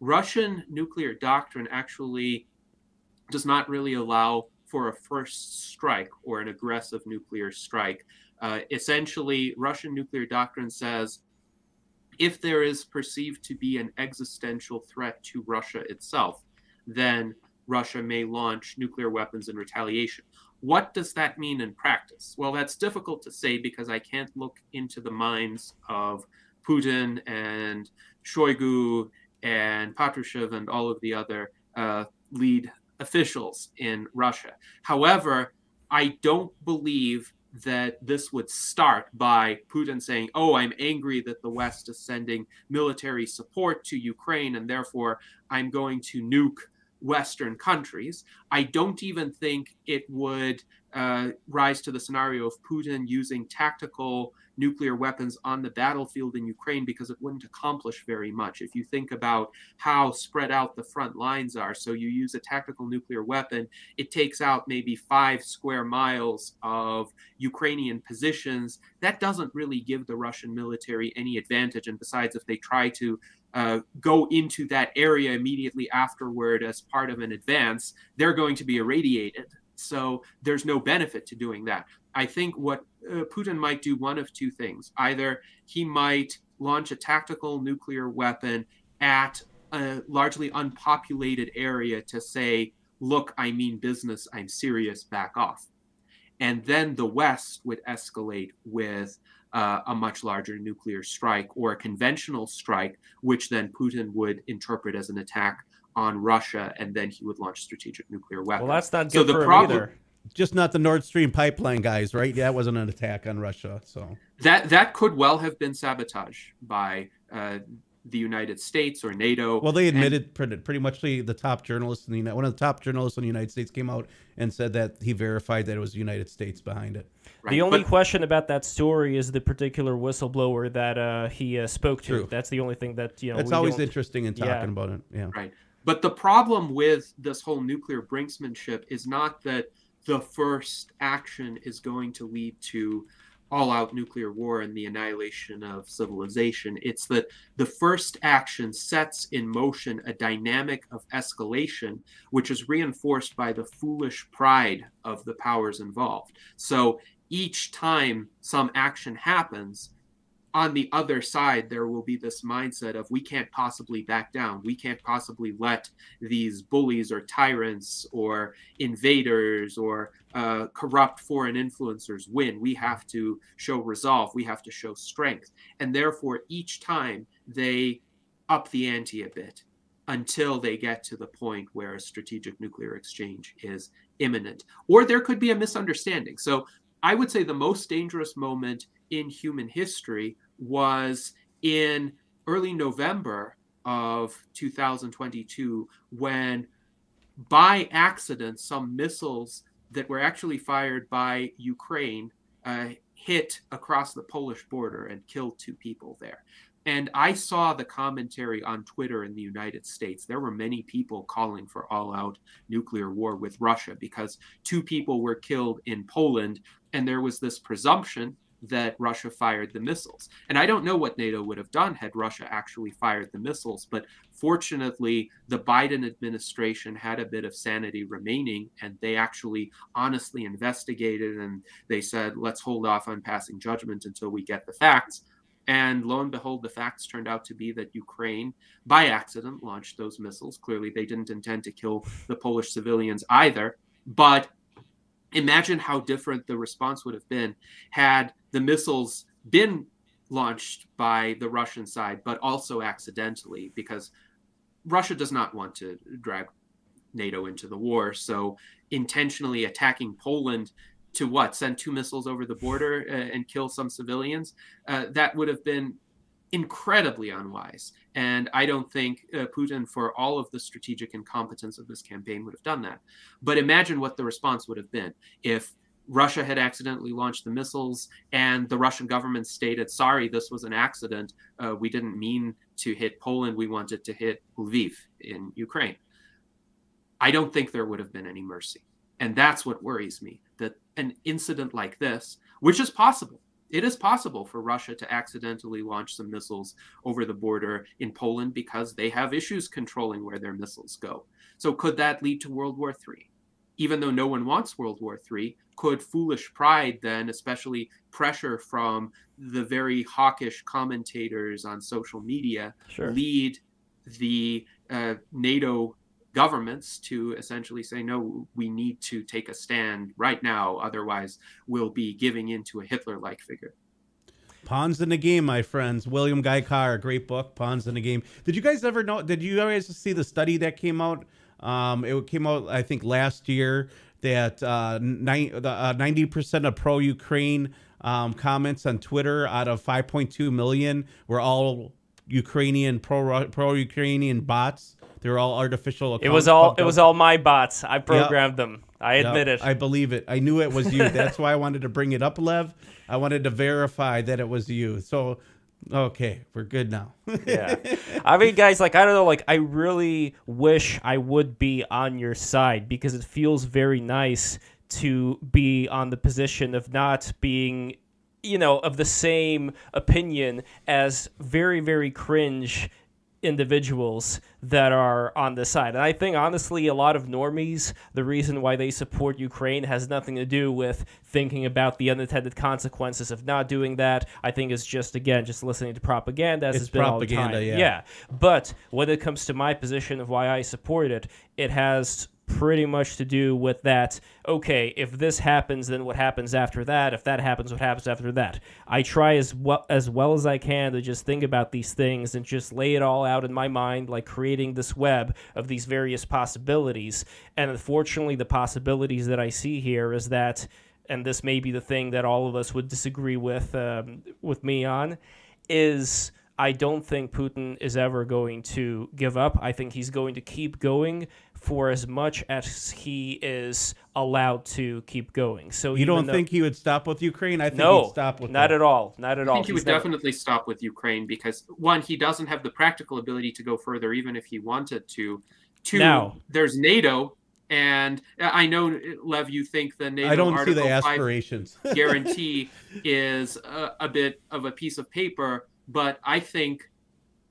Speaker 2: Russian nuclear doctrine actually does not really allow for a first strike or an aggressive nuclear strike. Uh, essentially, Russian nuclear doctrine says if there is perceived to be an existential threat to Russia itself, then Russia may launch nuclear weapons in retaliation. What does that mean in practice? Well, that's difficult to say because I can't look into the minds of Putin and Shoigu and Patrushev and all of the other uh, lead officials in Russia. However, I don't believe that this would start by Putin saying, Oh, I'm angry that the West is sending military support to Ukraine, and therefore I'm going to nuke Western countries. I don't even think it would uh, rise to the scenario of Putin using tactical nuclear weapons on the battlefield in Ukraine because it wouldn't accomplish very much. If you think about how spread out the front lines are, so you use a tactical nuclear weapon, it takes out maybe five square miles of Ukrainian positions. That doesn't really give the Russian military any advantage. And besides, if they try to uh, go into that area immediately afterward as part of an advance, they're going to be irradiated. So there's no benefit to doing that. I think what uh, Putin might do one of two things. Either he might launch a tactical nuclear weapon at a largely unpopulated area to say, look, I mean business, I'm serious, back off. And then the West would escalate with uh, a much larger nuclear strike or a conventional strike, which then Putin would interpret as an attack on Russia, and then he would launch strategic nuclear weapons.
Speaker 1: Well, that's not good
Speaker 2: So the
Speaker 1: for him
Speaker 2: problem-
Speaker 1: either.
Speaker 3: Just not the Nord Stream pipeline guys, right? That wasn't an attack on Russia. So
Speaker 2: that that could well have been sabotage by uh, the United States or NATO.
Speaker 3: Well, they admitted pretty, pretty much the, the top journalist in the United, one of the top journalists in the United States came out and said that he verified that it was the United States behind it.
Speaker 2: right,
Speaker 1: The only
Speaker 2: but-
Speaker 1: question about that story is the particular whistleblower that uh, he uh, spoke to.
Speaker 3: True.
Speaker 1: That's the only thing that you know.
Speaker 3: It's always
Speaker 1: don't-
Speaker 3: interesting in talking
Speaker 1: Yeah.
Speaker 3: about it. Yeah.
Speaker 2: Right. But the problem with this whole nuclear brinksmanship is not that the first action is going to lead to all out nuclear war and the annihilation of civilization. It's that the first action sets in motion a dynamic of escalation, which is reinforced by the foolish pride of the powers involved. So each time some action happens, on the other side, there will be this mindset of we can't possibly back down. We can't possibly let these bullies or tyrants or invaders or uh, corrupt foreign influencers win. We have to show resolve. We have to show strength. And therefore, each time they up the ante a bit until they get to the point where a strategic nuclear exchange is imminent. Or there could be a misunderstanding. So I would say the most dangerous moment in human history was in early November of 2022 when by accident some missiles that were actually fired by Ukraine uh, hit across the Polish border and killed two people there. And I saw the commentary on Twitter in the United States. There were many people calling for all out nuclear war with Russia because two people were killed in Poland. And there was this presumption that Russia fired the missiles. And I don't know what NATO would have done had Russia actually fired the missiles. But fortunately, the Biden administration had a bit of sanity remaining and they actually honestly investigated and they said, let's hold off on passing judgment until we get the facts. And lo and behold, the facts turned out to be that Ukraine, by accident, launched those missiles. Clearly, they didn't intend to kill the Polish civilians either. But imagine how different the response would have been had the missiles been launched by the Russian side, but also accidentally because Russia does not want to drag NATO into the war. So intentionally attacking Poland to what? Send two missiles over the border uh, and kill some civilians? Uh, that would have been incredibly unwise. And I don't think uh, Putin, for all of the strategic incompetence of this campaign, would have done that. But imagine what the response would have been if Russia had accidentally launched the missiles and the Russian government stated, sorry, this was an accident. Uh, we didn't mean to hit Poland. We wanted to hit Lviv in Ukraine. I don't think there would have been any mercy. And that's what worries me that an incident like this, which is possible, it is possible for Russia to accidentally launch some missiles over the border in Poland because they have issues controlling where their missiles go. So, could that lead to World War III? Even though no one wants World War III, could foolish pride then, especially pressure from the very hawkish commentators on social media, sure. lead the uh, NATO governments to essentially say, no, we need to take a stand right now. Otherwise, we'll be giving in to a Hitler like figure.
Speaker 3: Pawns in the Game, my friends. William Guy Carr, great book, Pawns in the Game. Did you guys ever know? Did you guys see the study that came out? Um, it came out, I think, last year that uh, uh, 90% of pro Ukraine um, comments on Twitter out of 5.2 million were all Ukrainian pro Ukrainian bots. They were all artificial.
Speaker 1: It was all it was all my bots. I programmed yep. them. I admit yep.
Speaker 3: it. I believe it. I knew it was you. That's [LAUGHS] why I wanted to bring it up, Lev. I wanted to verify that it was you. So okay, we're good now.
Speaker 1: yeah. [LAUGHS] I mean, guys, like I don't know, like I really wish I would be on your side because it feels very nice to be on the position of not being you know of the same opinion as very very cringe individuals that are on the side. And I think honestly a lot of normies the reason why they support Ukraine has nothing to do with thinking about the unintended consequences of not doing that. I think it's just again just listening to propaganda as
Speaker 3: it's
Speaker 1: has been
Speaker 3: propaganda,
Speaker 1: all the time.
Speaker 3: Yeah.
Speaker 1: yeah. But when it comes to my position of why I support it, it has pretty much to do with that okay if this happens then what happens after that? If that happens what happens after that? I try as well as well as i can to just think about these things and just lay it all out in my mind like creating this web of these various possibilities. And unfortunately the possibilities that i see here is that and this may be the thing that all of us would disagree with um, with me on is I don't think Putin is ever going to give up. I think he's going to keep going for as much as he is allowed to keep going. So
Speaker 3: you don't though, think he would stop with Ukraine? I think
Speaker 1: no,
Speaker 3: he'd stop with
Speaker 1: not at all, not at
Speaker 2: all.
Speaker 1: I
Speaker 2: think he would never... definitely stop with Ukraine because one, he doesn't have the practical ability to go further, even if he wanted to. Two, now, there's NATO, and I know Lev, you think the NATO
Speaker 3: I don't
Speaker 2: Article
Speaker 3: see the aspirations [LAUGHS]
Speaker 2: guarantee is a, a bit of a piece of paper, but I think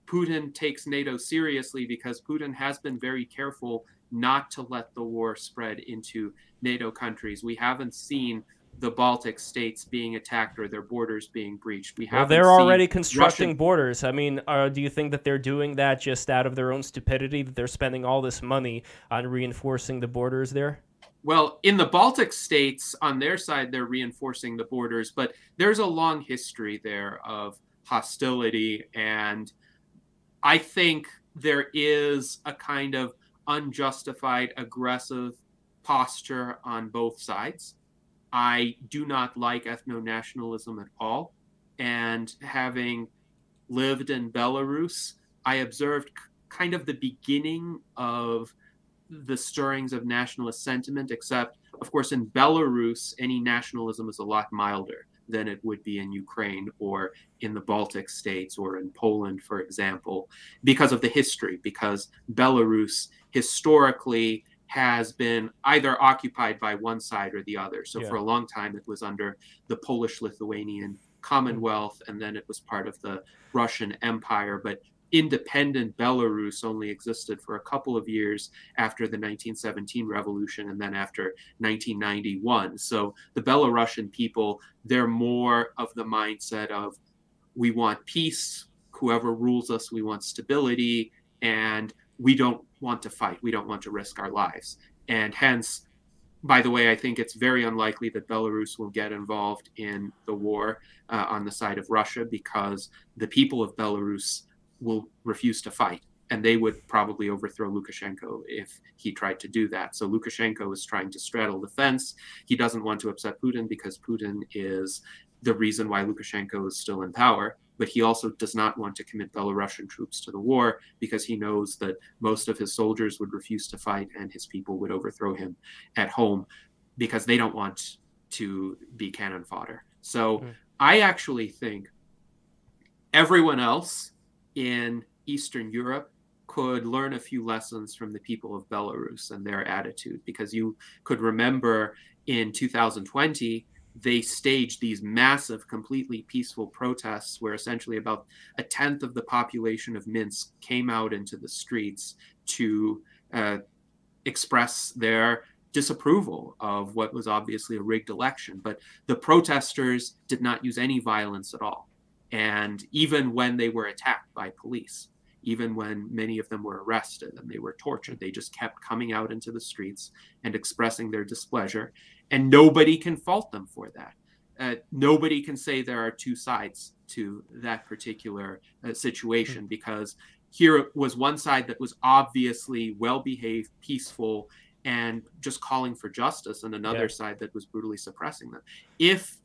Speaker 2: Putin takes NATO seriously because Putin has been very careful not to let the war spread into NATO countries. We haven't seen the Baltic states being attacked or their borders being breached. We have.
Speaker 1: Well, they're already constructing Russian... borders. I mean, uh, do you think that they're doing that just out of their own stupidity? That they're spending all this money on reinforcing the borders there?
Speaker 2: Well, in the Baltic states, on their side, they're reinforcing the borders, but there's a long history there of hostility, and I think there is a kind of unjustified aggressive posture on both sides. I do not like ethno nationalism at all. And having lived in Belarus, I observed kind of the beginning of the stirrings of nationalist sentiment, except, of course, in Belarus, any nationalism is a lot milder than it would be in Ukraine or in the Baltic states or in Poland, for example, because of the history, because Belarus historically has been either occupied by one side or the other. So yeah. for a long time, it was under the Polish Lithuanian Commonwealth, and then it was part of the Russian Empire. But independent Belarus only existed for a couple of years after the 1917 revolution and then after 1991. So the Belarusian people, they're more of the mindset of we want peace, whoever rules us, we want stability, and we don't want to fight. We don't want to risk our lives. And hence, by the way, I think it's very unlikely that Belarus will get involved in the war uh, on the side of Russia because the people of Belarus will refuse to fight. And they would probably overthrow Lukashenko if he tried to do that. So Lukashenko is trying to straddle the fence. He doesn't want to upset Putin because Putin is the reason why Lukashenko is still in power but he also does not want to commit Belarusian troops to the war because he knows that most of his soldiers would refuse to fight and his people would overthrow him at home because they don't want to be cannon fodder. So mm. I actually think everyone else in Eastern Europe could learn a few lessons from the people of Belarus and their attitude because you could remember in 2020 they staged these massive, completely peaceful protests where essentially about a tenth of the population of Minsk came out into the streets to uh, express their disapproval of what was obviously a rigged election. But the protesters did not use any violence at all. And even when they were attacked by police, even when many of them were arrested and they were tortured, they just kept coming out into the streets and expressing their displeasure and nobody can fault them for that. Uh, nobody can say there are two sides to that particular uh, situation mm-hmm. because here was one side that was obviously well behaved, peaceful, and just calling for justice, and another yeah. side that was brutally suppressing them. If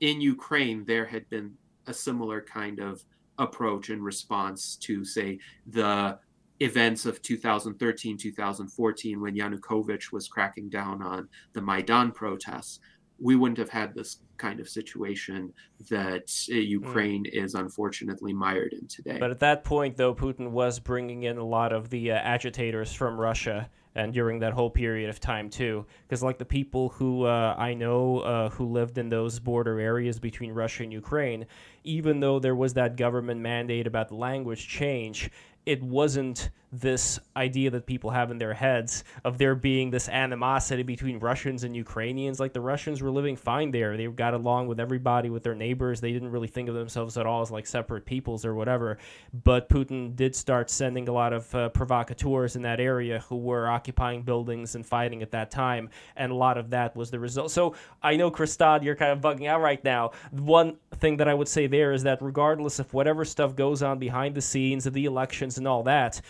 Speaker 2: in Ukraine there had been a similar kind of approach in response to, say, the events of 2013, 2014, when Yanukovych was cracking down on the Maidan protests, we wouldn't have had this kind of situation that uh, Ukraine mm. is unfortunately mired in today.
Speaker 1: But at that point, though, Putin was bringing in a lot of the uh, agitators from Russia. And during that whole period of time, too, because like the people who uh, I know uh, who lived in those border areas between Russia and Ukraine, even though there was that government mandate about the language change, it wasn't this idea that people have in their heads of there being this animosity between Russians and Ukrainians. Like the Russians were living fine there. They got along with everybody, with their neighbors. They didn't really think of themselves at all as like separate peoples or whatever. But Putin did start sending a lot of uh, provocateurs in that area who were occupying buildings and fighting at that time. And a lot of that was the result. So I know, Kristan, you're kind of bugging out right now. One thing that I would say there is that regardless of whatever stuff goes on behind the scenes of the elections and all that,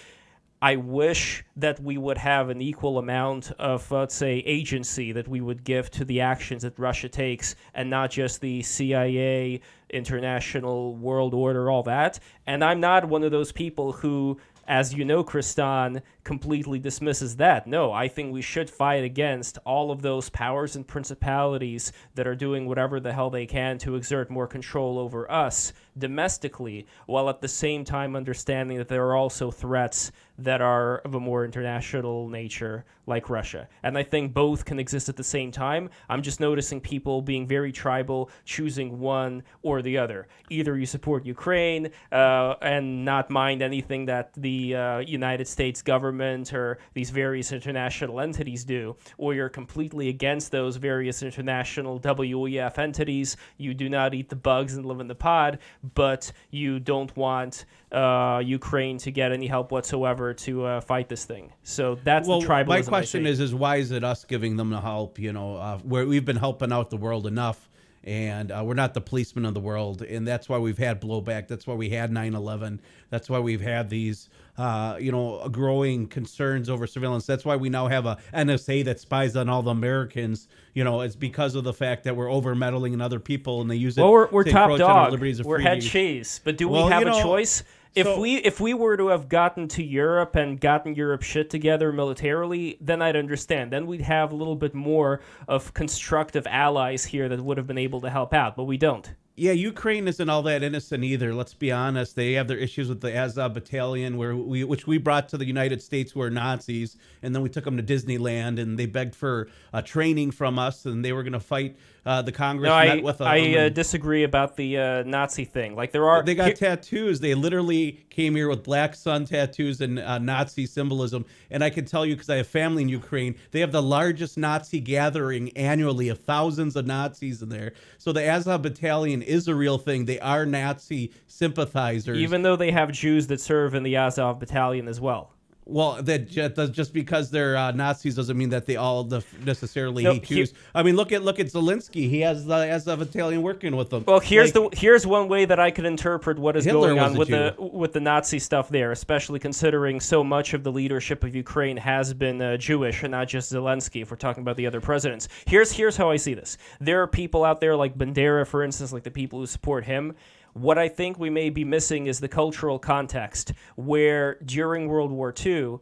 Speaker 1: I wish that we would have an equal amount of, uh, let's say, agency that we would give to the actions that Russia takes and not just the CIA, international world order, all that. And I'm not one of those people who as you know, Kristan completely dismisses that. No, I think we should fight against all of those powers and principalities that are doing whatever the hell they can to exert more control over us domestically, while at the same time understanding that there are also threats that are of a more international nature, like Russia. And I think both can exist at the same time. I'm just noticing people being very tribal, choosing one or the other. Either you support Ukraine uh, and not mind anything that the uh, United States government or these various international entities do, or you're completely against those various international WEF entities. You do not eat the bugs and live in the pod, but you don't want uh, Ukraine to get any help whatsoever to uh, fight this thing. So that's well, the tribalism.
Speaker 3: My question is: is why is it us giving them the help? You know, uh, where we've been helping out the world enough, and uh, we're not the policemen of the world, and that's why we've had blowback. That's why we had 9/11. That's why we've had these, uh, you know, growing concerns over surveillance. That's why we now have a NSA that spies on all the Americans. You know, it's because of the fact that we're over meddling in other people, and they use it.
Speaker 1: Well, we're, we're top dog. We're head cheese, but do well, we have you know, a choice? If so, we if we were to have gotten to Europe and gotten Europe shit together militarily, then I'd understand. Then we'd have a little bit more of constructive allies here that would have been able to help out, but we don't.
Speaker 3: Yeah, Ukraine isn't all that innocent either. Let's be honest. They have their issues with the Azov Battalion, where we, which we brought to the United States, who are Nazis, and then we took them to Disneyland, and they begged for uh, training from us, and they were going to fight uh, the Congress
Speaker 1: no,
Speaker 3: I,
Speaker 1: with them. I uh, disagree about the uh, Nazi thing. Like there are,
Speaker 3: they got tattoos. They literally came here with black sun tattoos and uh, Nazi symbolism. And I can tell you because I have family in Ukraine, they have the largest Nazi gathering annually of thousands of Nazis in there. So the Azov Battalion is a real thing. They are Nazi sympathizers,
Speaker 1: even though they have Jews that serve in the Azov Battalion as well.
Speaker 3: Well, that just because they're uh, Nazis doesn't mean that they all def- necessarily
Speaker 1: No,
Speaker 3: hate
Speaker 1: he-
Speaker 3: Jews. I mean, look at look at Zelensky. He has the has the Italian working with them.
Speaker 1: Well, here's
Speaker 3: Like,
Speaker 1: the here's one way that I could interpret what is
Speaker 3: Hitler
Speaker 1: going on with
Speaker 3: Jew.
Speaker 1: the with the Nazi stuff there, especially considering so much of the leadership of Ukraine has been uh, Jewish and not just Zelensky. If we're talking about the other presidents, here's here's how I see this. There are people out there like Bandera, for instance, like the people who support him. What I think we may be missing is the cultural context where during World War II,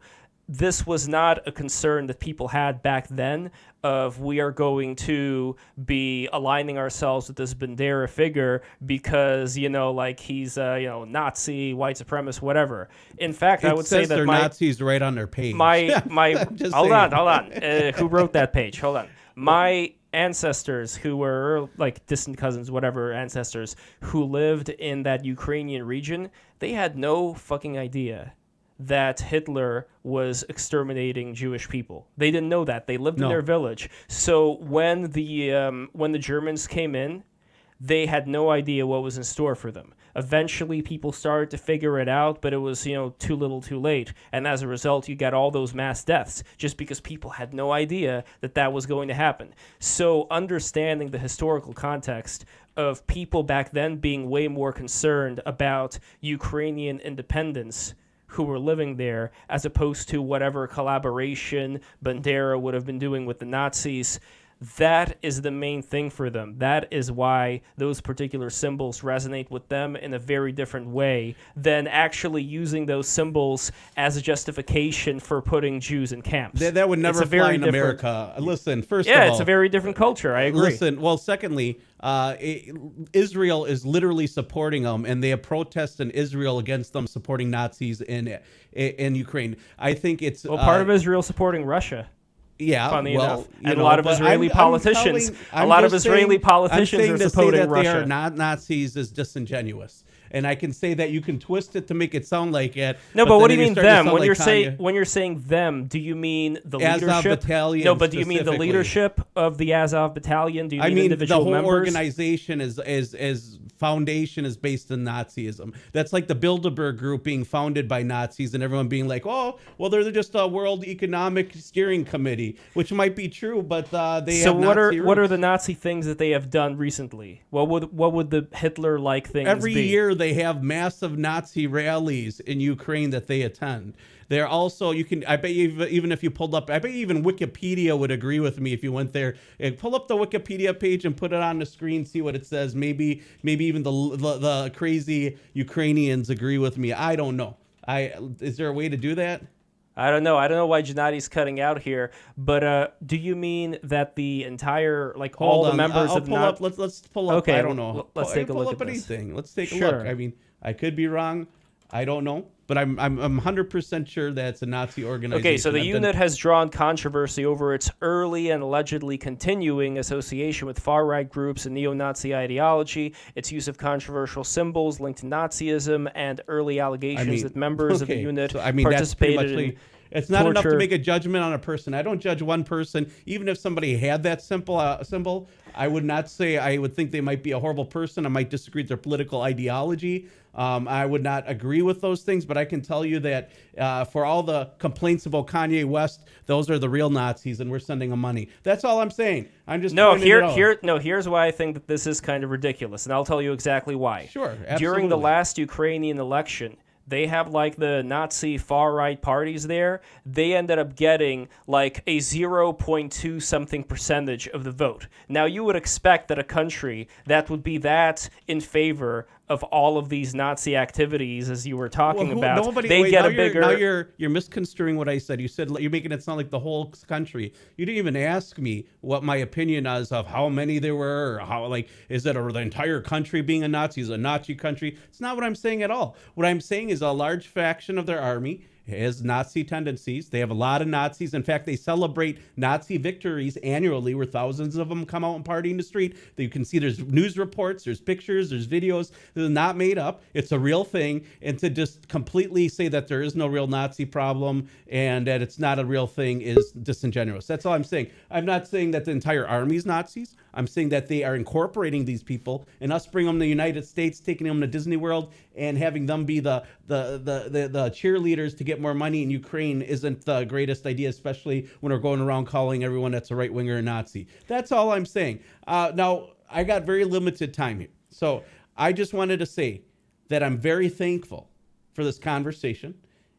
Speaker 1: this was not a concern that people had back then of we are going to be aligning ourselves with this Bandera figure because you know like he's uh, you know Nazi, white supremacist, whatever. In fact, I
Speaker 3: it
Speaker 1: would say that
Speaker 3: they're
Speaker 1: my
Speaker 3: Nazis right on their page.
Speaker 1: my [LAUGHS] my hold
Speaker 3: saying.
Speaker 1: on hold on uh, who wrote that page hold on [LAUGHS] my ancestors who were like distant cousins whatever ancestors who lived in that ukrainian region they had no fucking idea that hitler was exterminating jewish people. They didn't know that. They lived in their village. So when the um, when the germans came in they had no idea what was in store for them. Eventually, people started to figure it out, but it was, you know, too little too late. And as a result, you got all those mass deaths just because people had no idea that that was going to happen. So, understanding the historical context of people back then being way more concerned about Ukrainian independence who were living there as opposed to whatever collaboration Bandera would have been doing with the Nazis that is the main thing for them. That is why those particular symbols resonate with them in a very different way than actually using those symbols as a justification for putting Jews in camps.
Speaker 3: that, that would never
Speaker 1: It's
Speaker 3: fly in America. Listen, first
Speaker 1: Yeah,
Speaker 3: of all,
Speaker 1: it's a very different culture. I agree.
Speaker 3: Listen, well, secondly, uh, i Israel is literally supporting them, and they have protests in Israel against them supporting Nazis in in Ukraine. I think it's
Speaker 1: well, part
Speaker 3: uh,
Speaker 1: of Israel supporting Russia.
Speaker 3: Yeah,
Speaker 1: funny
Speaker 3: well,
Speaker 1: enough. And a lot of Israeli
Speaker 3: I'm- I'm
Speaker 1: politicians-
Speaker 3: telling-
Speaker 1: a
Speaker 3: I'm
Speaker 1: lot of Israeli
Speaker 3: saying-
Speaker 1: politicians
Speaker 3: I'm
Speaker 1: are supporting
Speaker 3: that they
Speaker 1: Russia.
Speaker 3: are not Nazis is disingenuous. And I can say that you can twist it to make it sound like it.
Speaker 1: No, but, what do you mean them? When
Speaker 3: like
Speaker 1: you're saying when you're saying them, do you mean the
Speaker 3: Azov
Speaker 1: leadership?
Speaker 3: Battalion
Speaker 1: no, but do you mean the leadership of the Azov Battalion? Do you
Speaker 3: I
Speaker 1: mean,
Speaker 3: mean, the
Speaker 1: individual
Speaker 3: whole
Speaker 1: members?
Speaker 3: organization is is is foundation is based in Nazism. That's like the Bilderberg Group being founded by Nazis, and everyone being like, "Oh, well, they're just a World Economic Steering Committee," which might be true, but uh, they
Speaker 1: so
Speaker 3: have
Speaker 1: what are what are the Nazi things that they have done recently? What would what would the Hitler like things be?
Speaker 3: Every
Speaker 1: be?
Speaker 3: year they have massive Nazi rallies in Ukraine that they attend. They're also you can I bet you even if you pulled up I bet even Wikipedia would agree with me if you went there. And pull up the Wikipedia page and put it on the screen see what it says. Maybe maybe even the the, the crazy Ukrainians agree with me. I don't know. I is there a way to do that
Speaker 1: I don't know. I don't know why Gennady's cutting out here, but uh, do you mean that the entire like all
Speaker 3: Hold
Speaker 1: the
Speaker 3: on,
Speaker 1: members
Speaker 3: I'll
Speaker 1: of
Speaker 3: pull
Speaker 1: not
Speaker 3: up let's let's pull up.
Speaker 1: Okay,
Speaker 3: I don't know.
Speaker 1: let's
Speaker 3: Pull-
Speaker 1: take a look
Speaker 3: up
Speaker 1: at this.
Speaker 3: anything. Let's take a
Speaker 1: Sure.
Speaker 3: look I mean I could be wrong. I don't know but I'm I'm I'm 100% sure that's a Nazi organization
Speaker 1: Okay, so the
Speaker 3: I've done-
Speaker 1: unit has drawn controversy over its early and allegedly continuing association with far right groups and neo Nazi ideology, its use of controversial symbols linked to Nazism, and early allegations that members of the unit
Speaker 3: so, I mean, that's pretty much
Speaker 1: participated in.
Speaker 3: like- it's not enough to make a judgment on a person. I don't judge one person, even if somebody had that simple uh, symbol. I would not say I would think they might be a horrible person. I might disagree with their political ideology. Um, I would not agree with those things, but I can tell you that uh, for all the complaints about Kanye West, those are the real Nazis, and we're sending them money. That's all I'm saying. I'm just
Speaker 1: No, here, here, no. Here's why I think that this is kind of ridiculous, and I'll tell you exactly why.
Speaker 3: Sure, Absolutely.
Speaker 1: During the last Ukrainian election, they have like the Nazi far right parties there. They ended up getting like a 0.2 something percentage of the vote. Now, you would expect that a country that would be that in favor of all of these Nazi activities, as you were talking
Speaker 3: Well, who-
Speaker 1: about,
Speaker 3: nobody,
Speaker 1: they
Speaker 3: wait,
Speaker 1: get a bigger.
Speaker 3: Now you're you're misconstruing what I said. You said you're making it sound like the whole country. You didn't even ask me what my opinion is of how many there were, or how like is it or the entire country being a Nazi is a Nazi country. It's not what I'm saying at all. What I'm saying is a large faction of their army has Nazi tendencies. They have a lot of Nazis. In fact, they celebrate Nazi victories annually, where thousands of them come out and party in the street. You can see there's news reports, there's pictures, there's videos. They're not made up. It's a real thing. And to just completely say that there is no real Nazi problem and that it's not a real thing is disingenuous. That's all I'm saying. I'm not saying that the entire army is Nazis. I'm saying that they are incorporating these people and us bringing them to the United States, taking them to Disney World, and having them be the the the the, the cheerleaders to get more money in Ukraine isn't the greatest idea, especially when we're going around calling everyone that's a right winger a Nazi. That's all I'm saying. Uh, now I got very limited time here, so I just wanted to say that I'm very thankful for this conversation.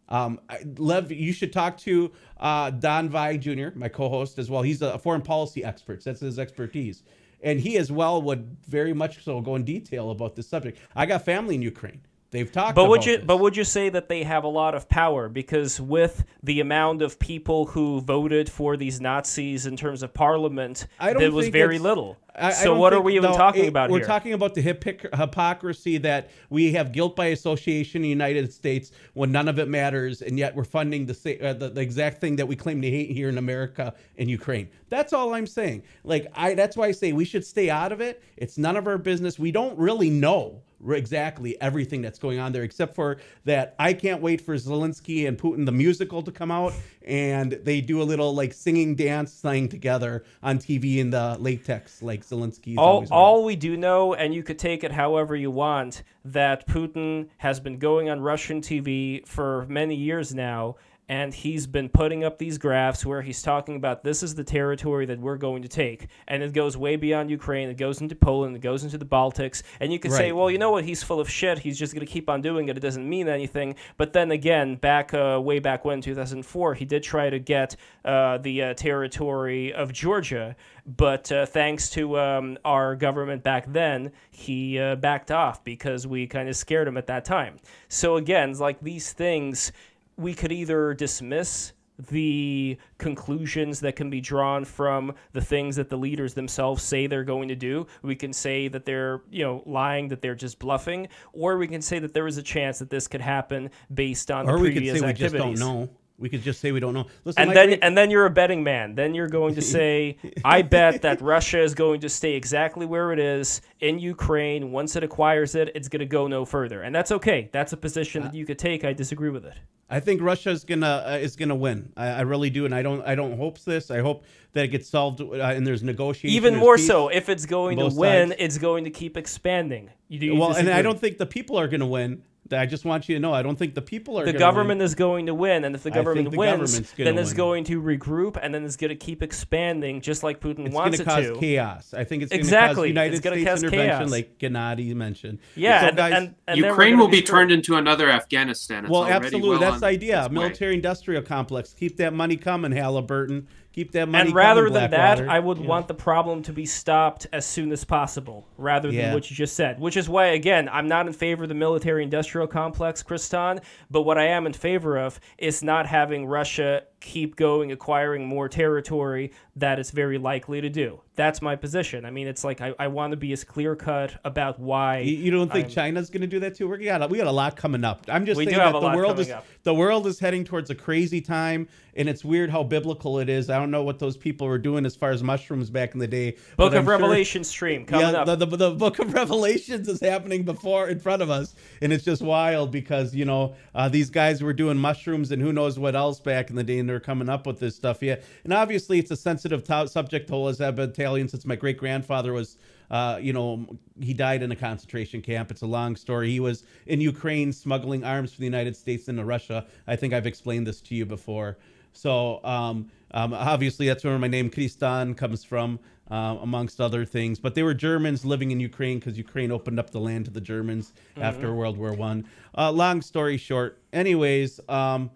Speaker 3: Um, Lev, you should talk to uh, Don Vi Jr., my co-host as well. He's a foreign policy expert. That's his expertise, and he as well would very much so go in detail about this subject. I got family in Ukraine. They've talked.
Speaker 1: But would you?
Speaker 3: this.
Speaker 1: But would you say that they have a lot of power because with the amount of people who voted for these Nazis in terms of parliament,
Speaker 3: I
Speaker 1: there was very little.
Speaker 3: I- I
Speaker 1: so
Speaker 3: don't
Speaker 1: what are we even
Speaker 3: no,
Speaker 1: talking
Speaker 3: it-
Speaker 1: about
Speaker 3: We're
Speaker 1: here?
Speaker 3: talking about the hypoc- hypocrisy that we have guilt by association in the United States when none of it matters, and yet we're funding the, uh, the the exact thing that we claim to hate here in America and Ukraine. That's all I'm saying. Like I, that's why I say we should stay out of it. It's none of our business. We don't really know exactly everything that's going on there, except for that I can't wait for Zelensky and Putin the musical to come out, and they do a little like singing dance thing together on TV in the latex, like Zelensky.
Speaker 1: all, all we do know, and you could take it however you want, that Putin has been going on Russian TV for many years now, and he's been putting up these graphs where he's talking about this is the territory that we're going to take, and it goes way beyond Ukraine, it goes into Poland, it goes into the Baltics, and you could say, well, you know what, he's full of shit, he's just going to keep on doing it, it doesn't mean anything. But then again, back uh, way back when, 2004, he did try to get uh, the uh, territory of Georgia, but uh, thanks to um, our government back then, he uh, backed off because we kind of scared him at that time. So again, like these things, we could either dismiss the conclusions that can be drawn from the things that the leaders themselves say they're going to do. We can say that they're, you know, lying, that they're just bluffing, or we can say that there is a chance that this could happen based on
Speaker 3: or
Speaker 1: the
Speaker 3: we
Speaker 1: previous
Speaker 3: say we
Speaker 1: activities.
Speaker 3: just don't know. We could just say we don't know. Listen,
Speaker 1: And then, and then you're a betting man. Then you're going to [LAUGHS] say, "I bet that Russia is going to stay exactly where it is in Ukraine. Once it acquires it, it's going to go no further." And that's okay. That's a position that you could take. I disagree with it.
Speaker 3: I think Russia is gonna uh, is gonna win. I, I really do, and I don't I don't hope this. I hope that it gets solved uh, and there's negotiation.
Speaker 1: Even
Speaker 3: there's
Speaker 1: more
Speaker 3: peace.
Speaker 1: so, if it's going to win,
Speaker 3: sides.
Speaker 1: it's going to keep expanding. You, do you
Speaker 3: Well, and I don't think the people are gonna win. I just want you to know, I don't think the people are.
Speaker 1: the
Speaker 3: gonna
Speaker 1: government
Speaker 3: win.
Speaker 1: is going to win, and if the government
Speaker 3: the
Speaker 1: wins,
Speaker 3: government's gonna
Speaker 1: then it's
Speaker 3: win.
Speaker 1: going to regroup, and then it's going to keep expanding, just like Putin
Speaker 3: It's
Speaker 1: wants
Speaker 3: going to
Speaker 1: it
Speaker 3: cause
Speaker 1: to.
Speaker 3: Cause chaos. I think it's going to
Speaker 1: Exactly.
Speaker 3: cause United
Speaker 1: It's gonna
Speaker 3: States
Speaker 1: cause
Speaker 3: intervention,
Speaker 1: chaos.
Speaker 3: like Gennady mentioned.
Speaker 1: Yeah,
Speaker 3: So,
Speaker 1: and,
Speaker 3: guys,
Speaker 1: and, and then
Speaker 2: Ukraine will be
Speaker 1: screwed.
Speaker 2: turned into another Afghanistan. It's
Speaker 3: well, absolutely.
Speaker 2: well
Speaker 3: That's the idea. Military industrial complex. Keep that money coming, Halliburton. Keep that money
Speaker 1: And rather than that, I would
Speaker 3: You know.
Speaker 1: want the problem to be stopped as soon as possible, rather than
Speaker 3: Yeah.
Speaker 1: what you just said. Which is why, again, I'm not in favor of the military-industrial complex, Kristan. But what I am in favor of is not having Russia keep going, acquiring more territory that it's very likely to do. That's my position. I mean, it's like I, I want to be as clear-cut about why.
Speaker 3: You, you don't think
Speaker 1: I'm-
Speaker 3: China's going to do that too? We got a, we got a lot coming up. I'm just saying that the world is
Speaker 1: up.
Speaker 3: the world is heading towards a crazy time, and it's weird how biblical it is. I don't know what those people were doing as far as mushrooms back in the day.
Speaker 1: Book of
Speaker 3: I'm sure-
Speaker 1: Revelation stream coming
Speaker 3: yeah,
Speaker 1: up.
Speaker 3: The, the, the book of [LAUGHS] Revelations is happening before in front of us, and it's just wild because you know uh, these guys were doing mushrooms and who knows what else back in the day, they're coming up with this stuff. Yeah, and obviously it's a sensitive to- subject to Elizabethalian since my great grandfather was. Uh, you know, he died in a concentration camp. It's a long story. He was in Ukraine smuggling arms from the United States into Russia. I think I've explained this to you before. So um, um, obviously that's where my name Kristan comes from, uh, amongst other things. But they were Germans living in Ukraine because Ukraine opened up the land to the Germans after World War One. Uh, long story short, anyways, um,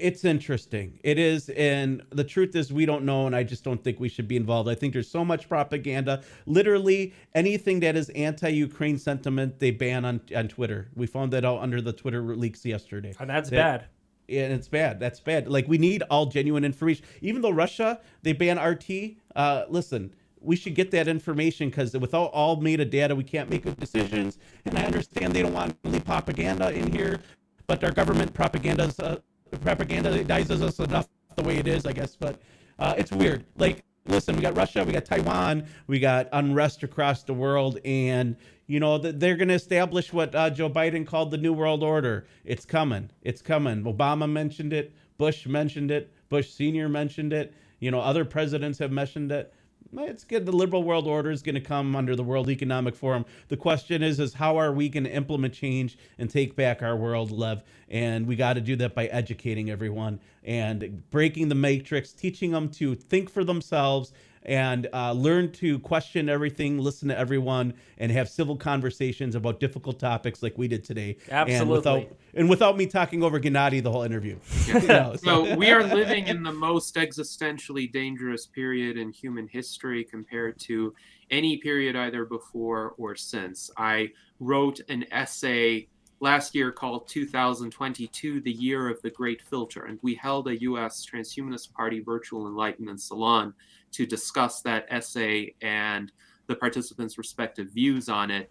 Speaker 3: it's interesting. It is, and the truth is, we don't know, and I just don't think we should be involved. I think there's so much propaganda. Literally, anything that is anti-Ukraine sentiment, they ban on on Twitter. We found that out under the Twitter leaks yesterday.
Speaker 1: and that's
Speaker 3: That-
Speaker 1: bad.
Speaker 3: and it's bad. That's bad. Like we need all genuine information. Even though Russia they ban RT, uh, listen, we should get that information because without all metadata, we can't make good decisions. And I understand they don't want really propaganda in here, but our government propaganda's uh, propagandizes us enough the way it is, I guess. But uh, it's weird. Like, listen, we got Russia, we got Taiwan, we got unrest across the world, and you know they're going to establish what uh, Joe Biden called the New World Order. It's coming. It's coming. Obama mentioned it. Bush mentioned it. Bush Senior mentioned it. You know, other presidents have mentioned it. It's good. The liberal world order is going to come under the World Economic Forum. The question is, is how are we going to implement change and take back our world, Lev? And we got to do that by educating everyone and breaking the matrix, teaching them to think for themselves and uh, learn to question everything, listen to everyone, and have civil conversations about difficult topics like we did today.
Speaker 1: Absolutely.
Speaker 3: And without, and without me talking over Gennady the whole interview. [LAUGHS]
Speaker 2: You [LAUGHS] know, so we are living [LAUGHS] in the most existentially dangerous period in human history compared to any period either before or since. I wrote an essay last year called 2022 the year of the great filter and we held a us transhumanist party virtual enlightenment salon to discuss that essay and the participants respective views on it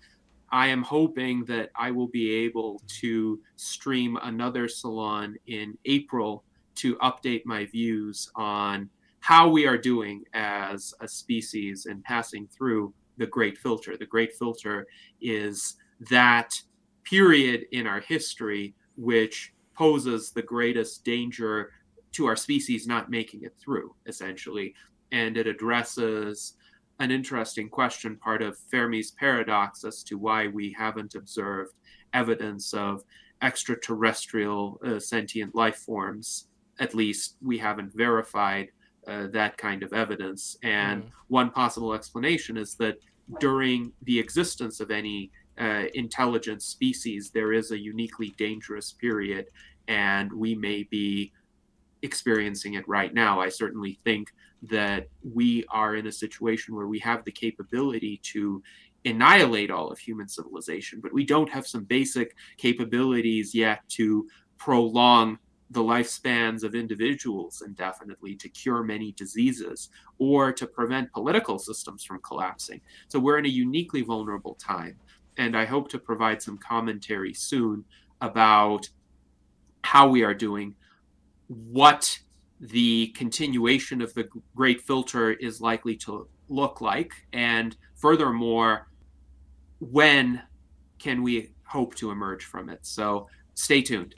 Speaker 2: i am hoping that i will be able to stream another salon in april to update my views on how we are doing as a species in passing through the great filter the great filter is that period in our history which poses the greatest danger to our species not making it through, essentially. And it addresses an interesting question, part of Fermi's paradox, as to why we haven't observed evidence of extraterrestrial uh, sentient life forms. At least we haven't verified uh, that kind of evidence. And mm. one possible explanation is that during the existence of any uh, intelligent species, there is a uniquely dangerous period, and we may be experiencing it right now. I certainly think that we are in a situation where we have the capability to annihilate all of human civilization, but we don't have some basic capabilities yet to prolong the lifespans of individuals indefinitely, to cure many diseases, or to prevent political systems from collapsing. So we're in a uniquely vulnerable time and I hope to provide some commentary soon about how we are doing, what the continuation of the great filter is likely to look like, and furthermore, when can we hope to emerge from it? So stay tuned.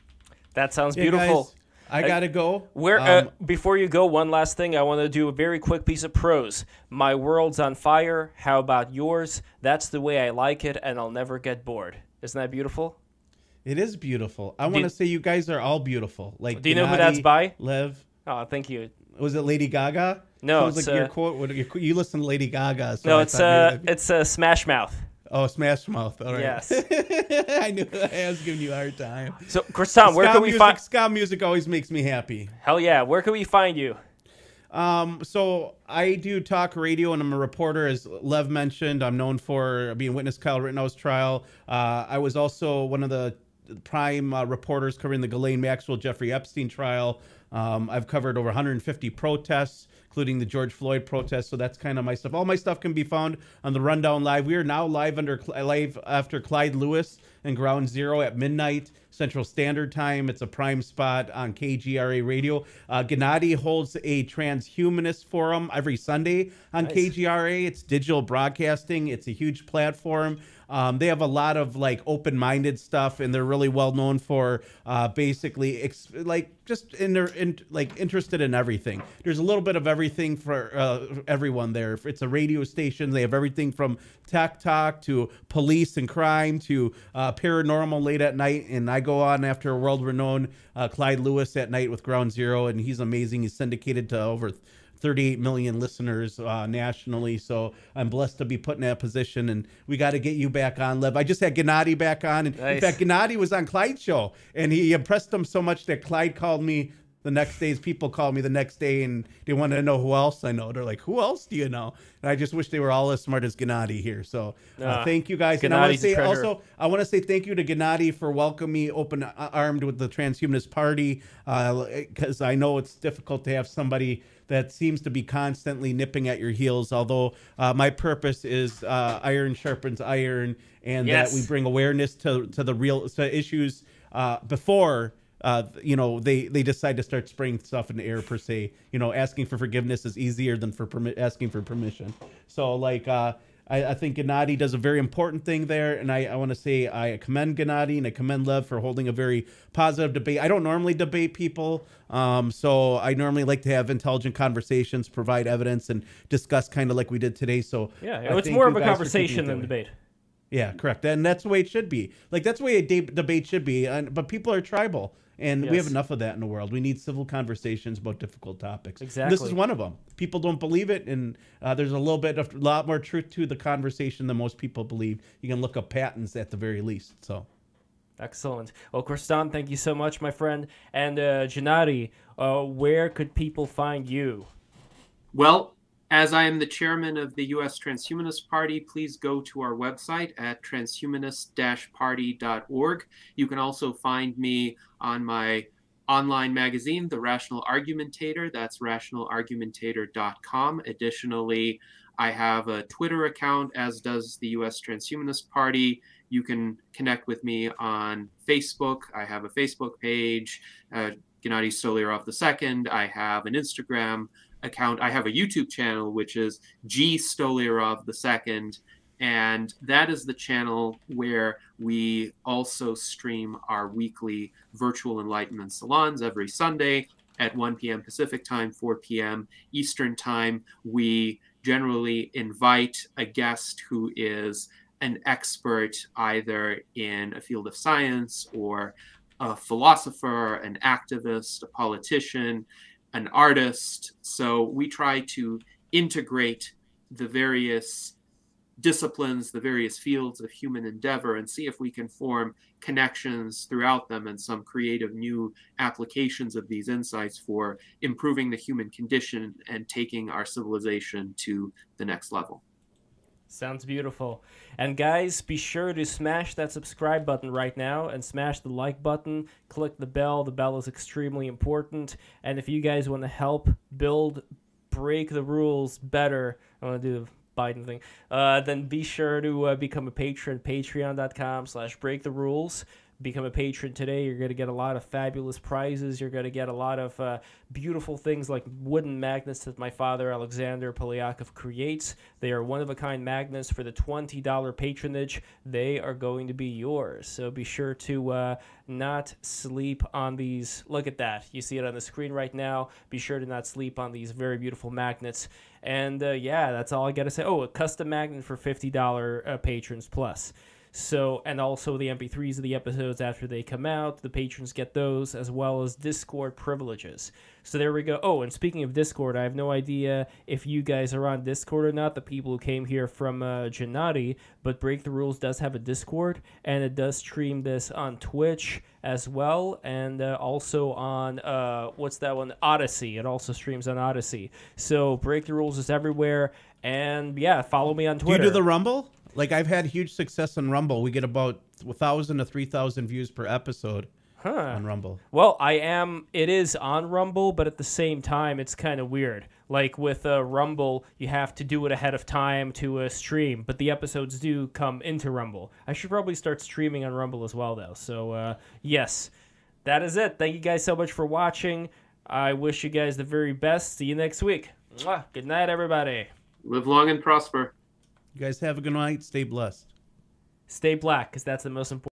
Speaker 1: That sounds beautiful.
Speaker 3: Guys, I gotta go.
Speaker 1: Where uh, um, uh, before you go, one last thing. I want to do a very quick piece of prose. My world's on fire. How about yours? That's the way I like it, and I'll never get bored. Isn't that beautiful?
Speaker 3: It is beautiful. I want to say you guys are all beautiful. Like,
Speaker 1: do you know who that's by?
Speaker 3: Lev.
Speaker 1: Oh, thank you.
Speaker 3: Was it Lady Gaga?
Speaker 1: No,
Speaker 3: it was like uh, your quote. You listen to Lady Gaga.
Speaker 1: So no, it's uh, it's a uh, Smash Mouth.
Speaker 3: Oh, Smash Mouth. All right.
Speaker 1: Yes. [LAUGHS]
Speaker 3: I knew I was giving you a hard time.
Speaker 1: So, Kristan, where can we find
Speaker 3: ska music? Always makes me happy.
Speaker 1: Hell yeah! Where can we find you?
Speaker 3: Um, so I do talk radio, and I'm a reporter, as Lev mentioned. I'm known for being witness Kyle Rittenhouse trial. Uh, I was also one of the prime uh, reporters covering the Ghislaine Maxwell Jeffrey Epstein trial. Um, I've covered over 150 protests including the George Floyd protests. So that's kind of my stuff. All my stuff can be found on the Rundown Live. We are now live under live after Clyde Lewis and Ground Zero at midnight Central Standard Time. It's a prime spot on KGRA Radio. Uh, Gennady holds a transhumanist forum every Sunday on nice. KGRA. It's digital broadcasting. It's a huge platform. Um, they have a lot of like open-minded stuff, and they're really well known for uh, basically ex- like just in their in, like interested in everything. There's a little bit of everything for uh, everyone there. It's a radio station. They have everything from tech talk to police and crime to uh, paranormal late at night. And I go on after world-renowned uh, Clyde Lewis at night with Ground Zero, and he's amazing. He's syndicated to over 38 million listeners uh, nationally. So I'm blessed to be put in that position. And we got to get you back on, Lev. I just had Gennady back on. And nice. in fact, Gennady was on Clyde's show and he impressed him so much that Clyde called me the next day's people called me the next day and they wanted to know who else I know. They're like, who else do you know? And I just wish they were all as smart as Gennady here. So uh, uh, thank you guys. and I want to say also, I want to say thank you to Gennady for welcoming me open armed with the Transhumanist Party because uh, I know it's difficult to have somebody that seems to be constantly nipping at your heels. Although uh, my purpose is uh, iron sharpens iron, and yes. that we bring awareness to to the real to issues uh, before. Uh, you know, they they decide to start spraying stuff in the air per se. You know, asking for forgiveness is easier than for permi- asking for permission. So, like, uh, I, I think Gennady does a very important thing there, and I, I want to say I commend Gennady and I commend Lev for holding a very positive debate. I don't normally debate people, um, so I normally like to have intelligent conversations, provide evidence, and discuss kind of like we did today. So
Speaker 1: Yeah, it's more of a
Speaker 3: guys for keeping
Speaker 1: conversation than debate.
Speaker 3: Yeah, correct. And that's the way it should be. Like that's the way a de- debate should be. And but people are tribal, and we have enough of that in the world. We need civil conversations about difficult topics. And This is one of them. People don't believe it, and uh, there's a little bit of a lot more truth to the conversation than most people believe. You can look up patents at the very least. So
Speaker 1: Excellent. Well, Kristan, thank you so much, my friend. And uh, Gennady, uh, where could people find you?
Speaker 2: Well, as I am the chairman of the U.S. Transhumanist Party, please go to our website at transhumanist-party.org. You can also find me on my online magazine, The Rational Argumentator. That's rationalargumentator.com. Additionally, I have a Twitter account, as does the U.S. Transhumanist Party. You can connect with me on Facebook. I have a Facebook page, uh, Gennady Stolyarov II. I have an Instagram account. I have a YouTube channel, which is G Stolyarov II. And that is the channel where we also stream our weekly virtual enlightenment salons every Sunday at 1 p.m. Pacific time, 4 p.m. Eastern time. We generally invite a guest who is an expert either in a field of science or a philosopher, an activist, a politician, an artist. So we try to integrate the various disciplines, the various fields of human endeavor, and see if we can form connections throughout them and some creative new applications of these insights for improving the human condition and taking our civilization to the next level.
Speaker 1: Sounds beautiful. And guys, be sure to smash that subscribe button right now and smash the like button. Click the bell. The bell is extremely important. And if you guys want to help build Break the Rules better, I want to do the Biden thing, uh, then be sure to uh, become a patron patreon.com slash break the rules. Become a patron today. You're going to get a lot of fabulous prizes. You're going to get a lot of uh, beautiful things like wooden magnets that my father, Alexander Polyakov, creates. They are one of a kind magnets for the $20 patronage. They are going to be yours. So be sure to uh, not sleep on these. Look at that. You see it on the screen right now. Be sure to not sleep on these very beautiful magnets. And uh, yeah, that's all I got to say. Oh, a custom magnet for $50 uh, patrons plus. So, and also the MP3s of the episodes after they come out, the patrons get those, as well as Discord privileges. So there we go. Oh, and speaking of Discord, I have no idea if you guys are on Discord or not, the people who came here from uh, Gennady, but Break the Rules does have a Discord, and it does stream this on Twitch as well, and uh, also on, uh, what's that one? Odysee. It also streams on Odysee. So Break the Rules is everywhere, and yeah, follow me on
Speaker 3: do
Speaker 1: Twitter.
Speaker 3: you do the Rumble? Like I've had huge success on Rumble. We get about a thousand to three thousand views per episode
Speaker 1: Huh.
Speaker 3: on Rumble.
Speaker 1: Well, I am. It is on Rumble, but at the same time, it's kind of weird. Like with uh, Rumble, you have to do it ahead of time to uh, stream, but the episodes do come into Rumble. I should probably start streaming on Rumble as well, though. So uh, yes, that is it. Thank you guys so much for watching. I wish you guys the very best. See you next week. Mwah. Good night, everybody.
Speaker 2: Live long and prosper.
Speaker 3: You guys have a good night. Stay blessed.
Speaker 1: Stay black, because that's the most important.